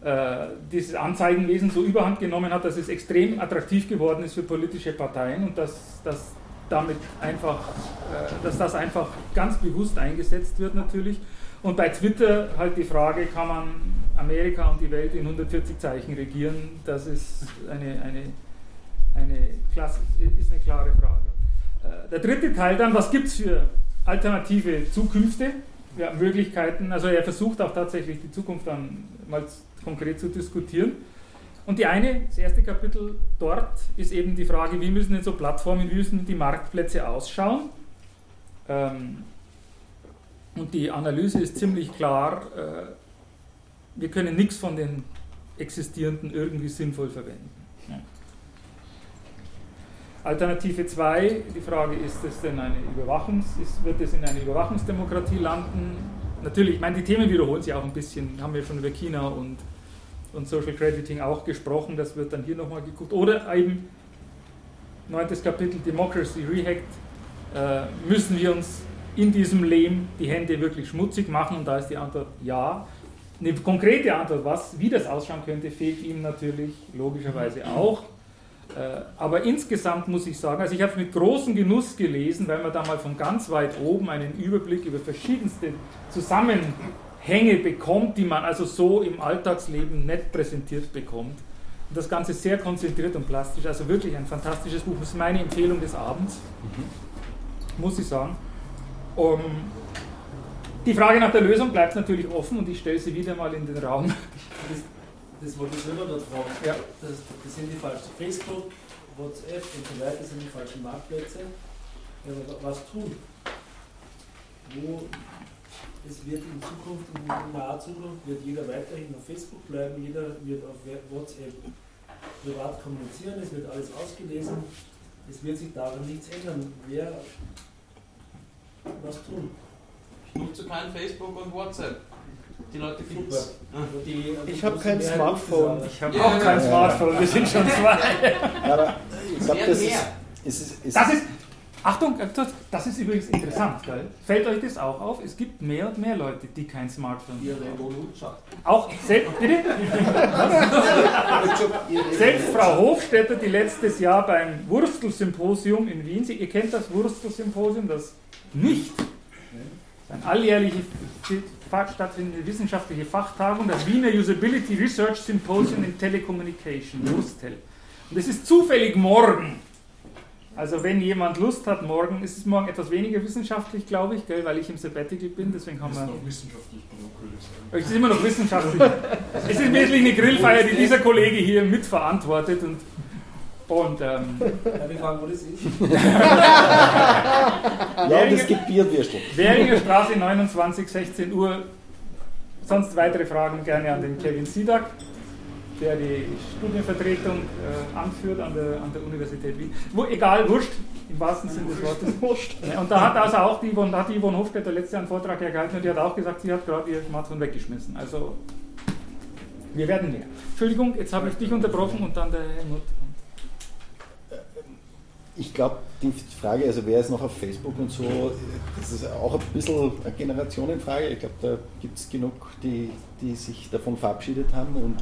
äh, dieses Anzeigenwesen so überhand genommen hat, dass es extrem attraktiv geworden ist für politische Parteien und dass, dass damit einfach, äh, dass das einfach ganz bewusst eingesetzt wird natürlich. Und bei Twitter halt die Frage, kann man Amerika und die Welt in 140 Zeichen regieren? Das ist eine, eine, eine, Klasse, ist eine klare Frage. Äh, Der dritte Teil dann, was gibt es für alternative Zukünfte, ja, Möglichkeiten? Also er versucht auch tatsächlich die Zukunft dann mal konkret zu diskutieren. Und die eine, das erste Kapitel dort ist eben die Frage, wie müssen denn so Plattformen, wie müssen die Marktplätze ausschauen? Ähm, und die Analyse ist ziemlich klar, äh, wir können nichts von den existierenden irgendwie sinnvoll verwenden. Alternative 2, die Frage, ist es denn eine Überwachungs-, ist, wird es in eine Überwachungsdemokratie landen? Natürlich, ich meine, die Themen wiederholen sich auch ein bisschen, haben wir schon über China und, und Social Crediting auch gesprochen, das wird dann hier nochmal geguckt. Oder eben, neuntes Kapitel Democracy Rehackt, äh, müssen wir uns in diesem Lehm die Hände wirklich schmutzig machen? Und da ist die Antwort ja. Eine konkrete Antwort, was, wie das ausschauen könnte, fehlt ihm natürlich logischerweise auch. Äh, Aber insgesamt muss ich sagen, also ich habe es mit großem Genuss gelesen, weil man da mal von ganz weit oben einen Überblick über verschiedenste Zusammenhänge bekommt, die man also so im Alltagsleben nicht präsentiert bekommt. Und das Ganze sehr konzentriert und plastisch, also wirklich ein fantastisches Buch. Das ist meine Empfehlung des Abends, muss ich sagen. Um, die Frage nach der Lösung bleibt natürlich offen und ich stelle sie wieder mal in den Raum. Das, wollte ich selber dort fragen. Ja. Das, das sind die falschen Facebook, WhatsApp und so weiter sind die falschen Marktplätze. Ja, aber was tun? Wo es wird in Zukunft, in naher Zukunft, wird jeder weiterhin auf Facebook bleiben, jeder wird auf WhatsApp privat kommunizieren, es wird alles ausgelesen, es wird sich daran nichts ändern. Wer was tun? Ich nutze kein Facebook und WhatsApp. Die Leute finden es. Ich habe kein Smartphone. Ich habe auch kein Smartphone, wir sind schon zwei. Aber ich glaube, das ist, ist, es Das ist, Achtung, das- ist übrigens interessant, gell? Fällt euch das auch auf? Es gibt mehr und mehr Leute, die kein Smartphone haben. Auch selbst, bitte? Selbst Frau Hofstetter, die letztes Jahr beim Wurstelsymposium in Wien, Sie, ihr kennt das Wurstelsymposium, das nicht ein alljährliche Fa- stattfindende wissenschaftliche Fachtagung, das Wiener Usability Research Symposium in Telecommunication, WUSTEL. Und es ist zufällig morgen. Also wenn jemand Lust hat, morgen, ist es morgen etwas weniger wissenschaftlich, glaube ich, gell, weil ich im Sabbatical bin, deswegen haben wir... wissenschaftlich genug, würde ich sagen. Es ist immer noch wissenschaftlich. es ist wirklich eine Grillfeier, die dieser Kollege hier mitverantwortet und, und ähm, Darf ich fragen, wo das ist? ja, das gibt Bierwürstel. Währinger Straße 29, 16 Uhr. Sonst weitere Fragen gerne an den Kevin Siedak, der die Studienvertretung äh, anführt an der, an der Universität Wien. Wo, egal, wurscht, im wahrsten Sinne des Wortes. Wurscht. Ja, Und da hat also auch die Yvonne, hat die Yvonne Hofstetter letztes Jahr einen Vortrag ja gehalten und die hat auch gesagt, sie hat gerade ihr Smartphone weggeschmissen. Also, wir werden mehr. Entschuldigung, jetzt habe ich dich unterbrochen und dann der Helmut. Ich glaube, die Frage, also wer ist noch auf Facebook und so, das ist auch ein bisschen eine Generationenfrage. Ich glaube, da gibt es genug, die, die sich davon verabschiedet haben. Und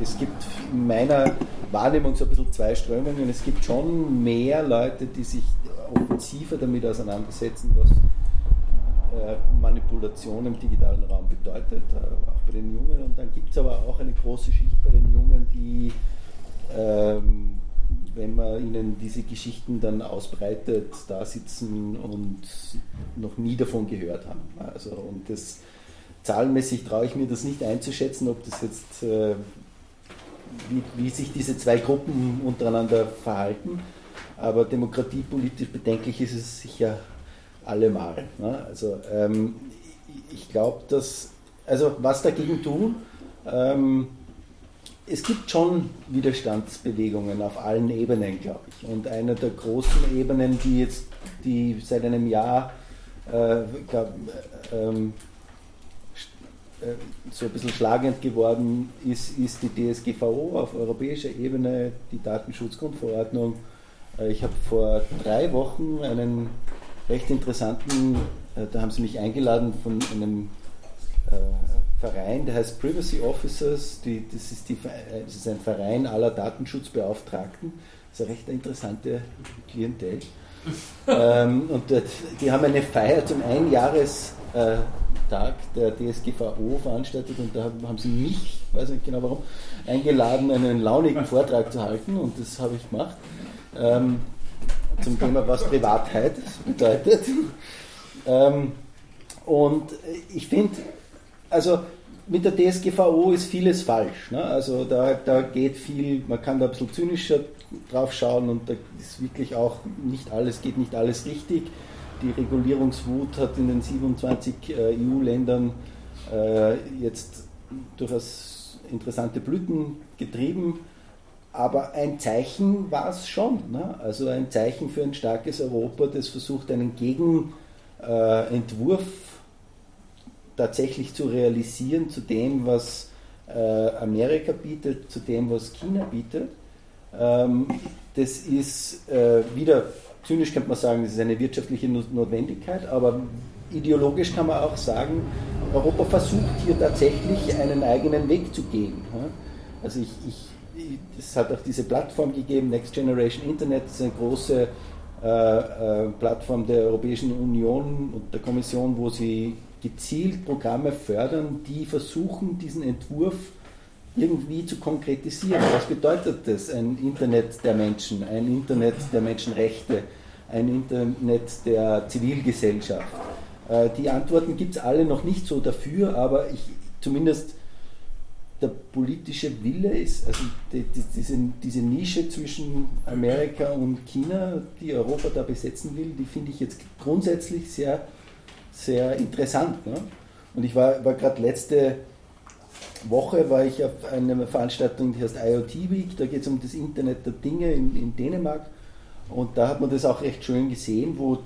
es gibt in meiner Wahrnehmung so ein bisschen zwei Strömungen. Es gibt schon mehr Leute, die sich offensiver damit auseinandersetzen, was äh, Manipulation im digitalen Raum bedeutet, äh, auch bei den Jungen. Und dann gibt es aber auch eine große Schicht bei den Jungen, die ähm, wenn man ihnen diese Geschichten dann ausbreitet, da sitzen und noch nie davon gehört haben. Also, und das zahlenmäßig traue ich mir das nicht einzuschätzen, ob das jetzt, äh, wie, wie sich diese zwei Gruppen untereinander verhalten. Aber demokratiepolitisch bedenklich ist es sicher allemal. Ne? Also ähm, ich glaube, dass, also was dagegen tun, ähm, es gibt schon Widerstandsbewegungen auf allen Ebenen, glaube ich. Und eine der großen Ebenen, die jetzt, die seit einem Jahr, äh, glaub, ähm, äh, so ein bisschen schlagend geworden ist, ist die DSGVO auf europäischer Ebene, die Datenschutzgrundverordnung. Äh, ich habe vor drei Wochen einen recht interessanten, äh, da haben sie mich eingeladen von einem äh, Verein, der heißt Privacy Officers. Die, das, ist die, Ve- das ist ein Verein aller Datenschutzbeauftragten. Das ist eine recht interessante Klientel. ähm, und die haben eine Feier zum Einjahrestag der DSGVO veranstaltet und da haben, haben sie mich, weiß nicht genau warum, eingeladen, einen launigen Vortrag zu halten und das habe ich gemacht. Ähm, zum Thema, was Privatheit bedeutet. Ähm, und ich finde, also mit der DSGVO ist vieles falsch. Ne? Also da, da geht viel, man kann da ein bisschen zynischer drauf schauen und da ist wirklich auch nicht alles, geht nicht alles richtig. Die Regulierungswut hat in den 27 äh, EU-Ländern äh, jetzt durchaus interessante Blüten getrieben. Aber ein Zeichen war es schon. Ne? Also ein Zeichen für ein starkes Europa, das versucht, einen Gegenentwurf tatsächlich zu realisieren zu dem, was äh, Amerika bietet, zu dem, was China bietet. Ähm, das ist äh, wieder, zynisch könnte man sagen, das ist eine wirtschaftliche No- Notwendigkeit, aber ideologisch kann man auch sagen, Europa versucht hier tatsächlich einen eigenen Weg zu gehen. Also ich, ich, es hat auch diese Plattform gegeben, Next Generation Internet, das ist eine große äh, Plattform der Europäischen Union und der Kommission, wo sie gezielt Programme fördern, die versuchen, diesen Entwurf irgendwie zu konkretisieren. Was bedeutet das? Ein Internet der Menschen, ein Internet der Menschenrechte, ein Internet der Zivilgesellschaft. Äh, Die Antworten gibt es alle noch nicht so dafür, aber ich, zumindest der politische Wille ist, also die, die, diese, diese Nische zwischen Amerika und China, die Europa da besetzen will, die finde ich jetzt grundsätzlich sehr, sehr interessant. Ne? Und ich war, war gerade letzte Woche war ich auf einer Veranstaltung, die heißt IoT Week, da geht es um das Internet der Dinge in, in Dänemark. Und da hat man das auch recht schön gesehen, wo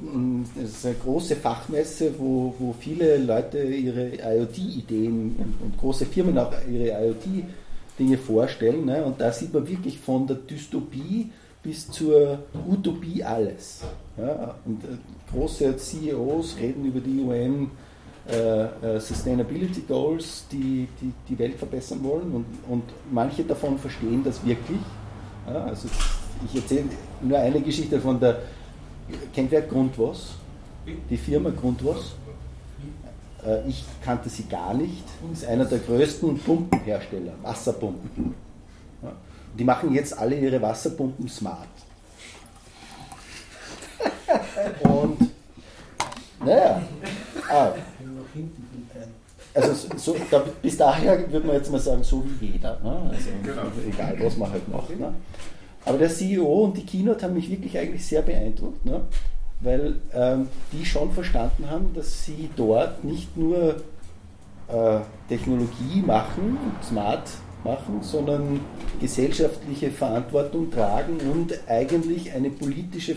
das ist eine große Fachmesse, wo, wo viele Leute ihre IoT-Ideen und, und, große Firmen auch ihre IoT-Dinge vorstellen. Ne? Und da sieht man wirklich von der Dystopie bis zur Utopie alles. Ja? Und äh, große CEOs reden über die UN äh, äh, Sustainability Goals, die, die die Welt verbessern wollen und, und manche davon verstehen das wirklich. Ja, also ich erzähle nur eine Geschichte von der, kennt wer Grundwas? Die Firma Grundwas? Äh, ich kannte sie gar nicht. Ist einer der größten Pumpenhersteller, Wasserpumpen. Die machen jetzt alle ihre Wasserpumpen smart. Und naja, ah, also so, da, bis daher würde man jetzt mal sagen, so wie jeder. Ne? Also, genau. Egal, was man halt macht. Ne? Aber der CEO und die Keynote haben mich wirklich eigentlich sehr beeindruckt, ne? weil ähm, die schon verstanden haben, dass sie dort nicht nur äh, Technologie machen, smart machen, sondern gesellschaftliche Verantwortung tragen und eigentlich eine politische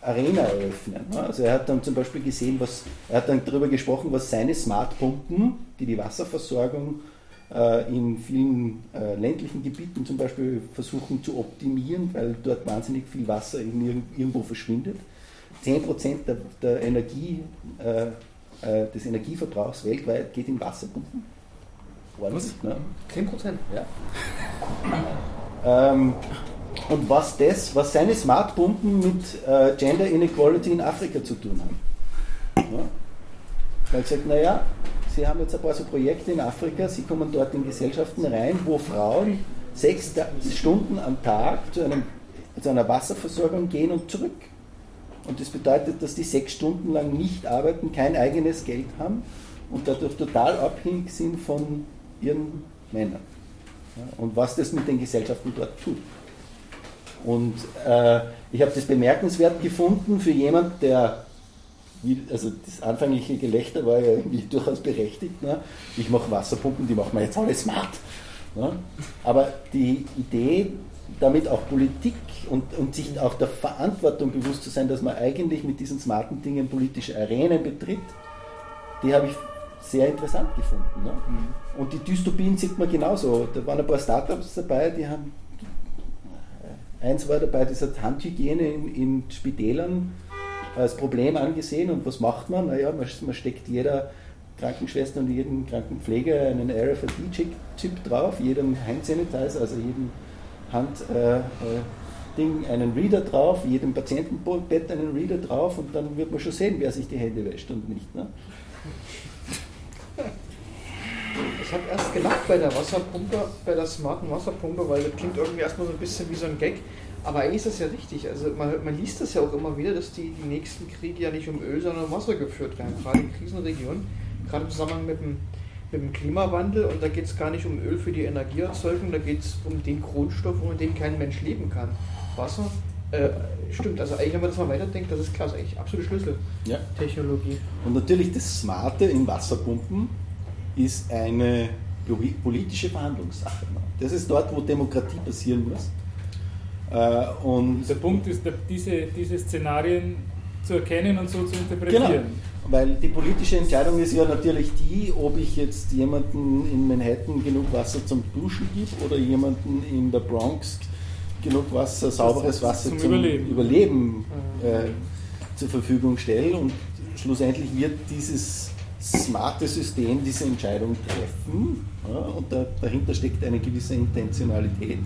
Arena eröffnen. Also er hat dann zum Beispiel gesehen, was, er hat dann darüber gesprochen, was seine Smartpumpen, die die Wasserversorgung äh, in vielen äh, ländlichen Gebieten zum Beispiel versuchen zu optimieren, weil dort wahnsinnig viel Wasser irgendwo verschwindet. 10% der, der Energie, äh, äh, des Energieverbrauchs weltweit geht in Wasserpumpen. Was? Ne? 10%? Ja. ähm, und was das, was seine Smartpumpen mit äh, Gender Inequality in Afrika zu tun haben. Ja? Weil er sagt, naja, Sie haben jetzt ein paar so Projekte in Afrika, Sie kommen dort in Gesellschaften rein, wo Frauen sechs Stunden am Tag zu, einem, zu einer Wasserversorgung gehen und zurück. Und das bedeutet, dass die sechs Stunden lang nicht arbeiten, kein eigenes Geld haben und dadurch total abhängig sind von ihren Männern. Und was das mit den Gesellschaften dort tut. Und äh, ich habe das bemerkenswert gefunden für jemand, der, also das anfängliche Gelächter war ja irgendwie durchaus berechtigt. Ne? Ich mache Wasserpumpen, die machen wir jetzt alle smart. Ne? Aber die Idee, damit auch Politik und, und sich auch der Verantwortung bewusst zu sein, dass man eigentlich mit diesen smarten Dingen politische Arenen betritt, die habe ich sehr interessant gefunden. Ne? Mhm. Und die Dystopien sieht man genauso. Da waren ein paar Startups dabei, die haben Eins war dabei, das hat Handhygiene in, in Spitälern als Problem angesehen. Und was macht man? Naja, man, man steckt jeder Krankenschwester und jedem Krankenpfleger einen RFID-Chip drauf, jedem Handsanitizer, also jedem Handding äh, äh, einen Reader drauf, jedem Patientenbett einen Reader drauf und dann wird man schon sehen, wer sich die Hände wäscht und nicht. Ne? Ich habe erst gelacht bei der Wasserpumpe, bei der smarten Wasserpumpe, weil das klingt irgendwie erstmal so ein bisschen wie so ein Gag. Aber eigentlich ist das ja richtig. Also man, man liest das ja auch immer wieder, dass die, die nächsten Kriege ja nicht um Öl, sondern um Wasser geführt werden. Gerade in Krisenregionen, gerade im Zusammenhang mit dem, mit dem Klimawandel. Und da geht es gar nicht um Öl für die Energieerzeugung, da geht es um den Grundstoff, ohne den kein Mensch leben kann. Wasser äh, stimmt, also eigentlich, wenn man das mal weiterdenkt, das ist klar, das ist eigentlich absolute Schlüsseltechnologie. Ja. Und natürlich das Smarte in Wasserpumpen ist eine politische Verhandlungssache. Das ist dort, wo Demokratie passieren muss. Äh, und der Punkt ist, diese, diese Szenarien zu erkennen und so zu interpretieren. Genau, weil die politische Entscheidung ist ja natürlich die, ob ich jetzt jemanden in Manhattan genug Wasser zum Duschen gebe oder jemanden in der Bronx genug Wasser, sauberes Wasser zum, zum Überleben, Überleben äh, zur Verfügung stelle. Und schlussendlich wird dieses smarte System diese Entscheidung treffen ja, und da, dahinter steckt eine gewisse Intentionalität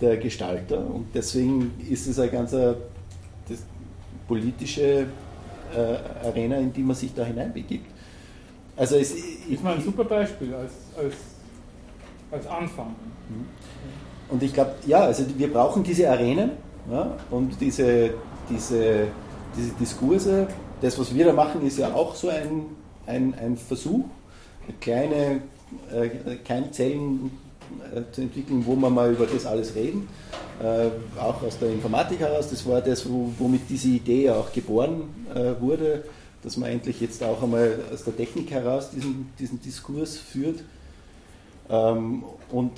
der Gestalter und deswegen ist es eine ganz politische äh, Arena, in die man sich da hineinbegibt. Also es ist mal ein super Beispiel als, als, als Anfang. Mhm. Und ich glaube, ja, also wir brauchen diese Arenen ja, und diese, diese, diese Diskurse. Das, was wir da machen, ist ja auch so ein ein, ein Versuch, kleine äh, Keimzellen äh, zu entwickeln, wo wir mal über das alles reden. Äh, auch aus der Informatik heraus, das war das, wo, womit diese Idee auch geboren äh, wurde, dass man endlich jetzt auch einmal aus der Technik heraus diesen, diesen Diskurs führt. Ähm, und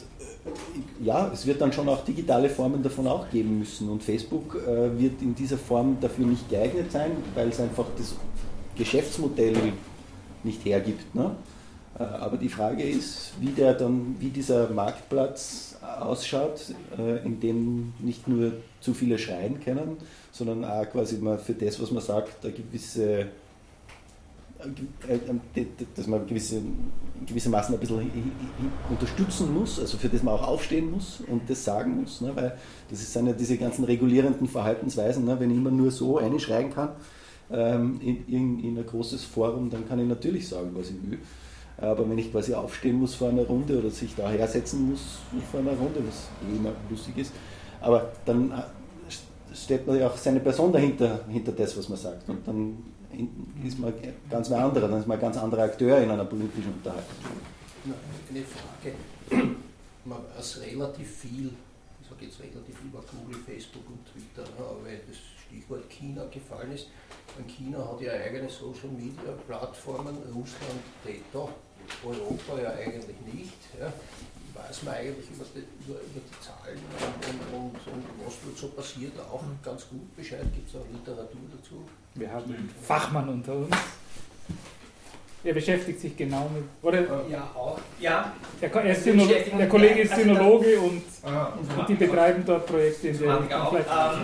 ja, es wird dann schon auch digitale Formen davon auch geben müssen. Und Facebook äh, wird in dieser Form dafür nicht geeignet sein, weil es einfach das Geschäftsmodell nicht hergibt. Ne? Äh, aber die Frage ist, wie, der dann, wie dieser Marktplatz ausschaut, äh, in dem nicht nur zu viele schreien können, sondern auch quasi mal für das, was man sagt, eine gewisse dass man gewisse, gewissermaßen ein bisschen unterstützen muss, also für das man auch aufstehen muss und das sagen muss, ne, weil das sind ja diese ganzen regulierenden Verhaltensweisen, ne, wenn ich immer nur so einschreien kann ähm, in, in, in ein großes Forum, dann kann ich natürlich sagen, was ich will. Aber wenn ich quasi aufstehen muss vor einer Runde oder sich da hersetzen muss vor einer Runde, was eh immer lustig ist, aber dann steht man ja auch seine Person dahinter, hinter das, was man sagt. Und dann ist man ganz ein anderer, dann ist man ein ganz anderer Akteur in einer politischen Unterhaltung. Eine Frage. Man weiß relativ viel, ich sage jetzt relativ viel über Google, Facebook und Twitter, weil das Stichwort China gefallen ist. Und China hat ja eigene Social Media Plattformen, Russland Data, Europa ja eigentlich nicht. Ja. Weiß man eigentlich über die, über, über die Zahlen und, und, und, was dort so passiert auch ganz gut Bescheid? Gibt es auch Literatur dazu? Wir haben einen Fachmann unter uns. Er beschäftigt sich genau mit. Oder? Ja, auch. Ja. Der, er ist Sinolo, der Kollege ist Sinologe und, und die betreiben dort Projekte in der.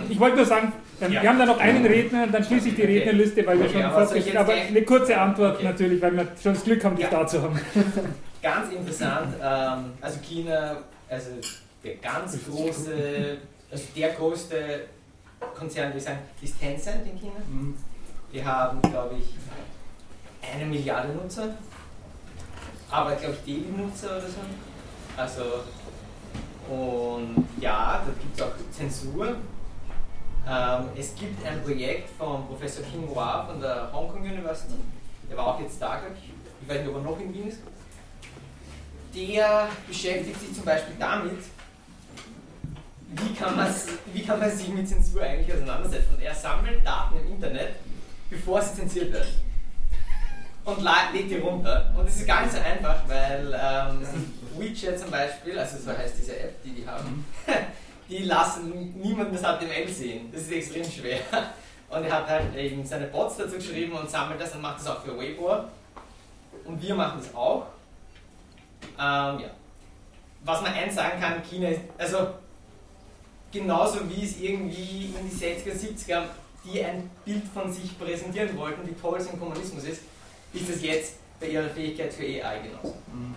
Ich wollte nur sagen, wir haben da noch einen Redner und dann schließe ich die Rednerliste, weil wir schon fortgeschritten Aber eine kurze Antwort okay. natürlich, weil wir schon das Glück haben, dich ja. da zu haben. Ganz interessant, ähm, also China, also der ganz große, also der größte Konzern, würde ich sagen, ist Tencent in China. Mhm. Die haben, glaube ich, eine Milliarde Nutzer, aber glaube ich Daily-Nutzer oder so. Also, und ja, da gibt es auch Zensur. Ähm, es gibt ein Projekt von Professor King Hua von der Hong Kong University, der war auch jetzt da, glaube ich, ich weiß nicht, ob er noch in Wien ist. Der beschäftigt sich zum Beispiel damit, wie kann, wie kann man sich mit Zensur eigentlich auseinandersetzen. Und er sammelt Daten im Internet, bevor sie zensiert werden. Und lädt die runter. Und das ist gar nicht so einfach, weil ähm, WeChat zum Beispiel, also so heißt diese App, die die haben, die lassen niemanden das HTML sehen. Das ist extrem schwer. Und er hat halt eben seine Bots dazu geschrieben und sammelt das und macht das auch für Weibo. Und wir machen das auch. Ähm, ja. Was man eins sagen kann, China ist, also genauso wie es irgendwie in die 60er, 70er, die ein Bild von sich präsentieren wollten, wie toll es im Kommunismus ist, ist es jetzt bei ihrer Fähigkeit für AI genauso. Mhm.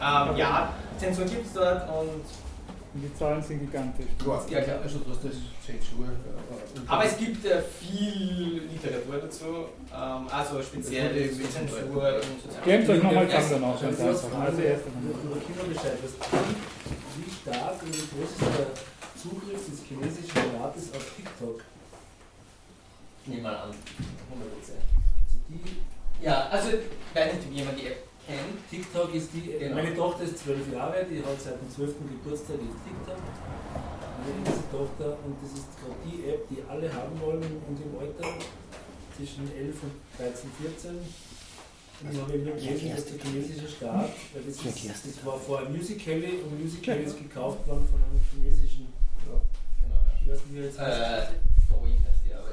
Ja. Ähm, ja, Zensur gibt es dort und und die Zahlen sind gigantisch. Ja, klar, also du hast das Zensur. Aber es gibt äh, viel Literatur dazu, ähm, also speziell also, Zensur im Sozialen. Gebt euch nochmal kann danach. Also erst über China Bescheid. Wie stark und wie groß ist der Zugriff des chinesischen Staates auf TikTok? Ich nehme mal an, 100%. Also die ja, also ich weiß nicht, wie jemand die App kennt. TikTok ist die, genau. meine Tochter ist zwölf Jahre, die hat seit dem 12. Geburtstag ist TikTok. Meine Tochter und das ist gerade die App, die alle haben wollen und im Alter zwischen 11 und 13, 14. Ich habe eben gelesen, dass der chinesische Staat, weil das, ist, das war vorher Musical.ly und Musical.ly ist gekauft worden von einem chinesischen, ja, genau, ich weiß nicht, wie jetzt heißt. Äh,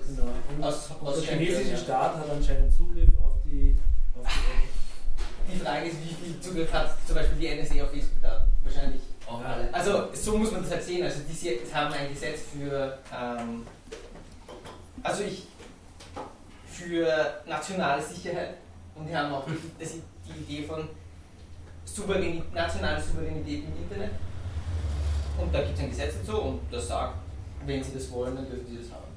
Genau. Und, aus, aus der chinesische Staat hat anscheinend Zugriff auf die, auf die. Die Frage ist, wie viel Zugriff hat zum Beispiel die NSA auf Facebook-Daten? Wahrscheinlich auch alle. Also so muss man das halt sehen. Also die haben ein Gesetz für, ähm, also ich, für nationale Sicherheit und die haben auch das, die Idee von Souveränität, nationale Souveränität im Internet. Und da gibt es ein Gesetz dazu und das sagt, wenn sie das wollen, dann dürfen sie das haben.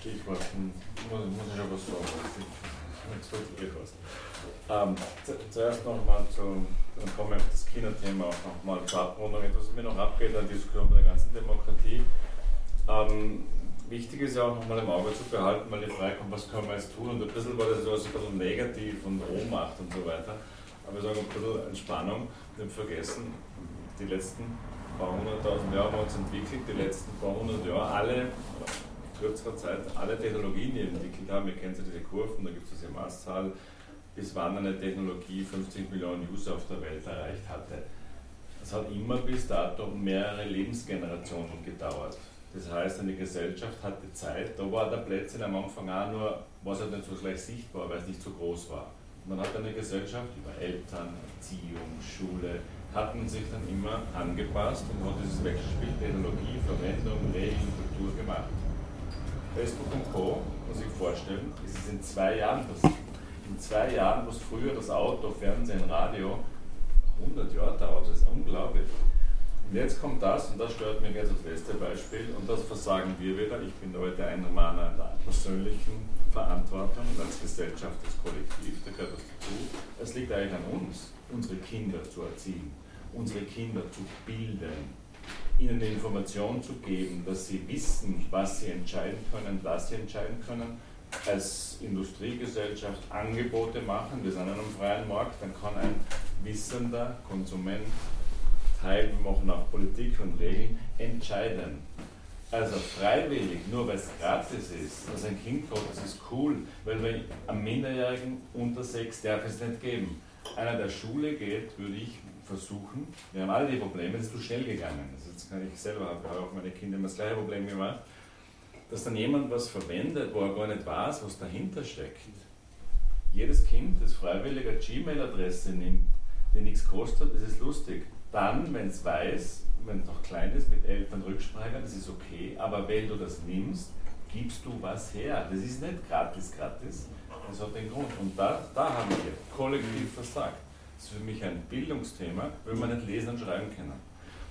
Stichwort, muss, muss ich aber sagen ähm, zuerst nochmal zu, dann komme ich auf das China-Thema auch nochmal zur Abrundung, etwas, was mir noch abgeht an Diskussion mit der ganzen Demokratie. Ähm, wichtig ist ja auch nochmal im Auge zu behalten, weil die Frage kommt, was können wir jetzt tun? Und ein bisschen war das so ein bisschen negativ und Ohnmacht und so weiter. Aber wir sagen ein bisschen Entspannung, nicht vergessen, die letzten paar hunderttausend Jahre haben wir uns entwickelt, die letzten paar hundert Jahre, alle kürzerer Zeit alle Technologien entwickelt haben. Wir kennen ja diese Kurven, da gibt es diese Maßzahl, bis wann eine Technologie 50 Millionen User auf der Welt erreicht hatte. Es hat immer bis dato mehrere Lebensgenerationen gedauert. Das heißt, eine Gesellschaft hatte Zeit, da war der Plätzchen am Anfang auch nur, was halt nicht so gleich sichtbar, weil es nicht so groß war. Man hat eine Gesellschaft über Eltern, Erziehung, Schule, hat man sich dann immer angepasst und hat dieses Wechselspiel Technologie, Verwendung, Regeln, Kultur gemacht. Facebook und Co. muss ich vorstellen, ist es in zwei Jahren passiert. In zwei Jahren, was früher das Auto, Fernsehen, Radio 100 Jahre dauert, das ist unglaublich. Und jetzt kommt das, und das stört mich jetzt das letzte Beispiel, und das versagen wir wieder. Ich bin heute ein Mahner der persönlichen Verantwortung als Gesellschaft, als Kollektiv, da gehört das dazu. Es liegt eigentlich an uns, unsere Kinder zu erziehen, unsere Kinder zu bilden, ihnen die Information zu geben, dass sie wissen, was sie entscheiden können, was sie entscheiden können, als Industriegesellschaft Angebote machen. Wir sind an einem freien Markt, dann kann ein wissender Konsument teilmachen nach Politik und Regeln entscheiden. Also freiwillig, nur weil es gratis ist, dass ein Kind kommt, das ist cool, weil wir einem Minderjährigen unter sechs darf es nicht geben. Einer, der Schule geht, würde ich versuchen, wir haben alle die Probleme, es ist zu schnell gegangen. Also jetzt kann ich selber, habe auch meine Kinder immer das gleiche Problem gemacht, dass dann jemand was verwendet, wo er gar nicht weiß, was dahinter steckt. Jedes Kind, das freiwillig eine Gmail-Adresse nimmt, die nichts kostet, das ist lustig. Dann, wenn es weiß, wenn es noch klein ist, mit Eltern Rücksprache, das ist okay, aber wenn du das nimmst, gibst du was her. Das ist nicht gratis, gratis. Das hat den Grund. Und da, da haben wir kollektiv versagt. Das ist für mich ein Bildungsthema, wenn wir nicht lesen und schreiben können.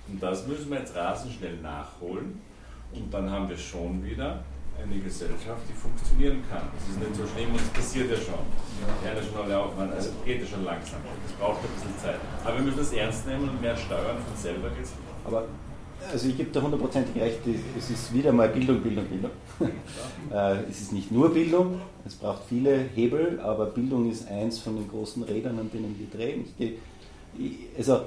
Und das müssen wir jetzt rasend schnell nachholen. Und dann haben wir schon wieder eine Gesellschaft, die funktionieren kann. Das ist nicht so schlimm und es passiert ja schon. Die eine schon alle aufmachen, also geht ja schon langsam. Das braucht ein bisschen Zeit. Aber wir müssen das ernst nehmen und mehr steuern. Von selber geht es Aber also ich gebe da hundertprozentig recht, es ist wieder mal Bildung, Bildung, Bildung. Äh, es ist nicht nur Bildung, es braucht viele Hebel, aber Bildung ist eins von den großen Rädern, an denen wir drehen. Ich, also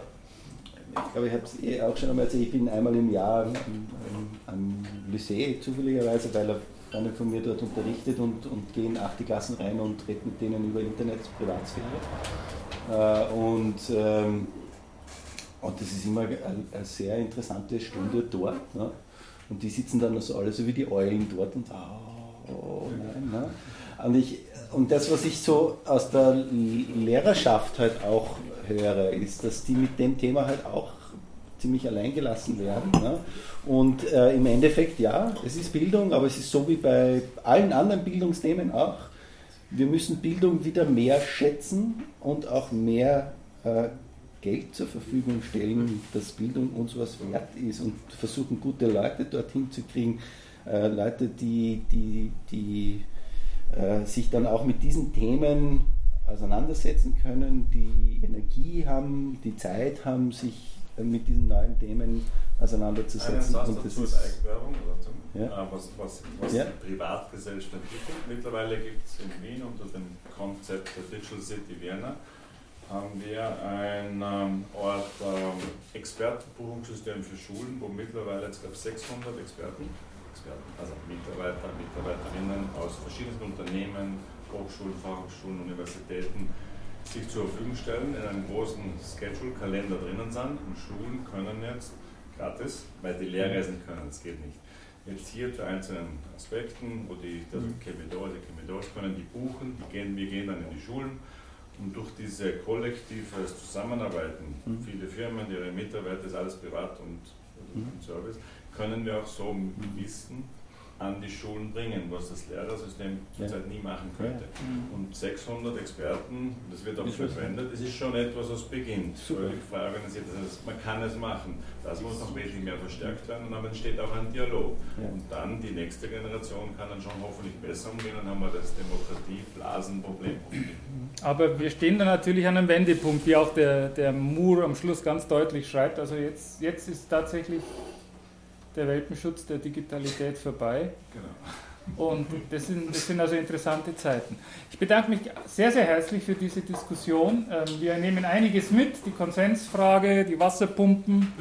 ich glaube, ich habe es eh auch schon einmal erzählt, ich bin einmal im Jahr am, am, am Lycée zufälligerweise, weil eine Freundin von mir dort unterrichtet und, und gehe in 8. Klassen rein und rede mit denen über Internet, Privatsphäre. Äh, und, ähm, und das ist immer eine, eine sehr interessante Stunde dort. Ne? Und die sitzen dann so alle so wie die Eulen dort und oh, nein, ne? Und, ich, und das, was ich so aus der Lehrerschaft halt auch höre, ist, dass die mit dem Thema halt auch ziemlich allein gelassen werden. Ne? Und äh, im Endeffekt, ja, es ist Bildung, aber es ist so wie bei allen anderen Bildungsthemen auch. Wir müssen Bildung wieder mehr schätzen und auch mehr äh, Geld zur Verfügung stellen, dass Bildung uns was wert ist und versuchen, gute Leute dorthin zu kriegen. Äh, Leute, die, die, die äh, sich dann auch mit diesen Themen auseinandersetzen können, die Energie haben, die Zeit haben, sich mit diesen neuen Themen auseinanderzusetzen. Einen Satz dazu ist Eigenwerbung, ja. Äh, was, was, was ja. die Privatgesellschaft entwickelt. Mittlerweile gibt es in Wien unter dem Konzept der Digital City Vienna haben wir ein ähm, Ort ähm, Expertenbuchungssystem für Schulen, wo mittlerweile jetzt glaube 600 Experten, Experten, also Mitarbeiter, Mitarbeiterinnen aus verschiedenen Unternehmen, Hochschulen, Fachhochschulen, Universitäten sich zur Verfügung stellen, in einem großen Schedule-Kalender drinnen sind und Schulen können jetzt gratis, weil die Lehrreisen können, das geht nicht. Jetzt hier zu einzelnen Aspekten, wo die, also Chemidor, die Chemidors können die buchen, die gehen, wir gehen dann in die Schulen und durch diese kollektive Zusammenarbeiten, mhm. viele Firmen, ihre Mitarbeiter, ist alles privat und, und mhm. Service, können wir auch so Wissen an die Schulen bringen, was das Lehrersystem zurzeit ja. nie machen könnte. Ja. Mhm. Und 600 Experten, das wird auch verwendet, das ist schon etwas, was beginnt, völlig frei organisiert. Das heißt, man kann es machen. Das muss noch wesentlich mehr verstärkt werden und dann entsteht auch ein Dialog. Ja. Und dann die nächste Generation kann dann schon hoffentlich besser umgehen und dann haben wir das Demokratie-Blasen-Problem. Aber wir stehen da natürlich an einem Wendepunkt, wie auch der, der Moore am Schluss ganz deutlich schreibt. Also jetzt, jetzt ist tatsächlich der Welpenschutz der Digitalität vorbei. Genau. Und das sind, das sind also interessante Zeiten. Ich bedanke mich sehr, sehr herzlich für diese Diskussion. Ähm, wir nehmen einiges mit, die Konsensfrage, die Wasserpumpen.